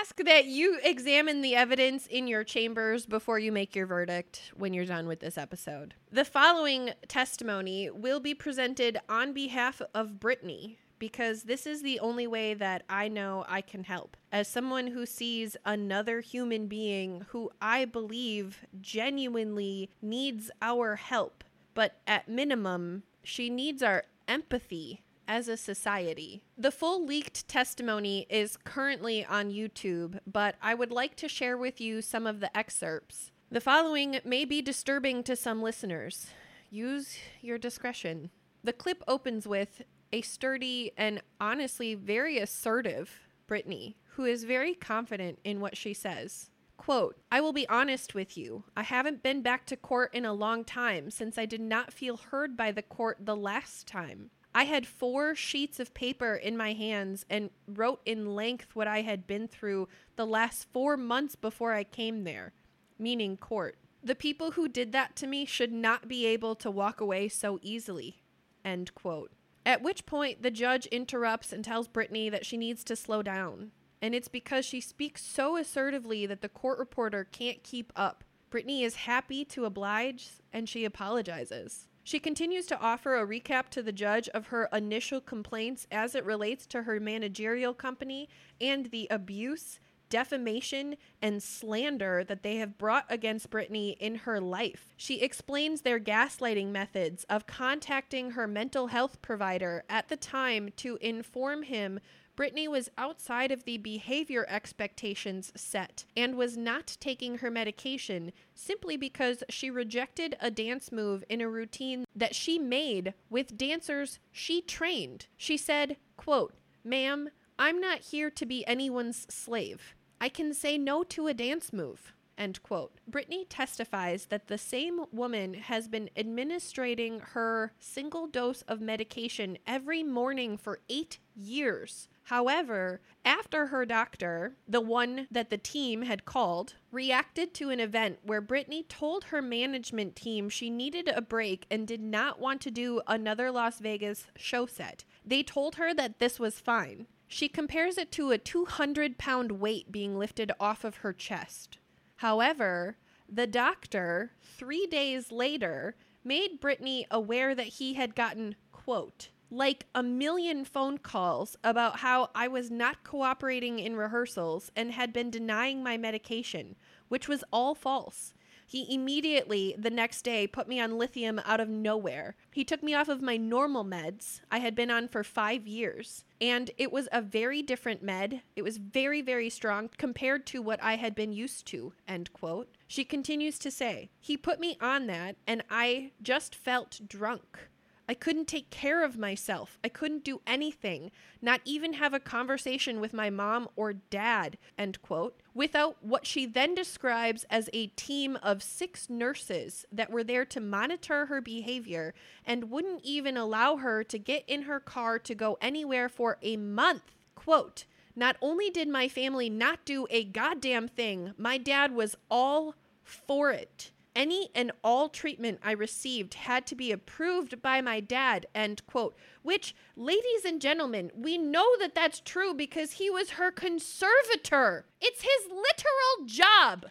Ask that you examine the evidence in your chambers before you make your verdict when you're done with this episode. The following testimony will be presented on behalf of Britney because this is the only way that I know I can help. As someone who sees another human being who I believe genuinely needs our help, but at minimum, she needs our empathy as a society. The full leaked testimony is currently on YouTube, but I would like to share with you some of the excerpts. The following may be disturbing to some listeners. Use your discretion. The clip opens with a sturdy and honestly very assertive Britney, who is very confident in what she says. Quote, I will be honest with you. I haven't been back to court in a long time since I did not feel heard by the court the last time. I had four sheets of paper in my hands and wrote in length what I had been through the last four months before I came there, meaning court. The people who did that to me should not be able to walk away so easily. End quote. At which point, the judge interrupts and tells Britney that she needs to slow down. And it's because she speaks so assertively that the court reporter can't keep up. Britney is happy to oblige and she apologizes. She continues to offer a recap to the judge of her initial complaints as it relates to her managerial company and the abuse, defamation, and slander that they have brought against Britney in her life. She explains their gaslighting methods of contacting her mental health provider at the time to inform him Britney was outside of the behavior expectations set and was not taking her medication simply because she rejected a dance move in a routine that she made with dancers she trained. She said, quote, Ma'am, I'm not here to be anyone's slave. I can say no to a dance move. End quote. Britney testifies that the same woman has been administrating her single dose of medication every morning for eight years. However, after her doctor, the one that the team had called, reacted to an event where Britney told her management team she needed a break and did not want to do another Las Vegas show set, they told her that this was fine. She compares it to a 200 pound weight being lifted off of her chest. However, the doctor, three days later, made Britney aware that he had gotten, quote, like a million phone calls about how I was not cooperating in rehearsals and had been denying my medication, which was all false. He immediately, the next day, put me on lithium out of nowhere. He took me off of my normal meds I had been on for five years. And it was a very different med. It was very, very strong compared to what I had been used to. End quote. She continues to say, He put me on that, and I just felt drunk. I couldn't take care of myself. I couldn't do anything, not even have a conversation with my mom or dad, end quote, without what she then describes as a team of six nurses that were there to monitor her behavior and wouldn't even allow her to get in her car to go anywhere for a month. Quote, not only did my family not do a goddamn thing, my dad was all for it. Any and all treatment I received had to be approved by my dad, end quote. Which, ladies and gentlemen, we know that that's true because he was her conservator. It's his literal job.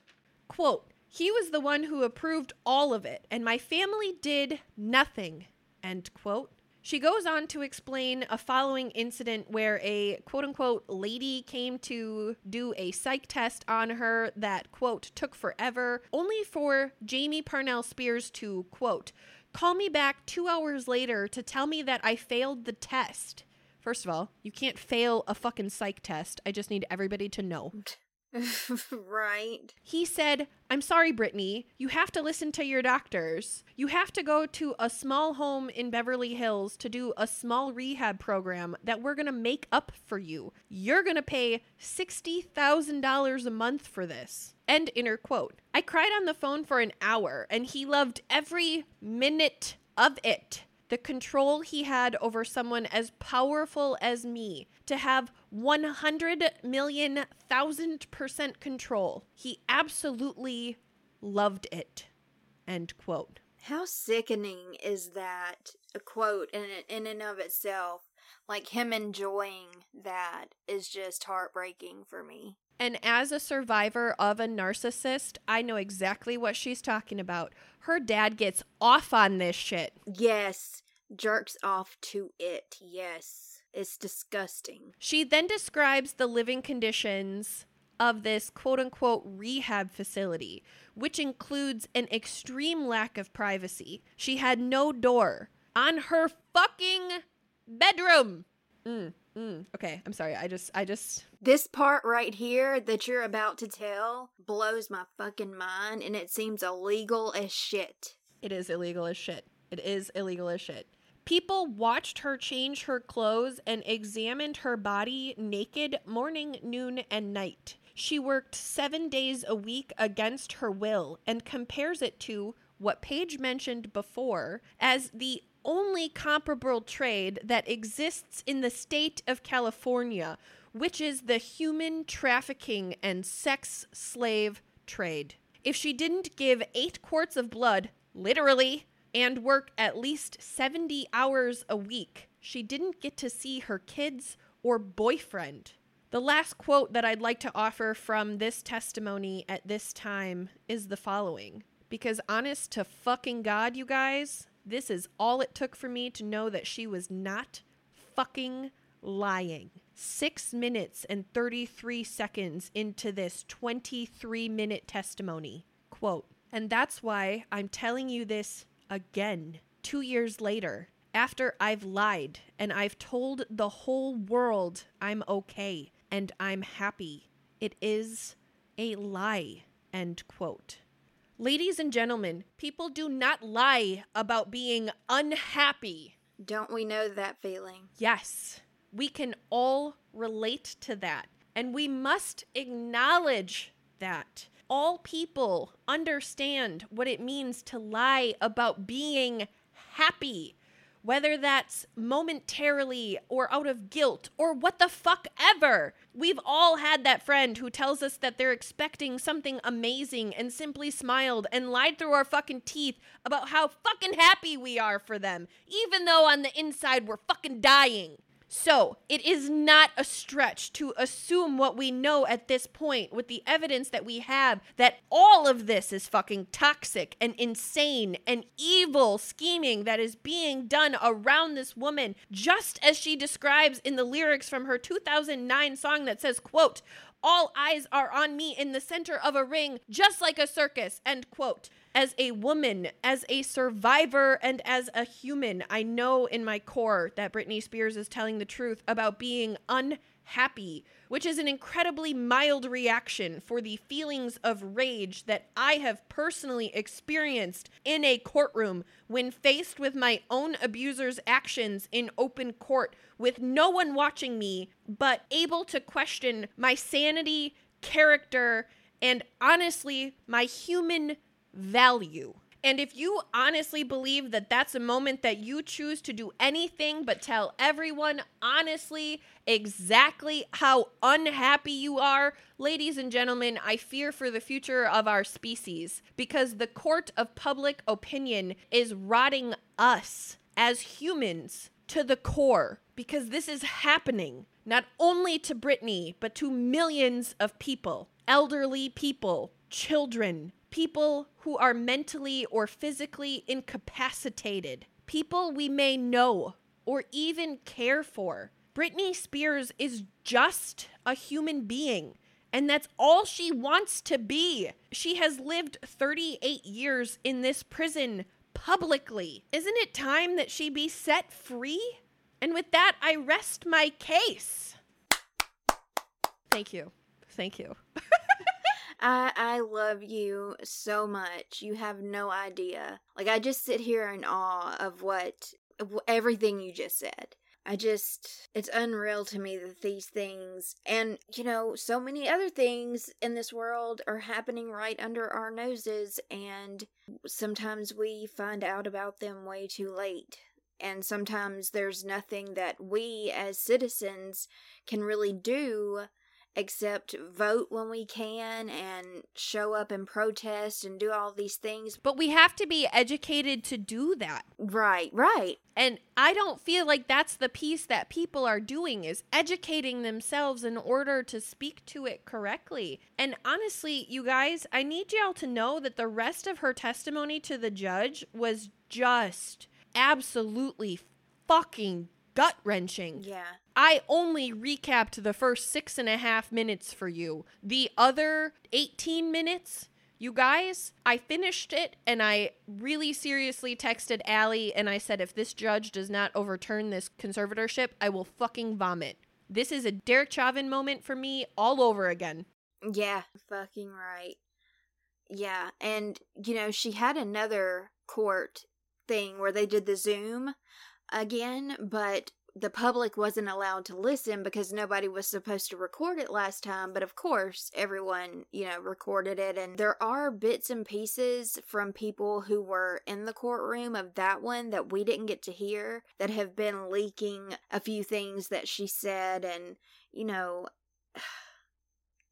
Quote, he was the one who approved all of it, and my family did nothing, end quote. She goes on to explain a following incident where a quote unquote lady came to do a psych test on her that quote took forever, only for Jamie Parnell Spears to quote call me back two hours later to tell me that I failed the test. First of all, you can't fail a fucking psych test. I just need everybody to know. right. He said, I'm sorry, Britney. You have to listen to your doctors. You have to go to a small home in Beverly Hills to do a small rehab program that we're going to make up for you. You're going to pay $60,000 a month for this. End inner quote. I cried on the phone for an hour and he loved every minute of it the control he had over someone as powerful as me, to have 100 million thousand percent control. He absolutely loved it. End quote. How sickening is that? A quote in in and of itself. Like him enjoying that is just heartbreaking for me. And as a survivor of a narcissist, I know exactly what she's talking about. Her dad gets off on this shit. Yes, jerks off to it. Yes, it's disgusting. She then describes the living conditions of this quote unquote rehab facility, which includes an extreme lack of privacy. She had no door on her fucking bedroom. Mm. Mm, okay, I'm sorry. I just, I just. This part right here that you're about to tell blows my fucking mind, and it seems illegal as shit. It is illegal as shit. It is illegal as shit. People watched her change her clothes and examined her body naked morning, noon, and night. She worked seven days a week against her will and compares it to what Paige mentioned before as the only comparable trade that exists in the state of California, which is the human trafficking and sex slave trade. If she didn't give eight quarts of blood, literally, and work at least 70 hours a week, she didn't get to see her kids or boyfriend. The last quote that I'd like to offer from this testimony at this time is the following. Because honest to fucking God, you guys, this is all it took for me to know that she was not fucking lying. Six minutes and 33 seconds into this 23 minute testimony. Quote, and that's why I'm telling you this again, two years later, after I've lied and I've told the whole world I'm okay and I'm happy. It is a lie. End quote. Ladies and gentlemen, people do not lie about being unhappy. Don't we know that feeling? Yes, we can all relate to that. And we must acknowledge that. All people understand what it means to lie about being happy whether that's momentarily or out of guilt or what the fuck ever. We've all had that friend who tells us that they're expecting something amazing and simply smiled and lied through our fucking teeth about how fucking happy we are for them, even though on the inside we're fucking dying. So, it is not a stretch to assume what we know at this point with the evidence that we have that all of this is fucking toxic and insane and evil scheming that is being done around this woman, just as she describes in the lyrics from her 2009 song that says, quote, all eyes are on me in the center of a ring, just like a circus, end quote as a woman, as a survivor, and as a human, I know in my core that Britney Spears is telling the truth about being unhappy, which is an incredibly mild reaction for the feelings of rage that I have personally experienced in a courtroom when faced with my own abuser's actions in open court with no one watching me, but able to question my sanity, character, and honestly, my human value. And if you honestly believe that that's a moment that you choose to do anything but tell everyone honestly exactly how unhappy you are, ladies and gentlemen, I fear for the future of our species because the court of public opinion is rotting us as humans to the core because this is happening not only to Britney, but to millions of people, elderly people, children, people who are mentally or physically incapacitated, people we may know or even care for. Britney Spears is just a human being. And that's all she wants to be. She has lived 38 years in this prison publicly. Isn't it time that she be set free? And with that, I rest my case. Thank you. Thank you. I I love you so much. You have no idea. Like I just sit here in awe of what everything you just said. I just, it's unreal to me that these things, and you know, so many other things in this world are happening right under our noses, and sometimes we find out about them way too late. And sometimes there's nothing that we as citizens can really do except vote when we can and show up and protest and do all these things. But we have to be educated to do that. Right, right. And I don't feel like that's the piece that people are doing is educating themselves in order to speak to it correctly. And honestly, you guys, I need y'all to know that the rest of her testimony to the judge was just absolutely fucking gut wrenching. Yeah. I only recapped the first six and a half minutes for you. The other 18 minutes, you guys, I finished it and I really seriously texted Allie and I said, if this judge does not overturn this conservatorship, I will fucking vomit. This is a Derek Chauvin moment for me all over again. Yeah, fucking right. Yeah, and you know, she had another court thing where they did the Zoom again, but the public wasn't allowed to listen because nobody was supposed to record it last time. But of course, everyone, you know, recorded it. And there are bits and pieces from people who were in the courtroom of that one that we didn't get to hear that have been leaking a few things that she said. And, you know,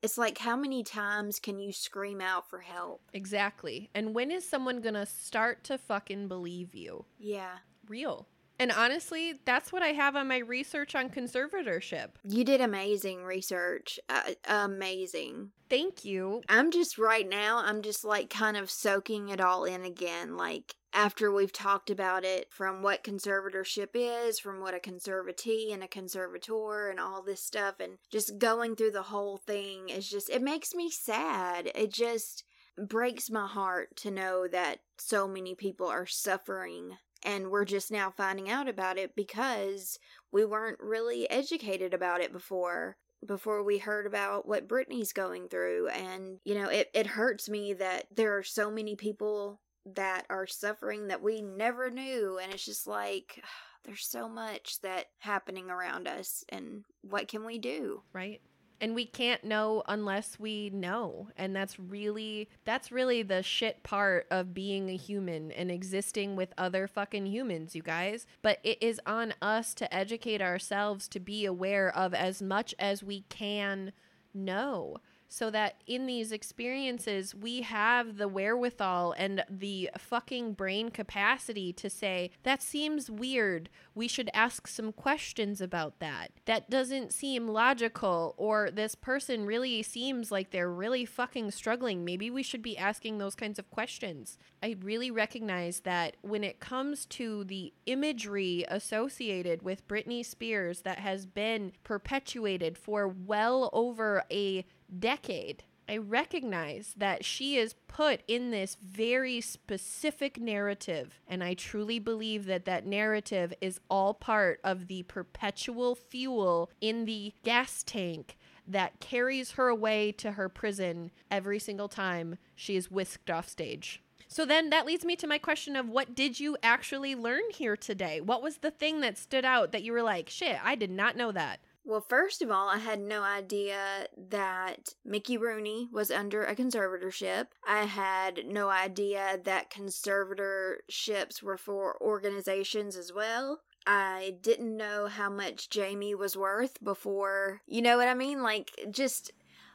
it's like how many times can you scream out for help? Exactly. And when is someone going to start to fucking believe you? Yeah. Real. And honestly, that's what I have on my research on conservatorship. You did amazing research. Uh, amazing. Thank you. I'm just right now, I'm just like kind of soaking it all in again. Like, after we've talked about it from what conservatorship is, from what a conservatee and a conservator and all this stuff, and just going through the whole thing is just, it makes me sad. It just breaks my heart to know that so many people are suffering and we're just now finding out about it because we weren't really educated about it before before we heard about what Britney's going through. And you know it it hurts me that there are so many people that are suffering that we never knew. And it's just like there's so much that happening around us and what can we do? Right and we can't know unless we know. And that's really that's really the shit part of being a human and existing with other fucking humans you guys. But it is on us to educate ourselves to be aware of as much as we can know so that in these experiences we have the wherewithal and the fucking brain capacity to say that seems weird we should ask some questions about that. That doesn't seem logical or this person really seems like they're really fucking struggling. Maybe we should be asking those kinds of questions. I really recognize that when it comes to the imagery associated with Britney Spears that has been perpetuated for well over a decade, I recognize that she is put in this very specific narrative. And I truly believe that that narrative is all part of the perpetual fuel in the gas tank that carries her away to her prison every single time she is whisked off stage. So then that leads me to my question of what did you actually learn here today? What was the thing that stood out that you were like, shit, I did not know that? Well, first of all, I had no idea that Mickey Rooney was under a conservatorship. I had no idea that conservatorships were for organizations as well. I didn't know how much Jamie was worth before, you know what I mean? Like, just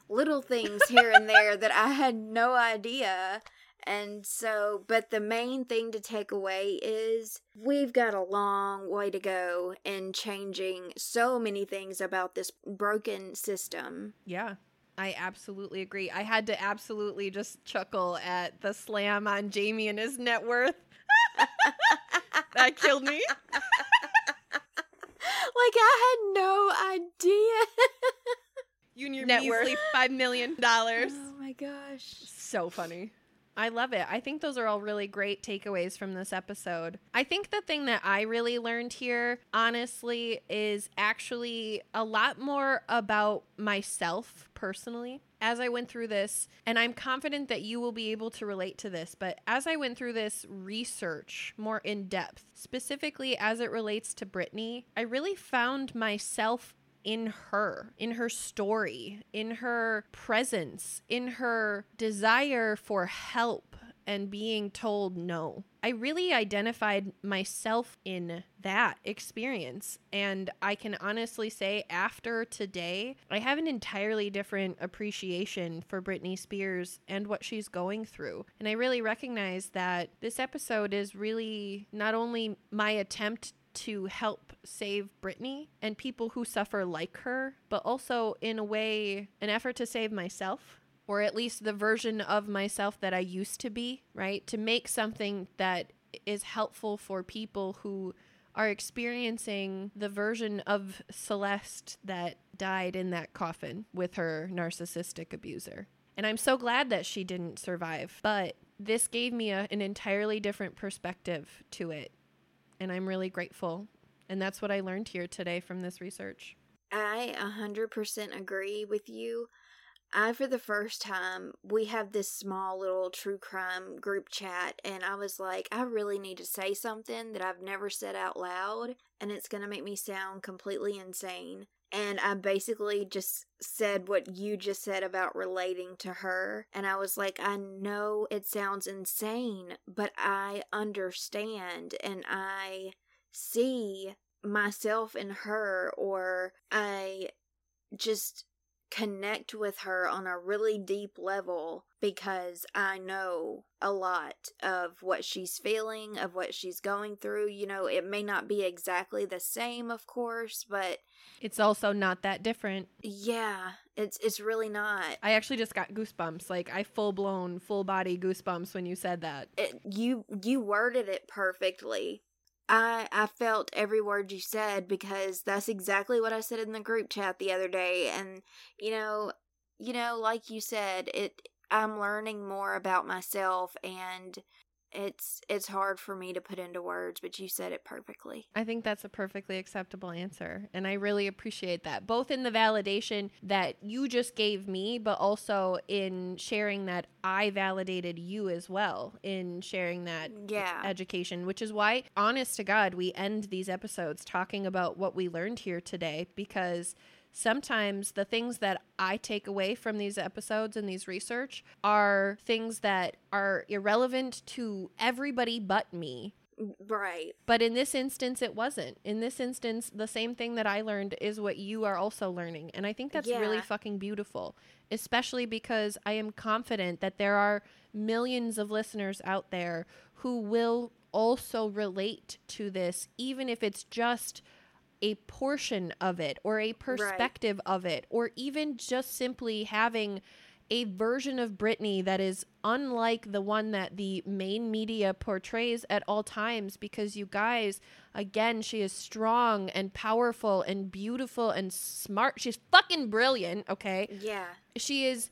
little things here and there that I had no idea. And so, but the main thing to take away is we've got a long way to go in changing so many things about this broken system. Yeah. I absolutely agree. I had to absolutely just chuckle at the slam on Jamie and his net worth. that killed me. Like I had no idea. You and your Net worth. five million dollars. oh my gosh. So funny. I love it. I think those are all really great takeaways from this episode. I think the thing that I really learned here, honestly, is actually a lot more about myself personally as I went through this. And I'm confident that you will be able to relate to this. But as I went through this research more in depth, specifically as it relates to Britney, I really found myself in her, in her story, in her presence, in her desire for help and being told no. I really identified myself in that experience. And I can honestly say, after today, I have an entirely different appreciation for Britney Spears and what she's going through. And I really recognize that this episode is really not only my attempt to help save Britney and people who suffer like her, but also in a way, an effort to save myself, or at least the version of myself that I used to be, right? To make something that is helpful for people who are experiencing the version of Celeste that died in that coffin with her narcissistic abuser. And I'm so glad that she didn't survive, but this gave me a, an entirely different perspective to it and I'm really grateful. And that's what I learned here today from this research. I 100% agree with you. I, for the first time, we have this small little true crime group chat, and I was like, I really need to say something that I've never said out loud, and it's going to make me sound completely insane. And I basically just said what you just said about relating to her. And I was like, I know it sounds insane, but I understand and I see myself in her, or I just connect with her on a really deep level because I know a lot of what she's feeling, of what she's going through. You know, it may not be exactly the same, of course, but It's also not that different. yeah, it's it's really not. I actually just got goosebumps. Like I full blown, full body goosebumps when you said that. It, you you worded it perfectly. I I felt every word you said because that's exactly what I said in the group chat the other day and you know, you know like you said, it I'm learning more about myself and it's it's hard for me to put into words, but you said it perfectly. I think that's a perfectly acceptable answer. And I really appreciate that, both in the validation that you just gave me, but also in sharing that I validated you as well in sharing that Yeah. education, which is why, honest to God, we end these episodes talking about what we learned here today because sometimes the things that I take away from these episodes and these research are things that are irrelevant to everybody but me. Right. But in this instance, it wasn't. In this instance, the same thing that I learned is what you are also learning. And I think that's really fucking beautiful, especially because I am confident that there are millions of listeners out there who will also relate to this, even if it's just a portion of it or a perspective of it, or even just simply having a version of Britney that is unlike the one that the main media portrays at all times because you guys again she is strong and powerful and beautiful and smart. She's fucking brilliant okay? Yeah. she is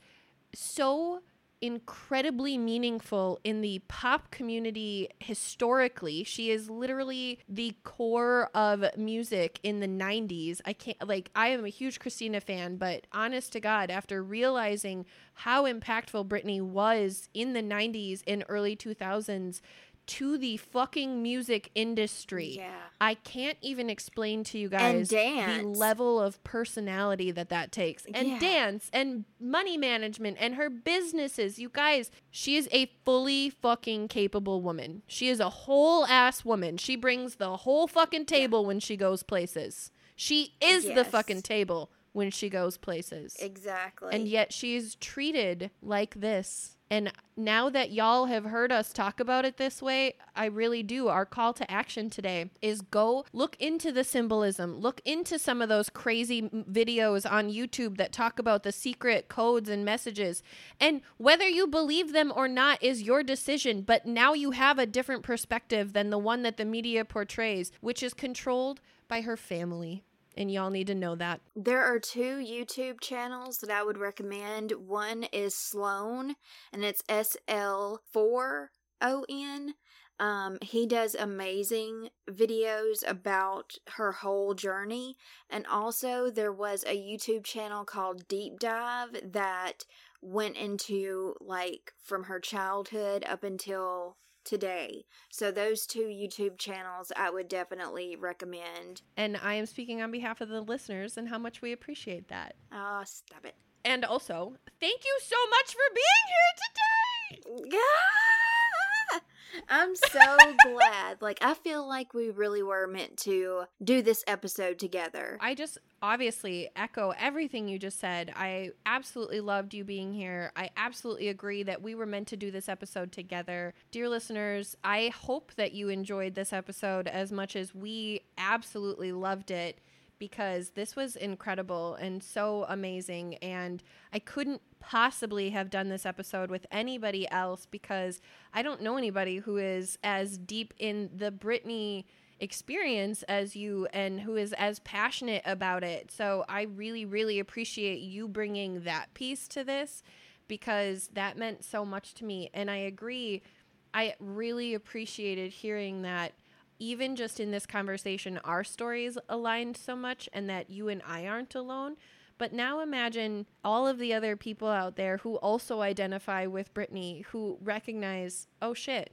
so incredibly meaningful in the pop community historically. She is literally the core of music in the 90s. I can't, like, I am a huge Christina fan, but honest to God, after realizing how impactful Britney was in the 90s and early 2000s, to the fucking music industry. Yeah. I can't even explain to you guys the level of personality that that takes. And Yeah. dance and money management and her businesses. You guys, she is a fully fucking capable woman. She is a whole ass woman. She brings the whole fucking table when she goes places. She is the fucking table when she goes places. Exactly. And yet she's treated like this. And now that y'all have heard us talk about it this way, I really do. Our call to action today is go look into the symbolism, look into some of those crazy videos on YouTube that talk about the secret codes and messages. And whether you believe them or not is your decision, but now you have a different perspective than the one that the media portrays, which is controlled by her family and y'all need to know that. There are two YouTube channels that I would recommend. One is Sloan, and it's S L 4 O N. Um, he does amazing videos about her whole journey. And also, there was a YouTube channel called Deep Dive that went into like from her childhood up until today. So, those two YouTube channels I would definitely recommend. And I am speaking on behalf of the listeners and how much we appreciate that. Oh, stop it. And also, thank you so much for being here today. I'm so glad. Like, I feel like we really were meant to do this episode together. I just obviously echo everything you just said. I absolutely loved you being here. I absolutely agree that we were meant to do this episode together. Dear listeners, I hope that you enjoyed this episode as much as we absolutely loved it because this was incredible and so amazing. And I couldn't possibly have done this episode with anybody else because I don't know anybody who is as deep in the Britney experience as you and who is as passionate about it. So I really, really appreciate you bringing that piece to this because that meant so much to me. And I agree. I really appreciated hearing that even just in this conversation, our stories aligned so much and that you and I aren't alone. But now imagine all of the other people out there who also identify with Britney, who recognize, oh shit,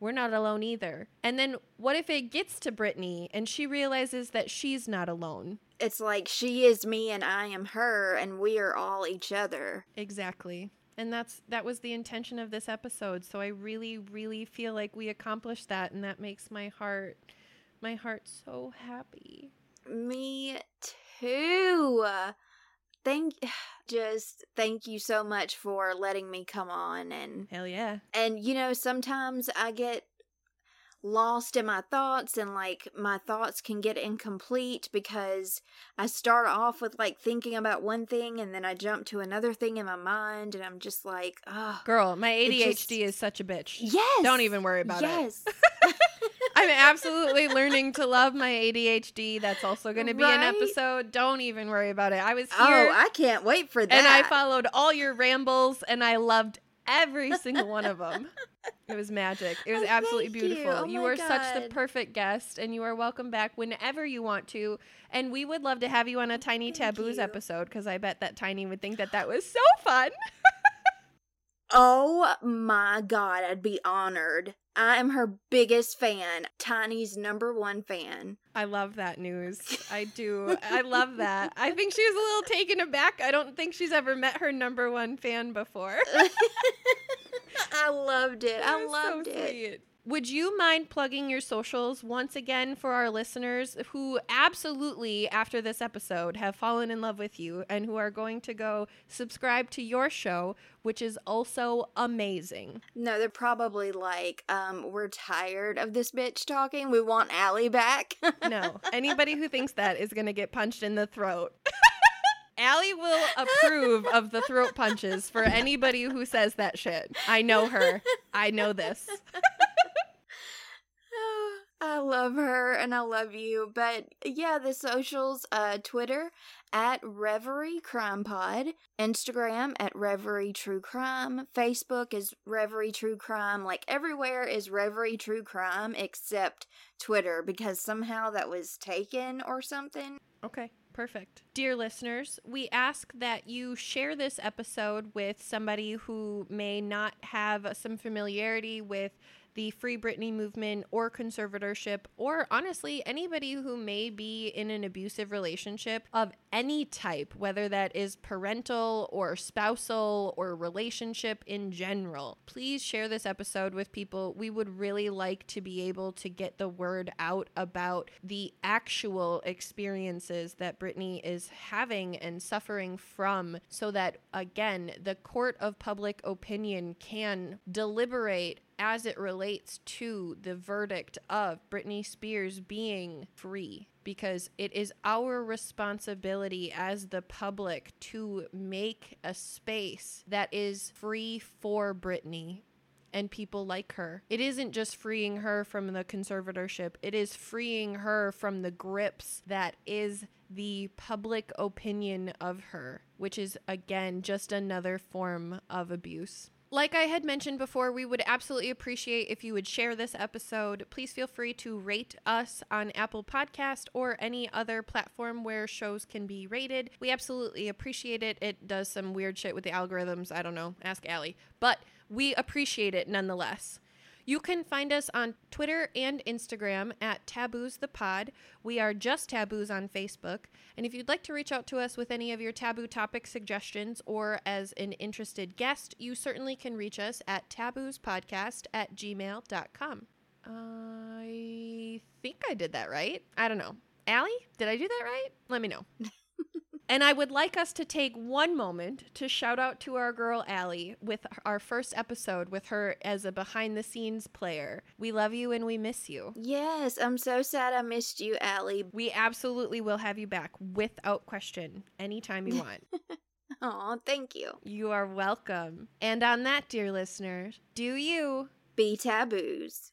we're not alone either. And then what if it gets to Britney and she realizes that she's not alone? It's like she is me and I am her, and we are all each other. Exactly and that's that was the intention of this episode. So i really really feel like we accomplished that and that makes my heart my heart so happy. Me too. Thank just thank you so much for letting me come on and hell yeah. and you know sometimes i get lost in my thoughts and like my thoughts can get incomplete because I start off with like thinking about one thing and then I jump to another thing in my mind and I'm just like, oh girl, my ADHD just... is such a bitch. Yes. Don't even worry about yes. it. Yes. I'm absolutely learning to love my ADHD. That's also going to be right? an episode. Don't even worry about it. I was oh, here. Oh, I can't wait for that. And I followed all your rambles and I loved every single one of them. It was magic. It was oh, absolutely beautiful. You, oh you were God. such the perfect guest, and you are welcome back whenever you want to. And we would love to have you on a oh, Tiny Thank Taboos you. episode because I bet that Tiny would think that that was so fun. oh my God, I'd be honored. I am her biggest fan, Tiny's number one fan. I love that news. I do. I love that. I think she was a little taken aback. I don't think she's ever met her number one fan before. I loved it. I loved so it. Sweet. Would you mind plugging your socials once again for our listeners who absolutely, after this episode, have fallen in love with you and who are going to go subscribe to your show, which is also amazing? No, they're probably like, um, we're tired of this bitch talking. We want Allie back. no, anybody who thinks that is going to get punched in the throat. Allie will approve of the throat punches for anybody who says that shit. I know her. I know this. I love her and I love you. But yeah, the socials, uh Twitter at Reverie Crime Pod, Instagram at Reverie True Crime, Facebook is Reverie True Crime. Like everywhere is Reverie True Crime except Twitter because somehow that was taken or something. Okay. Perfect. Dear listeners, we ask that you share this episode with somebody who may not have some familiarity with the Free Britney movement or conservatorship, or honestly, anybody who may be in an abusive relationship of any type, whether that is parental or spousal or relationship in general. Please share this episode with people. We would really like to be able to get the word out about the actual experiences that Britney is having and suffering from so that, again, the court of public opinion can deliberate as it relates to the verdict of Britney Spears being free because it is our responsibility as the public to make a space that is free for Britney and people like her. It isn't just freeing her from the conservatorship, it is freeing her from the grips that is the public opinion of her, which is again just another form of abuse. Like I had mentioned before, we would absolutely appreciate if you would share this episode. Please feel free to rate us on Apple Podcast or any other platform where shows can be rated. We absolutely appreciate it. It does some weird shit with the algorithms. I don't know. Ask Allie. But we appreciate it nonetheless. You can find us on Twitter and Instagram at Taboos the Pod. We are just Taboos on Facebook. And if you'd like to reach out to us with any of your taboo topic suggestions or as an interested guest, you certainly can reach us at taboospodcast at gmail.com. I think I did that right. I don't know. Allie, did I do that right? Let me know. And I would like us to take one moment to shout out to our girl Allie with our first episode with her as a behind the scenes player. We love you and we miss you. Yes, I'm so sad I missed you, Allie. We absolutely will have you back without question anytime you want. Oh, thank you. you are welcome. And on that, dear listeners, do you Be taboos.